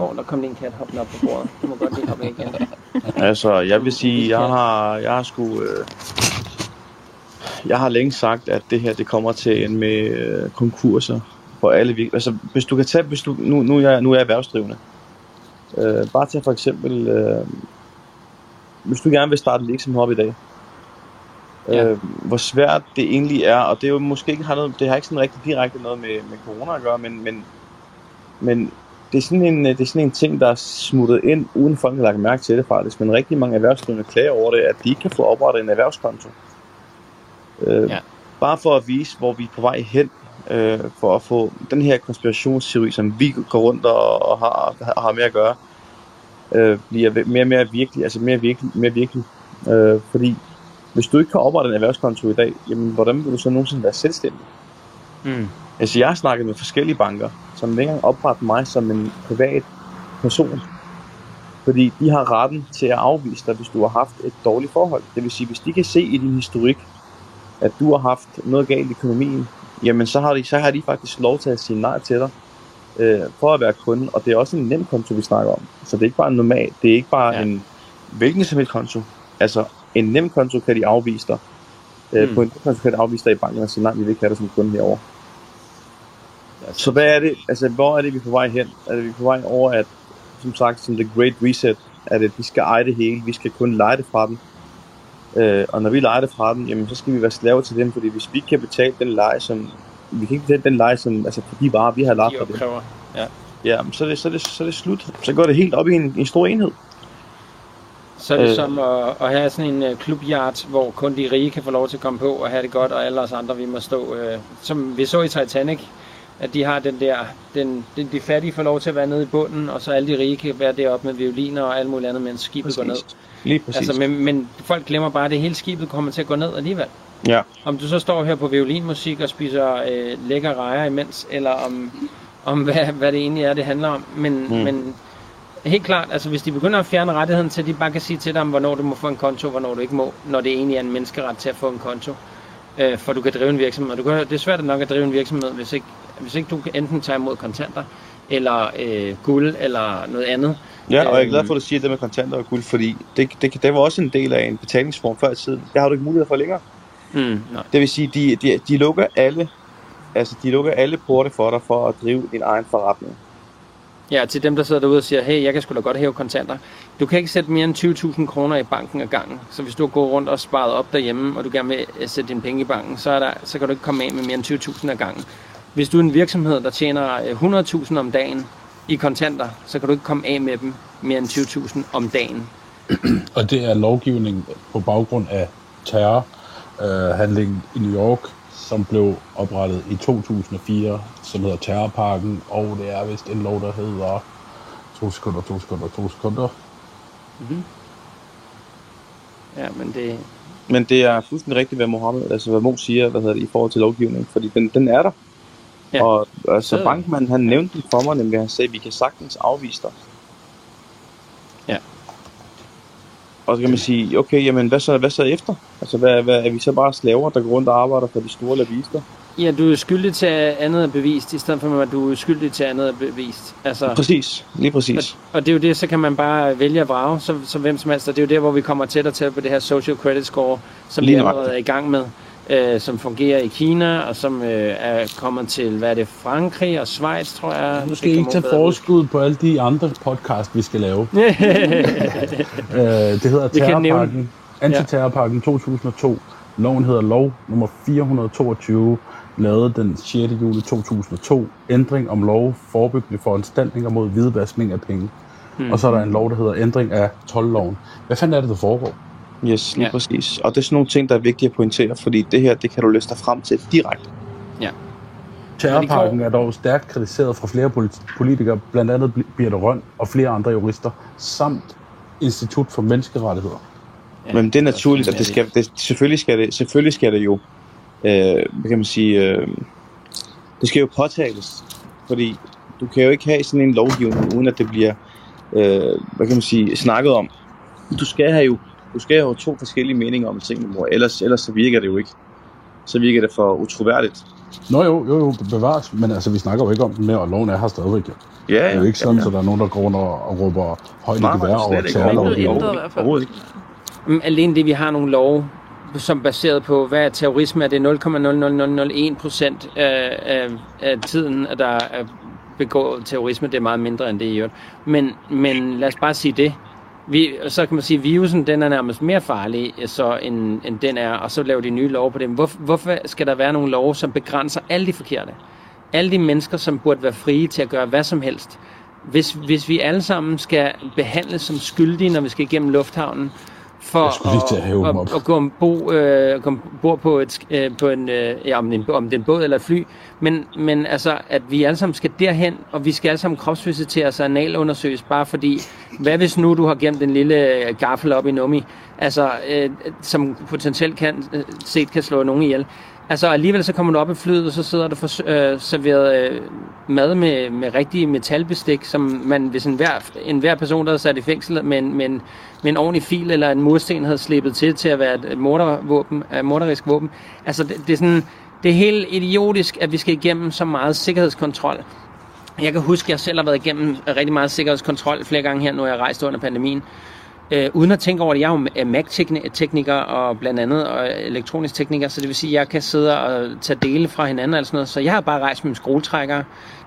Oh, der kom lige en kat hoppende op på bordet. Du må godt lige hoppe væk igen. Altså, jeg vil sige, jeg har, jeg har sgu... Øh, jeg har længe sagt, at det her det kommer til at ende med øh, konkurser for alle virksomheder. Altså, hvis du kan tage... Hvis du, nu, nu, er jeg, nu er jeg erhvervsdrivende. Øh, bare til for eksempel... Øh, hvis du gerne vil starte en virksomhed op i dag, Ja. øh, hvor svært det egentlig er, og det er jo måske ikke har noget, det har ikke sådan rigtig direkte noget med, med corona at gøre, men, men, men det er, sådan en, det er sådan en ting, der er smuttet ind, uden folk har lagt mærke til det faktisk, men rigtig mange erhvervsdrivende klager over det, at de ikke kan få oprettet en erhvervskonto. Øh, Ja. Bare for at vise, hvor vi er på vej hen, øh, for at få den her konspirationsteori, som vi går rundt og, og har, har, har med at gøre, øh, bliver mere og mere virkelig, altså mere virkelig, mere virkelig. Øh, fordi hvis du ikke kan oprette en erhvervskonto i dag, jamen hvordan vil du så nogensinde være selvstændig? Mm. Altså jeg har snakket med forskellige banker, som ikke engang opretter mig som en privat person. Fordi de har retten til at afvise dig, hvis du har haft et dårligt forhold. Det vil sige, hvis de kan se i din historik, at du har haft noget galt i økonomien, jamen så har de, så har de faktisk lov til at sige nej til dig øh, for at være kunde. Og det er også en nem konto, vi snakker om. Så det er ikke bare en normal, det er ikke bare Ja. en hvilken som helst konto. Altså en nem konto kan de afvise dig. Øh, Mm. På en nem konto kan de afvise dig i banken og sige, nej, vi vil ikke have dig som kunde herovre. Altså, Så hvad er det, altså hvor er det, vi er på vej hen? Er det, vi er på vej over, at, som sagt, som The Great Reset, at vi skal eje det hele, vi skal kun lege det fra dem. Øh, og når vi leger det fra dem, jamen så skal vi være slaver til dem, fordi hvis vi ikke kan betale den leje, som, vi kan ikke betale den leje, som, altså for de varer, vi har lagt for dem, opkræver. ja, men så er, det, så, er det, så er det slut. Så går det helt op i en, en stor enhed. Så er det Øh. som at, at have sådan en uh, klubjart, hvor kun de rige kan få lov til at komme på og have det godt, og alle os andre, vi må stå. Uh, som vi så i Titanic, at de har den der, den, den, de fattige får lov til at være nede i bunden, og så alle de rige kan være deroppe med violiner og alt muligt andet, mens skibet går ned. Lige præcis. Altså, men, men folk glemmer bare, at det hele skibet kommer til at gå ned alligevel. Ja. Om du så står her på violinmusik og spiser øh, lækker rejer imens, eller om, om hvad, hvad det egentlig er, det handler om. Men, mm. men helt klart, altså hvis de begynder at fjerne rettigheden til, at de bare kan sige til dig, hvornår du må få en konto, hvornår du ikke må, når det egentlig er en menneskeret til at få en konto, øh, for du kan drive en virksomhed. Du kan, det er svært nok at drive en virksomhed, hvis ikke, hvis ikke du enten tager imod kontanter, eller øh, guld, eller noget andet. Ja, og jeg er glad for, at du siger det med kontanter og guld, fordi det, det, det var også en del af en betalingsform før i tiden. Det har du ikke mulighed for længere. Mm, nej. Det vil sige, de, de, de lukker alle altså de lukker alle porte for dig for at drive din egen forretning. Ja, til dem, der sidder derude og siger, hey, jeg kan sgu da godt hæve kontanter. Du kan ikke sætte mere end 20.000 kroner i banken ad gangen. Så hvis du går rundt og sparet op derhjemme, og du gerne vil øh, sætte dine penge i banken, så, er der, så kan du ikke komme af med mere end 20.000 ad gangen. Hvis du er en virksomhed, der tjener øh, 100.000 om dagen i kontanter, så kan du ikke komme af med dem mere end 20.000 om dagen. Og det er lovgivning på baggrund af terrorhandlingen øh, i New York, som blev oprettet i 2004, som hedder Terrorparken, og det er vist en lov, der hedder to sekunder, to sekunder, to sekunder. Mm-hmm. Ja, men det... Men det er fuldstændig rigtigt, hvad Mohammed, altså hvad Mo siger, hvad hedder det, i forhold til lovgivning, fordi den, den er der. Ja. Og altså, bankmanden, han nævnte det for mig, nemlig han sagde, vi kan sagtens afvise dig. Ja. Og så kan man sige, okay, jamen hvad så, hvad så efter? Altså, hvad, hvad, er vi så bare slaver, der går rundt og arbejder for de store lavister? Ja, du er skyldig til andet er bevist, i stedet for at du er skyldig til andet er bevist. Altså, præcis, lige præcis. Og, og det er jo det, så kan man bare vælge at vrage, så, så hvem som helst. Og det er jo der, hvor vi kommer tættere til på det her social credit score, som lige vi allerede er i gang med øh, som fungerer i Kina, og som øh, er kommet til, hvad er det, Frankrig og Schweiz, tror jeg. Du skal ikke tage forskud på alle de andre podcast, vi skal lave. øh, det hedder Terrorparken, Antiterrorparken 2002. Loven hedder lov nummer 422, lavet den 6. juli 2002. Ændring om lov, forebyggende foranstaltninger mod hvidvaskning af penge. Hmm. Og så er der en lov, der hedder ændring af 12-loven. Hvad fanden er det, der foregår? Yes, lige ja. præcis. Og det er sådan nogle ting, der er vigtige at pointere, fordi det her, det kan du læse dig frem til direkte. Ja. Terrorparken er dog stærkt kritiseret fra flere politikere, blandt andet Birte Røn og flere andre jurister, samt Institut for Menneskerettigheder. Ja, Men det er naturligt, at det skal, det, selvfølgelig, skal det, selvfølgelig skal det jo, øh, hvad kan man sige, øh, det skal jo påtales, fordi du kan jo ikke have sådan en lovgivning, uden at det bliver, øh, hvad kan man sige, snakket om. Du skal have jo du skal jo have to forskellige meninger om tingene, mor. Ellers, ellers så virker det jo ikke. Så virker det for utroværdigt. Nå jo, jo, jo, bevares. Men altså, vi snakker jo ikke om det mere, og loven er her stadigvæk. Ja. Ja. Det er jo ikke sådan, ja, ja. at der er nogen, der går rundt og, råber højt i gevær over terrorlovgivning. Overhovedet ikke. Men alene det, vi har nogle love, som baseret på, hvad er terrorisme, er det 0,0001 procent af, af, af tiden, at der er begået terrorisme. Det er meget mindre end det i øvrigt. Men, men lad os bare sige det vi, så kan man sige, at virusen den er nærmest mere farlig, øh, så end, end den er, og så laver de nye lov på det. Hvor, hvorfor skal der være nogle love, som begrænser alle de forkerte? Alle de mennesker, som burde være frie til at gøre hvad som helst. Hvis, hvis vi alle sammen skal behandles som skyldige, når vi skal igennem lufthavnen, for at, at, at, at gå ombord, øh, ombord på, et, øh, på en, øh, ja, om, en, om det er en båd eller et fly, men, men altså, at vi alle sammen skal derhen, og vi skal alle sammen kropsvisiteres og analundersøges, bare fordi, hvad hvis nu du har gemt en lille øh, gaffel op i nummi, altså, øh, som potentielt kan, øh, set kan slå nogen ihjel. Altså alligevel så kommer du op i flyet, og så sidder der for, øh, serveret øh, mad med, med rigtige metalbestik, som man, hvis en hver, en hver person, der havde sat i fængsel med en, med, en, med en ordentlig fil eller en mursten, havde slippet til til at være et mordervåben, øh, morderisk våben. Altså det, det, er sådan, det er helt idiotisk, at vi skal igennem så meget sikkerhedskontrol. Jeg kan huske, at jeg selv har været igennem rigtig meget sikkerhedskontrol flere gange her, når jeg har rejst under pandemien. Øh, uden at tænke over det, jeg er jo Mac-tekniker og blandt andet og elektronisk tekniker, så det vil sige, at jeg kan sidde og tage dele fra hinanden og sådan noget. Så jeg har bare rejst med min skruetrækker.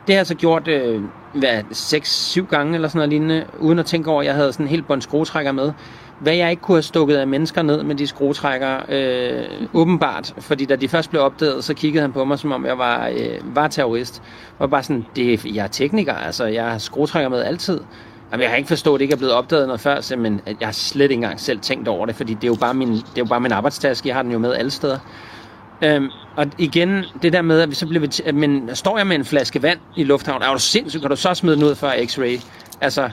Det har jeg så gjort øh, 6-7 gange eller sådan noget lignende, uden at tænke over, at jeg havde sådan en helt bånd skruetrækker med. Hvad jeg ikke kunne have stukket af mennesker ned med de skruetrækker, øh, åbenbart. Fordi da de først blev opdaget, så kiggede han på mig, som om jeg var, øh, var terrorist. Og bare sådan, det, jeg er tekniker, altså jeg har skruetrækker med altid. Jamen, jeg har ikke forstået, at det ikke er blevet opdaget noget før, men jeg har slet ikke engang selv tænkt over det, fordi det er jo bare min, det er jo bare min arbejdstaske. Jeg har den jo med alle steder. Øhm, og igen, det der med, at vi så bliver... T- men står jeg med en flaske vand i lufthavnen, er du sindssygt, kan du så smide den ud for x-ray? Altså,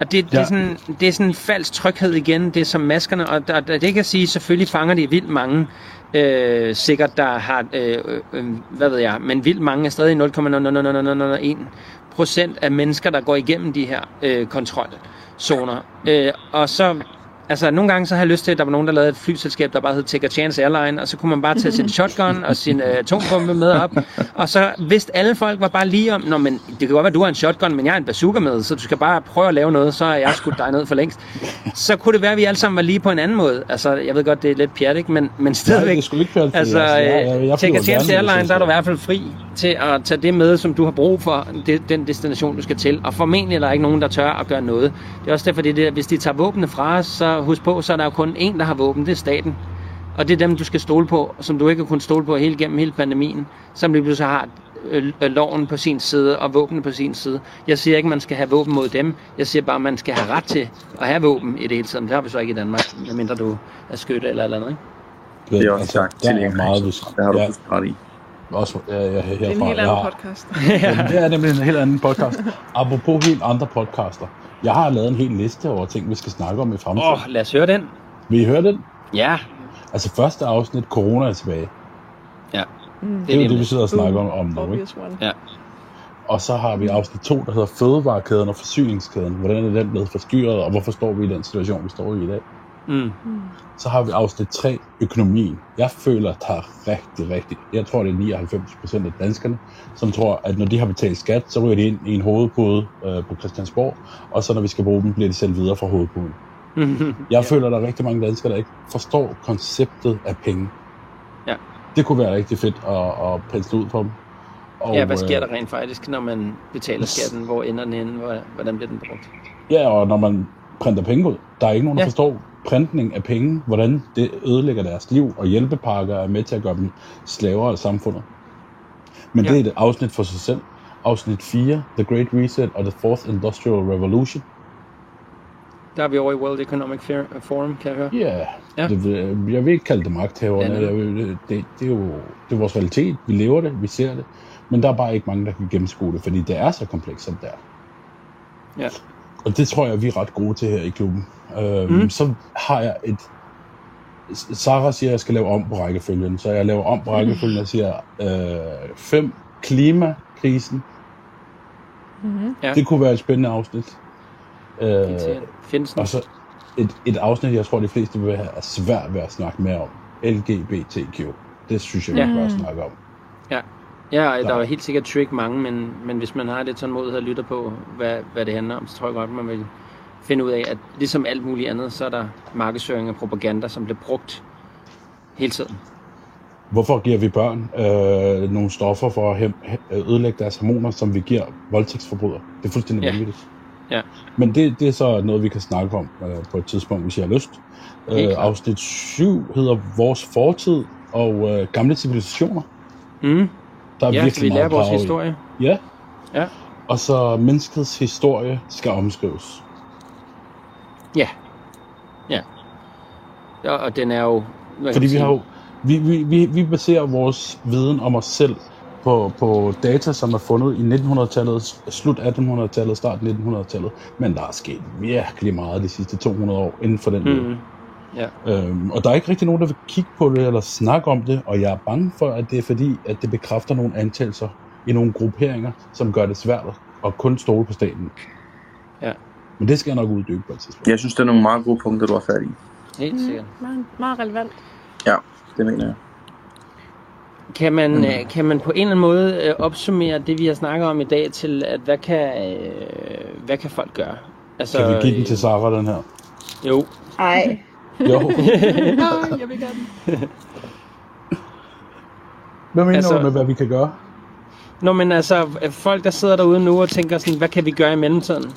Og det, det, er Ja. sådan, det er sådan en falsk tryghed igen, det er som maskerne, og der, der, det kan sige, selvfølgelig fanger de vildt mange, øh, sikkert der har, øh, øh, hvad ved jeg, men vildt mange er stadig 0,0001 procent af mennesker, der går igennem de her øh, kontrolzoner. Øh, og så, altså nogle gange så har jeg lyst til, at der var nogen, der lavede et flyselskab, der bare hed Take a Chance Airline, og så kunne man bare tage sin shotgun og sin øh, atombombe med op, og så vidste alle folk var bare lige om, Nå, men det kan godt være, at du har en shotgun, men jeg har en bazooka med, så du skal bare prøve at lave noget, så har jeg skudt dig ned for længst. Så kunne det være, at vi alle sammen var lige på en anden måde. Altså, jeg ved godt, det er lidt pjat, ikke? Men, men stadigvæk. det skulle ikke være Altså, jeg, jeg, jeg Take a Chance Airline, der er du i hvert fald fri til at tage det med, som du har brug for, det, den destination, du skal til. Og formentlig er der ikke nogen, der tør at gøre noget. Det er også derfor, det er det, at hvis de tager våbnene fra os, så husk på, så er der jo kun én, der har våben, det er staten. Og det er dem, du skal stole på, som du ikke har kunnet stole på hele gennem hele pandemien, som lige pludselig har øh, øh, loven på sin side og våbnene på sin side. Jeg siger ikke, at man skal have våben mod dem. Jeg siger bare, at man skal have ret til at have våben i det hele tiden. Det har vi så ikke i Danmark, medmindre du er skytte eller eller andet. Ikke? Det er også sagt der til Ingrid. meget, hvis, Det har du ja, ret i. også, ja, ja, herfra. Det er en helt anden podcast. Jamen, det er nemlig en helt anden podcast. Apropos helt andre podcaster. Jeg har lavet en hel liste over ting, vi skal snakke om i fremtiden. Åh, Oh. lad os høre den. Vil I høre den? Ja. Altså første afsnit, corona er tilbage. Ja. Mm. Det er jo det, vi sidder og snakker om, om nu. Ikke? Ja. Og så har vi afsnit 2, der hedder fødevarekæden og forsyningskæden. Hvordan er den blevet forstyrret, og hvorfor står vi i den situation, vi står i i dag? Mm. Så har vi afsnit 3, økonomien. Jeg føler, der er rigtig, rigtig... Jeg tror, det er 99 procent af danskerne, som tror, at når de har betalt skat, så ryger de ind i en hovedpude øh, på Christiansborg, og så når vi skal bruge dem, bliver de sendt videre fra hovedpuden. Mm-hmm. Jeg ja. føler, at der er rigtig mange danskere, der ikke forstår konceptet af penge. Ja. Det kunne være rigtig fedt at, at pensle ud på dem. Og, Ja, hvad sker øh, der rent faktisk, når man betaler skatten? Hvor ender den henne? Hvor- Hvordan bliver den brugt? Ja, og når man printer penge ud. Der er ikke nogen, der ja. forstår printning af penge, hvordan det ødelægger deres liv, og hjælpepakker er med til at gøre dem slaver af samfundet. Men Ja. det er et afsnit for sig selv. Afsnit 4, The Great Reset og The Fourth Industrial Revolution. Der er vi over i World Economic Forum, kan jeg høre. Ja, Ja. yeah. det, jeg vil ikke kalde det magthaverne. Ja, vil, det, det, er jo det er vores realitet. Vi lever det, vi ser det. Men der er bare ikke mange, der kan gennemskue det, fordi det er så komplekst, som det er. Ja. Og det tror jeg, vi er ret gode til her i klubben. Øhm, Mm. Så har jeg et... Sarah siger, at jeg skal lave om på rækkefølgen, så jeg laver om på rækkefølgen og siger 5. Øh, klimakrisen. Mm-hmm. Ja. Det kunne være et spændende afsnit. Øh, den? og så et, et afsnit, jeg tror, de fleste vil have er svært ved at snakke mere om. LGBTQ. Det synes jeg, vi Ja. ja. bør snakke om. Ja, der Der- er helt sikkert trick mange, men, men hvis man har lidt tålmodighed og lytter på, hvad, hvad det handler om, så tror jeg godt, man vil finde ud af, at ligesom alt muligt andet, så er der markedsføring og propaganda, som bliver brugt hele tiden. Hvorfor giver vi børn øh, nogle stoffer for at he- ødelægge deres hormoner, som vi giver voldtægtsforbrydere? Det er fuldstændig Ja. vanvittigt. Ja. Men det, det er så noget, vi kan snakke om øh, på et tidspunkt, hvis jeg har lyst. Øh, afsnit 7 hedder Vores fortid og øh, gamle civilisationer. Mm. Der er Ja, virkelig vi lærer vores drag i. historie. Ja. Ja. Og så menneskets historie skal omskrives. Ja. Ja. og den er jo... Fordi vi har jo, vi, vi, vi, vi baserer vores viden om os selv på, på data, som er fundet i 1900-tallet, slut 1800-tallet, start 1900-tallet. Men der er sket virkelig meget de sidste 200 år inden for den mm. Mm. Ja. øhm, Og der er ikke rigtig nogen, der vil kigge på det eller snakke om det, og jeg er bange for, at det er fordi, at det bekræfter nogle antagelser i nogle grupperinger, som gør det svært at kun stole på staten. Ja. Men det skal jeg nok uddybe på et tidspunkt. Jeg synes, det er nogle meget gode punkter, du har fat i. Helt sikkert. Meget, meget relevant. Det mener jeg. Kan man, Mm. øh, kan man på en eller anden måde øh, opsummere det, vi har snakket om i dag, til at hvad kan, øh, hvad kan folk gøre? Altså, Kan vi give den til Sara, den her? Jo. Ej. Jo. Nej, jeg vil gerne. Hvad mener Altså- du med, hvad vi kan gøre? Nå, men altså, folk, der sidder derude nu og tænker sådan, hvad kan vi gøre i mellemtiden?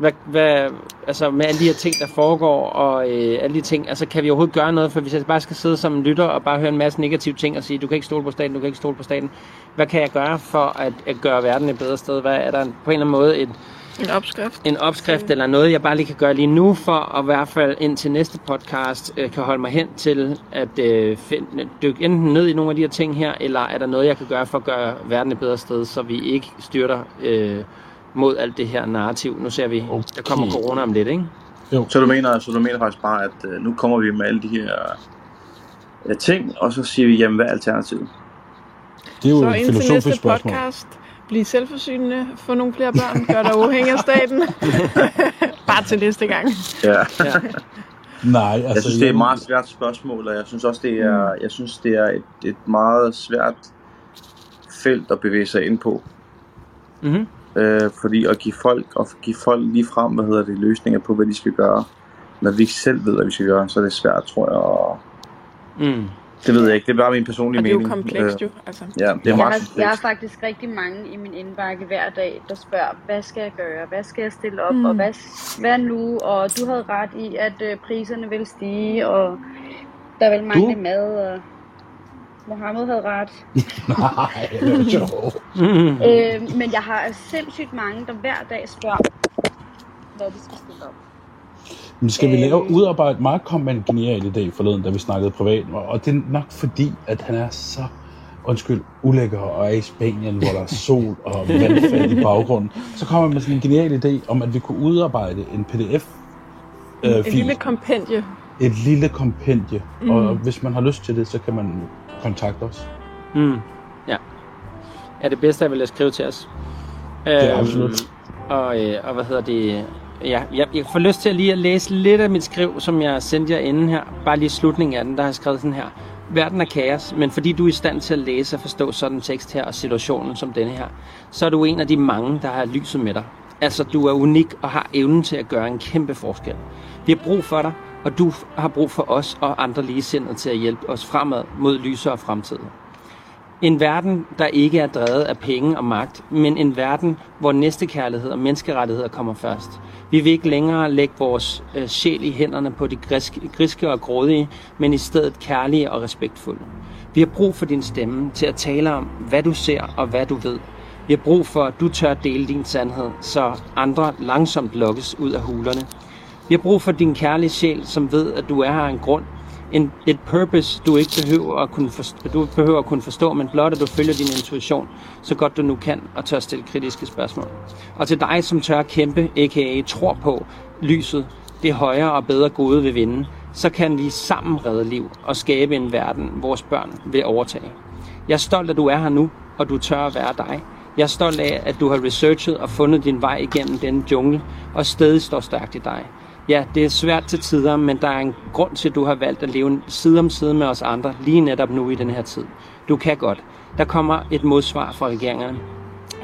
Hvad, hvad, altså med alle de her ting, der foregår, og øh, alle de ting, altså kan vi overhovedet gøre noget? For hvis jeg bare skal sidde som en lytter og bare høre en masse negative ting og sige, du kan ikke stole på staten, du kan ikke stole på staten. Hvad kan jeg gøre for at, at gøre verden et bedre sted? Hvad er der på en eller anden måde et, En opskrift. en opskrift eller noget, jeg bare lige kan gøre lige nu, for at i hvert fald ind til næste podcast øh, kan holde mig hen til at øh, finde, dykke enten ned i nogle af de her ting her, eller er der noget, jeg kan gøre for at gøre verden et bedre sted, så vi ikke styrter øh, mod alt det her narrativ. Nu ser vi, Okay. der kommer corona om lidt, ikke? Så du mener, så du mener faktisk bare, at øh, nu kommer vi med alle de her øh, ting, og så siger vi, jamen hvad er alternativet? Det er jo Så et indtil næste filosofisk spørgsmål. podcast, bliv selvforsynende, få nogle flere børn, gør dig uafhængig af staten. Bare til næste gang. Ja. Ja. Nej, altså... Jeg synes, det er et meget svært spørgsmål, og jeg synes også, det er, jeg synes, det er et, et meget svært felt at bevæge sig ind på. Mm-hmm. Øh, fordi at give folk, og give folk lige frem, hvad hedder det, løsninger på, hvad de skal gøre, når vi ikke selv ved, hvad vi skal gøre, så er det svært, tror jeg. Og Mm. det ved jeg ikke, det er bare min personlige Og det er jo mening. komplekst Øh, jo. Altså. Ja, det er Jeg meget har, jeg har faktisk rigtig mange i min indbakke hver dag, der spørger, hvad skal jeg gøre, hvad skal jeg stille op, mm. og hvad, hvad nu, og du havde ret i, at øh, priserne vil stige, og der vil mangle Du? mad, og Mohammed havde ret. Nej, det er sjovt. Øh, men jeg har sindssygt mange, der hver dag spørger, hvad de skal stille op. Men skal vi lave Øhm. udarbejde? Mark kom med en genial idé forleden, da vi snakkede privat, og- og det er nok fordi, at han er så undskyld, ulækker og er i Spanien, hvor der er sol og vandfald i baggrunden. Så kommer han med sådan en genial idé om, at vi kunne udarbejde en pdf øh, Et lille kompendie. et lille kompendie. Mm. og hvis man har lyst til det, så kan man kontakte os. Mm. Ja. Er det bedste, jeg vil skrive til os. er Øhm, absolut. Og, øh, og hvad hedder det? Ja, jeg, jeg får lyst til at lige at læse lidt af mit skriv, som jeg sendte jer inden her. Bare lige slutningen af den, der har jeg skrevet sådan her. Verden er kaos, men fordi du er i stand til at læse og forstå sådan en tekst her og situationen som denne her, så er du en af de mange, der har lyset med dig. Altså, du er unik og har evnen til at gøre en kæmpe forskel. Vi har brug for dig, og du har brug for os og andre ligesindede til at hjælpe os fremad mod lysere fremtid. En verden, der ikke er drevet af penge og magt, men en verden, hvor næstekærlighed og menneskerettigheder kommer først. Vi vil ikke længere lægge vores øh, sjæl i hænderne på de griske, griske og grådige, men i stedet kærlige og respektfulde. Vi har brug for din stemme til at tale om, hvad du ser og hvad du ved. Vi har brug for, at du tør dele din sandhed, så andre langsomt lukkes ud af hulerne. Vi har brug for din kærlige sjæl, som ved, at du er her af en grund. En, et purpose, du ikke behøver at, kunne forstå, du behøver at kunne forstå, men blot at du følger din intuition, så godt du nu kan, og tør stille kritiske spørgsmål. Og til dig, som tør kæmpe, a.k.a. tror på lyset, det højere og bedre gode vil vinde, så kan vi sammen redde liv og skabe en verden, vores børn vil overtage. Jeg er stolt, at du er her nu, og du tør at være dig. Jeg er stolt af, at du har researchet og fundet din vej igennem den jungle, og stadig står stærkt i dig. Ja, det er svært til tider, men der er en grund til, at du har valgt at leve side om side med os andre, lige netop nu i den her tid. Du kan godt. Der kommer et modsvar fra regeringerne.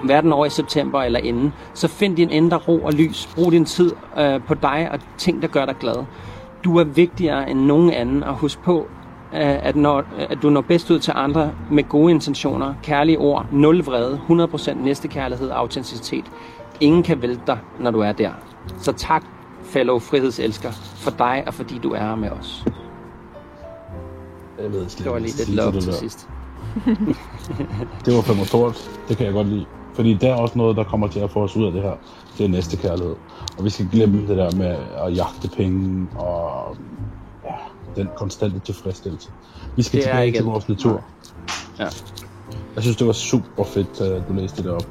verden over i september eller inden, så find din indre ro og lys. Brug din tid øh, på dig og ting, der gør dig glad. Du er vigtigere end nogen anden, og husk på, øh, at, når, at du når bedst ud til andre med gode intentioner, kærlige ord, nul vrede, 100% næstekærlighed og autenticitet. Ingen kan vælte dig, når du er der. Så tak, fellow frihedselsker, for dig og fordi du er med os. Jeg ved Det var lige lidt love til sidst. Det var fandme stort. Det kan jeg godt lide. Fordi der er også noget, der kommer til at få os ud af det her. Det er næste kærlighed. Og vi skal glemme det der med at jagte penge og ja, den konstante tilfredsstillelse. Vi skal Det tilbage til vores natur. Ja. Jeg synes, det var super fedt, at du læste det op.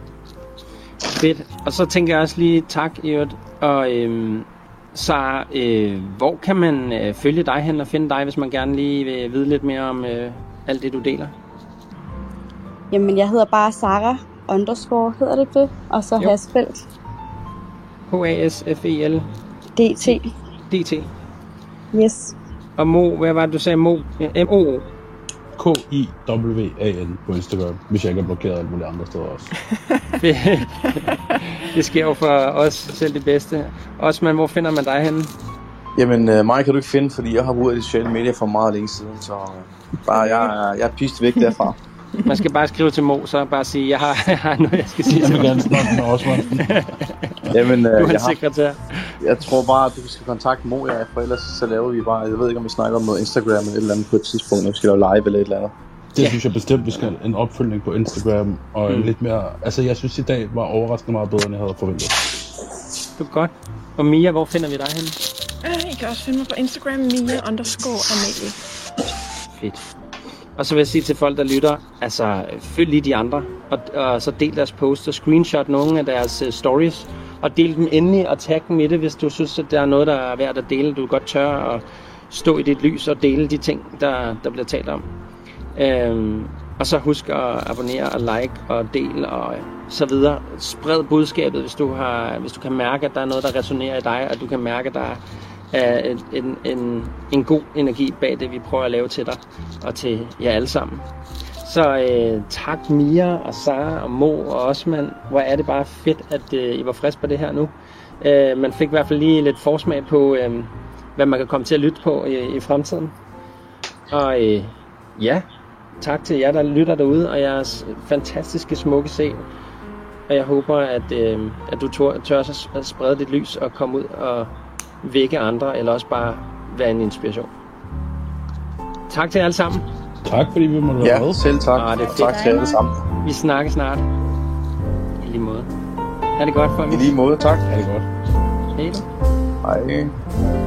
Fedt. Og så tænker jeg også lige tak, øvrigt. Og øhm, så øh, hvor kan man øh, følge dig hen og finde dig, hvis man gerne lige vil vide lidt mere om øh, alt det, du deler? Jamen, jeg hedder bare Sara underscore, hedder det det? Og så Jo. Hasfeldt, H-A-S-F-E-L DT. D-T. Yes. Og Mo, hvad var det, du sagde? Mo? M-O. K-I-W-A-N på Instagram, hvis jeg ikke er blokeret alle mulige andre steder også. det sker jo for os selv det bedste. Osman, hvor finder man dig henne? Jamen, øh, mig kan du ikke finde, fordi jeg har brugt de sociale medier for meget længe siden, så øh, bare, jeg, jeg er pist væk derfra. Man skal bare skrive til Mo, så bare sige, jeg har, jeg har noget, jeg skal sige Jeg til vil dig. gerne snakke med Osman. Jamen, Du øh, er jeg, har, sekretær. jeg tror bare, at du skal kontakte Mo, ja, for ellers så laver vi bare, jeg ved ikke, om vi snakker om noget Instagram eller et eller andet på et tidspunkt, når vi skal lave live eller et eller andet. Det Ja. synes jeg bestemt, vi skal en opfølgning på Instagram, og Mm. mm. lidt mere... Altså, jeg synes i dag var overraskende meget bedre, end jeg havde forventet. Det er godt. Og Mia, hvor finder vi dig henne? Øh, I kan også finde mig på Instagram, Mia underscore Amalie. Fedt. Og så vil jeg sige til folk, der lytter, altså følg lige de andre, og, og så del deres post og screenshot nogle af deres uh, stories, og del dem endelig og tag dem i det, hvis du synes, at der er noget, der er værd at dele. Du godt tør at stå i dit lys og dele de ting, der, der bliver talt om. Øhm, og så husk at abonnere og like og del og øh, så videre. Spred budskabet, hvis du, har, hvis du kan mærke, at der er noget, der resonerer i dig, og du kan mærke, at der er en, en, en, en god energi bag det, vi prøver at lave til dig og til jer alle sammen. Så øh, tak Mia og Sara og Mo og Osman. Hvor er det bare fedt, at øh, I var friske på det her nu. Øh, man fik i hvert fald lige lidt forsmag på, øh, hvad man kan komme til at lytte på i, i fremtiden. Og øh, ja, tak til jer, der lytter derude, og jeres fantastiske smukke se. Og jeg håber, at, øh, at du tør, tør at sprede dit lys og komme ud og vække andre, eller også bare være en inspiration. Tak til jer alle sammen. Tak fordi vi måtte være Ja, med. selv tak. Ah, det er tak til alle sammen. Vi snakkes snart. I lige måde. Ha' det godt, I folk. lige måde, tak. Ha' det godt. Hej. Hej.